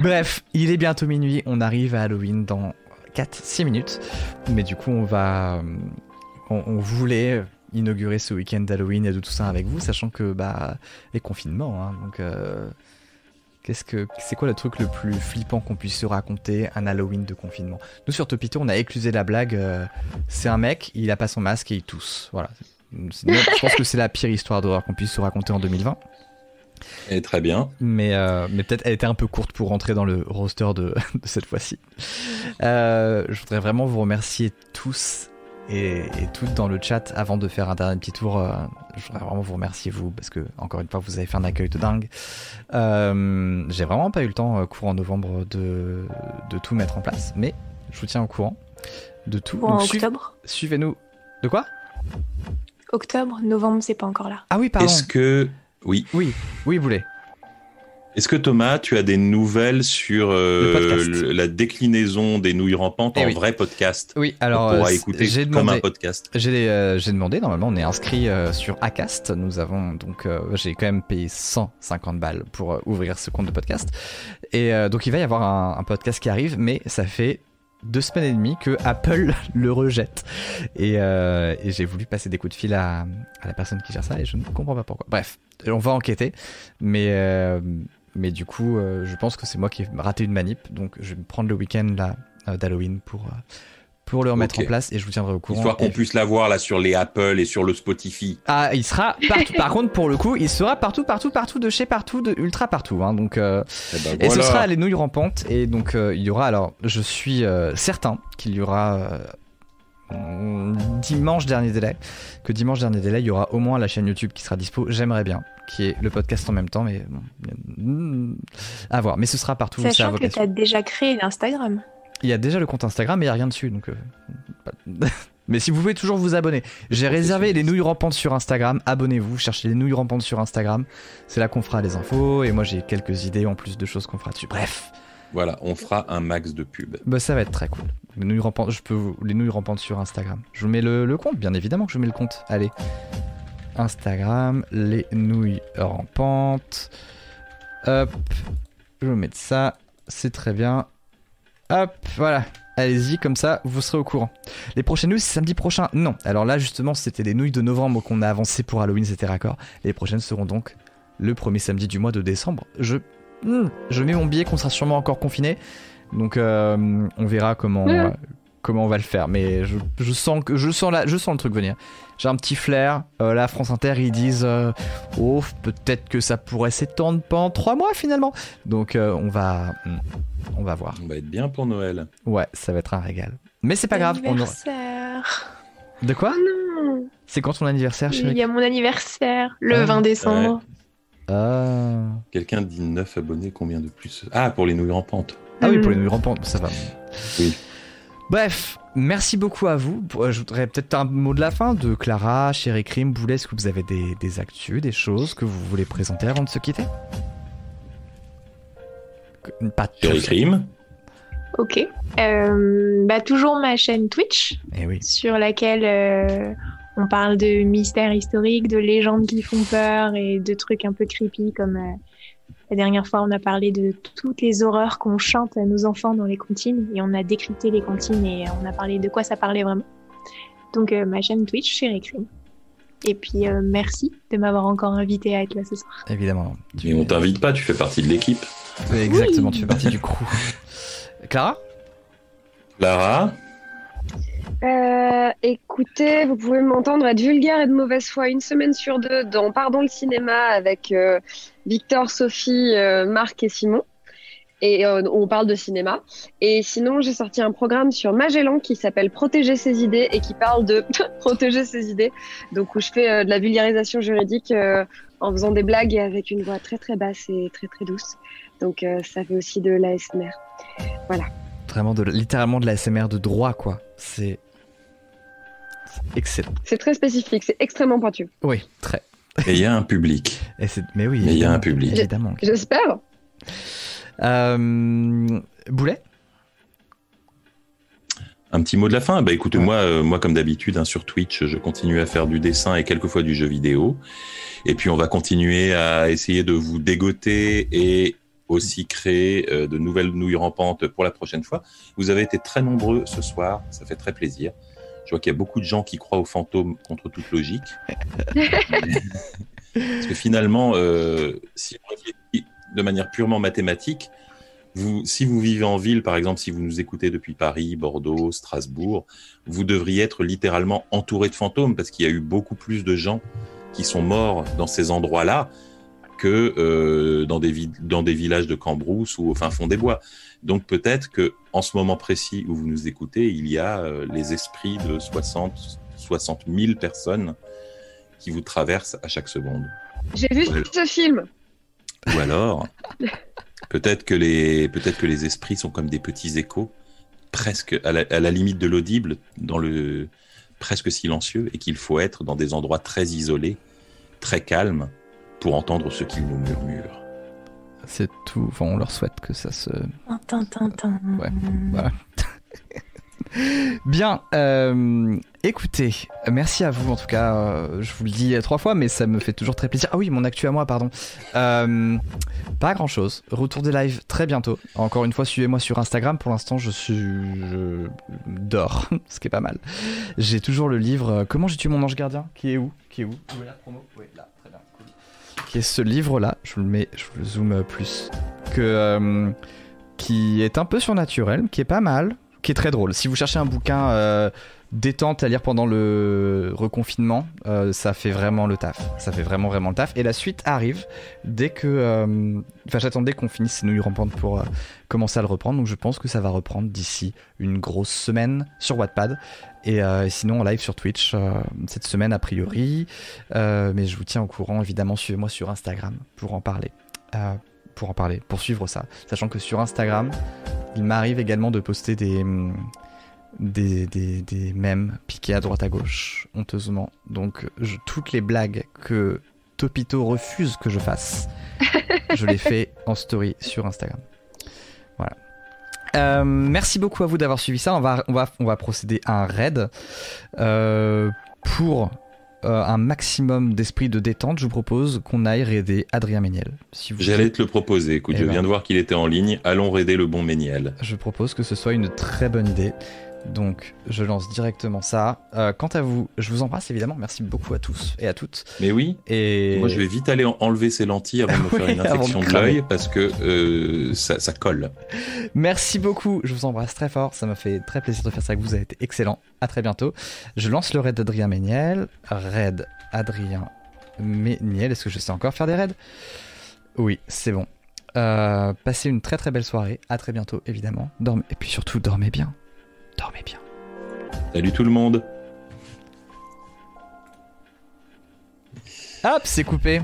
Bref, il est bientôt minuit, on arrive à Halloween dans 4-6 minutes. Mais du coup, on va. euh, On, on voulait inaugurer ce week-end d'Halloween et de tout ça avec vous, sachant que, bah, les confinements, hein, donc. euh, Qu'est-ce que c'est quoi le truc le plus flippant qu'on puisse se raconter un Halloween de confinement? Nous sur Topito, on a éclusé la blague. euh, c'est un mec, il a pas son masque et il tousse. Voilà. C'est- Je pense que c'est la pire histoire d'horreur qu'on puisse se raconter en 2020. Et très bien. mais, euh, mais peut-être elle était un peu courte pour rentrer dans le roster de, de cette fois-ci. Euh, je voudrais vraiment vous remercier tous et, et toutes dans le chat avant de faire un dernier petit tour. euh, je voudrais vraiment vous remercier vous parce que encore une fois vous avez fait un accueil de dingue. Euh, J'ai vraiment pas eu le temps euh, courant novembre de, de tout mettre en place, mais je vous tiens au courant de tout. Ou en Donc, octobre? Suivez-nous. De quoi? Octobre, novembre, c'est pas encore là. Ah oui, pardon. Est-ce que oui, Oui, oui, vous voulez. Est-ce que Thomas, tu as des nouvelles sur euh, Le la déclinaison des nouilles rampantes Eh en oui. vrai podcast? Oui, alors On pourra euh, écouter j'ai comme demandé. un podcast. J'ai euh, j'ai demandé, normalement on est inscrit euh, sur Acast, nous avons donc j'ai quand même payé 150 balles pour ouvrir ce compte de podcast. Et donc il va y avoir un, un podcast qui arrive, mais ça fait deux semaines et demie que Apple le rejette. Et, euh, et j'ai voulu passer des coups de fil à, à la personne qui gère ça et je ne comprends pas pourquoi. Bref, on va enquêter, mais, euh, mais du coup euh, je pense que c'est moi qui ai raté une manip, donc je vais me prendre le week-end là euh, d'Halloween pour... euh, pour le remettre en place et je vous tiendrai au courant. Histoire qu'on puisse la voir là sur les Apple et sur le Spotify. ah, il sera partout. Par contre, pour le coup, il sera partout, partout, partout, de chez partout, de ultra partout. Hein, donc, euh, Eh ben, et ce sera les nouilles rampantes. Et donc, euh, il y aura. Alors, je suis euh, certain qu'il y aura dimanche dernier délai. Que dimanche dernier délai, il y aura au moins la chaîne YouTube qui sera dispo. J'aimerais bien, qui est le podcast en même temps, mais bon, hmm, à voir. Mais ce sera partout. Sachant que tu as déjà créé l'Instagram. Il y a déjà le compte Instagram, mais il n'y a rien dessus. Donc, euh, mais si vous pouvez toujours vous abonner. J'ai réservé les nouilles rampantes sur Instagram. Abonnez-vous, cherchez les nouilles rampantes sur Instagram. C'est là qu'on fera les infos. Et moi, j'ai quelques idées en plus de choses qu'on fera dessus. Bref, Voilà, on fera un max de pub. bah, ça va être très cool. Les nouilles rampantes, je peux les nouilles rampantes sur Instagram. Je vous mets le, compte, bien évidemment je mets le compte. Allez, Instagram, les nouilles rampantes. Hop, je vais vous mettre ça. C'est très bien. Hop, voilà. Allez-y, comme ça, vous serez au courant. Les prochaines nouilles, c'est samedi prochain Non. Alors là, justement, c'était les nouilles de novembre qu'on a avancé pour Halloween, c'était raccord. Les prochaines seront donc le premier samedi du mois de décembre. Je, Hmm, je mets mon billet qu'on sera sûrement encore confiné. Donc, euh, on verra comment, euh, comment on va le faire. Mais je, je sens, que, je, sens la, je sens le truc venir. J'ai un petit flair. Euh, là, France Inter, ils disent euh, Oh, peut-être que ça pourrait s'étendre pendant trois mois finalement. Donc, euh, on va. hmm, On va voir. On va être bien pour Noël. Ouais, ça va être un régal. Mais c'est pas grave. On. De quoi? Non. C'est quand ton anniversaire, Il chérie y a mon anniversaire, le Ah, 20 décembre. Ah. Quelqu'un dit 9 abonnés, combien de plus? Ah, pour les nouilles rampantes. Ah oui, pour les nouilles rampantes, ça va. Oui. Bref, merci beaucoup à vous. Je voudrais peut-être un mot de la fin de Clara, Chérie Crime, Boulet. Est-ce que vous avez des, des actus, des choses que vous voulez présenter avant de se quitter? Pas Chérie tous. Crime. Ok. Euh, bah, toujours ma chaîne Twitch, Eh oui. sur laquelle euh, on parle de mystères historiques, de légendes qui font peur et de trucs un peu creepy comme euh, la dernière fois on a parlé de toutes les horreurs qu'on chante à nos enfants dans les comptines et on a décrypté les comptines et on a parlé de quoi ça parlait vraiment. Donc euh, ma chaîne Twitch, Chérie Crime. Et puis euh, merci de m'avoir encore invité à être là ce soir. Évidemment. Mais on t'invite pas, tu fais partie de l'équipe. Exactement, Oui. tu fais partie du crew. Clara? Clara, Euh, écoutez, vous pouvez m'entendre être vulgaire et de mauvaise foi une semaine sur deux dans Pardon le cinéma avec euh, Victor, Sophie, euh, Marc et Simon. Et on parle de cinéma. Et sinon, j'ai sorti un programme sur Magellan qui s'appelle Protéger ses idées et qui parle de protéger ses idées. Donc, où je fais de la vulgarisation juridique en faisant des blagues et avec une voix très très basse et très très douce. Donc, ça fait aussi de l'ASMR. Vraiment, de, littéralement de la SMR de droit, quoi. C'est. C'est excellent. C'est très spécifique, c'est extrêmement pointu. Oui, très. et il y a un public. Et c'est- Mais oui, Mais il y a évidemment. un public. Évidemment. J'espère. Euh, Boulet? Un petit mot de la fin Bah écoutez, moi, euh, moi comme d'habitude, hein, sur Twitch, je continue à faire du dessin et quelquefois du jeu vidéo. Et puis on va continuer à essayer de vous dégoter et aussi créer euh, de nouvelles nouilles rampantes pour la prochaine fois. Vous avez été très nombreux ce soir, ça fait très plaisir. Je vois qu'il y a beaucoup de gens qui croient aux fantômes contre toute logique. Parce que finalement, euh, si, de manière purement mathématique, vous, si vous vivez en ville, par exemple, si vous nous écoutez depuis Paris, Bordeaux, Strasbourg, vous devriez être littéralement entouré de fantômes parce qu'il y a eu beaucoup plus de gens qui sont morts dans ces endroits-là que euh, dans, des dans des villages de Cambrousse ou au fin fond des bois. Donc peut-être que en ce moment précis où vous nous écoutez, il y a euh, les esprits de 60, 60 000 personnes qui vous traversent à chaque seconde. J'ai vu ce film. Ou alors, peut-être que les peut-être que les esprits sont comme des petits échos, presque à la, à la limite de l'audible, dans le presque silencieux, et qu'il faut être dans des endroits très isolés, très calmes, pour entendre ce qu'ils nous murmurent. C'est tout. Enfin, on leur souhaite que ça se. Tintin. Ouais, voilà. Bien, euh, écoutez, merci à vous en tout cas. euh, je vous le dis trois fois, mais ça me fait toujours très plaisir. Ah oui, mon actu à moi, pardon. Euh, pas grand chose. Retour des lives très bientôt. Encore une fois, suivez-moi sur Instagram. Pour l'instant, je suis, je dors, ce qui est pas mal. J'ai toujours le livre Comment j'ai tué mon ange gardien, qui est où, qui est où? Où est la promo? Oui, là? Qui est ce livre-là. Je vous le mets, je vous le zoome plus. Que euh, qui est un peu surnaturel, qui est pas mal, qui est très drôle. Si vous cherchez un bouquin euh, détente à lire pendant le reconfinement, euh, ça fait vraiment le taf. Ça fait vraiment vraiment le taf. Et la suite arrive dès que... euh, Enfin j'attendais qu'on finisse ces nouilles rampantes pour euh, commencer à le reprendre. Donc je pense que ça va reprendre d'ici une grosse semaine sur Wattpad. Et sinon en live sur Twitch cette semaine a priori. Mais je vous tiens au courant évidemment. Suivez-moi sur Instagram pour en parler. Pour en parler, pour suivre ça. Sachant que sur Instagram, il m'arrive également de poster des, hum, des, des, des mèmes piqués à droite à gauche, honteusement. Donc je- toutes les blagues que Topito refuse que je fasse, je les fais en story sur Instagram. Voilà. Euh, merci beaucoup à vous d'avoir suivi ça. On va, on va, on va procéder à un raid. Euh, pour euh, un maximum d'esprit de détente, je vous propose qu'on aille raider Adrien Méniel. Si vous J'allais te le proposer. Écoute, Eh je ben. viens de voir qu'il était en ligne. Allons raider le bon Méniel. Je propose que ce soit une très bonne idée. Donc, je lance directement ça. Euh, quant à vous, je vous embrasse évidemment. Merci beaucoup à tous et à toutes. Mais oui, Et moi je vais vite aller en- enlever ces lentilles avant de me faire Oui, une de infection de l'œil parce que euh, ça, ça colle. merci beaucoup. Je vous embrasse très fort. Ça m'a fait très plaisir de faire ça avec vous. Vous avez été excellent. À très bientôt. Je lance le raid d'Adrien Méniel. Raid Adrien Méniel. Est-ce que je sais encore faire des raids? Oui, c'est bon. Euh, passez une très très belle soirée. À très bientôt, évidemment. Dormez... Et puis surtout, dormez bien. Dormez bien. Salut tout le monde. Hop, c'est coupé.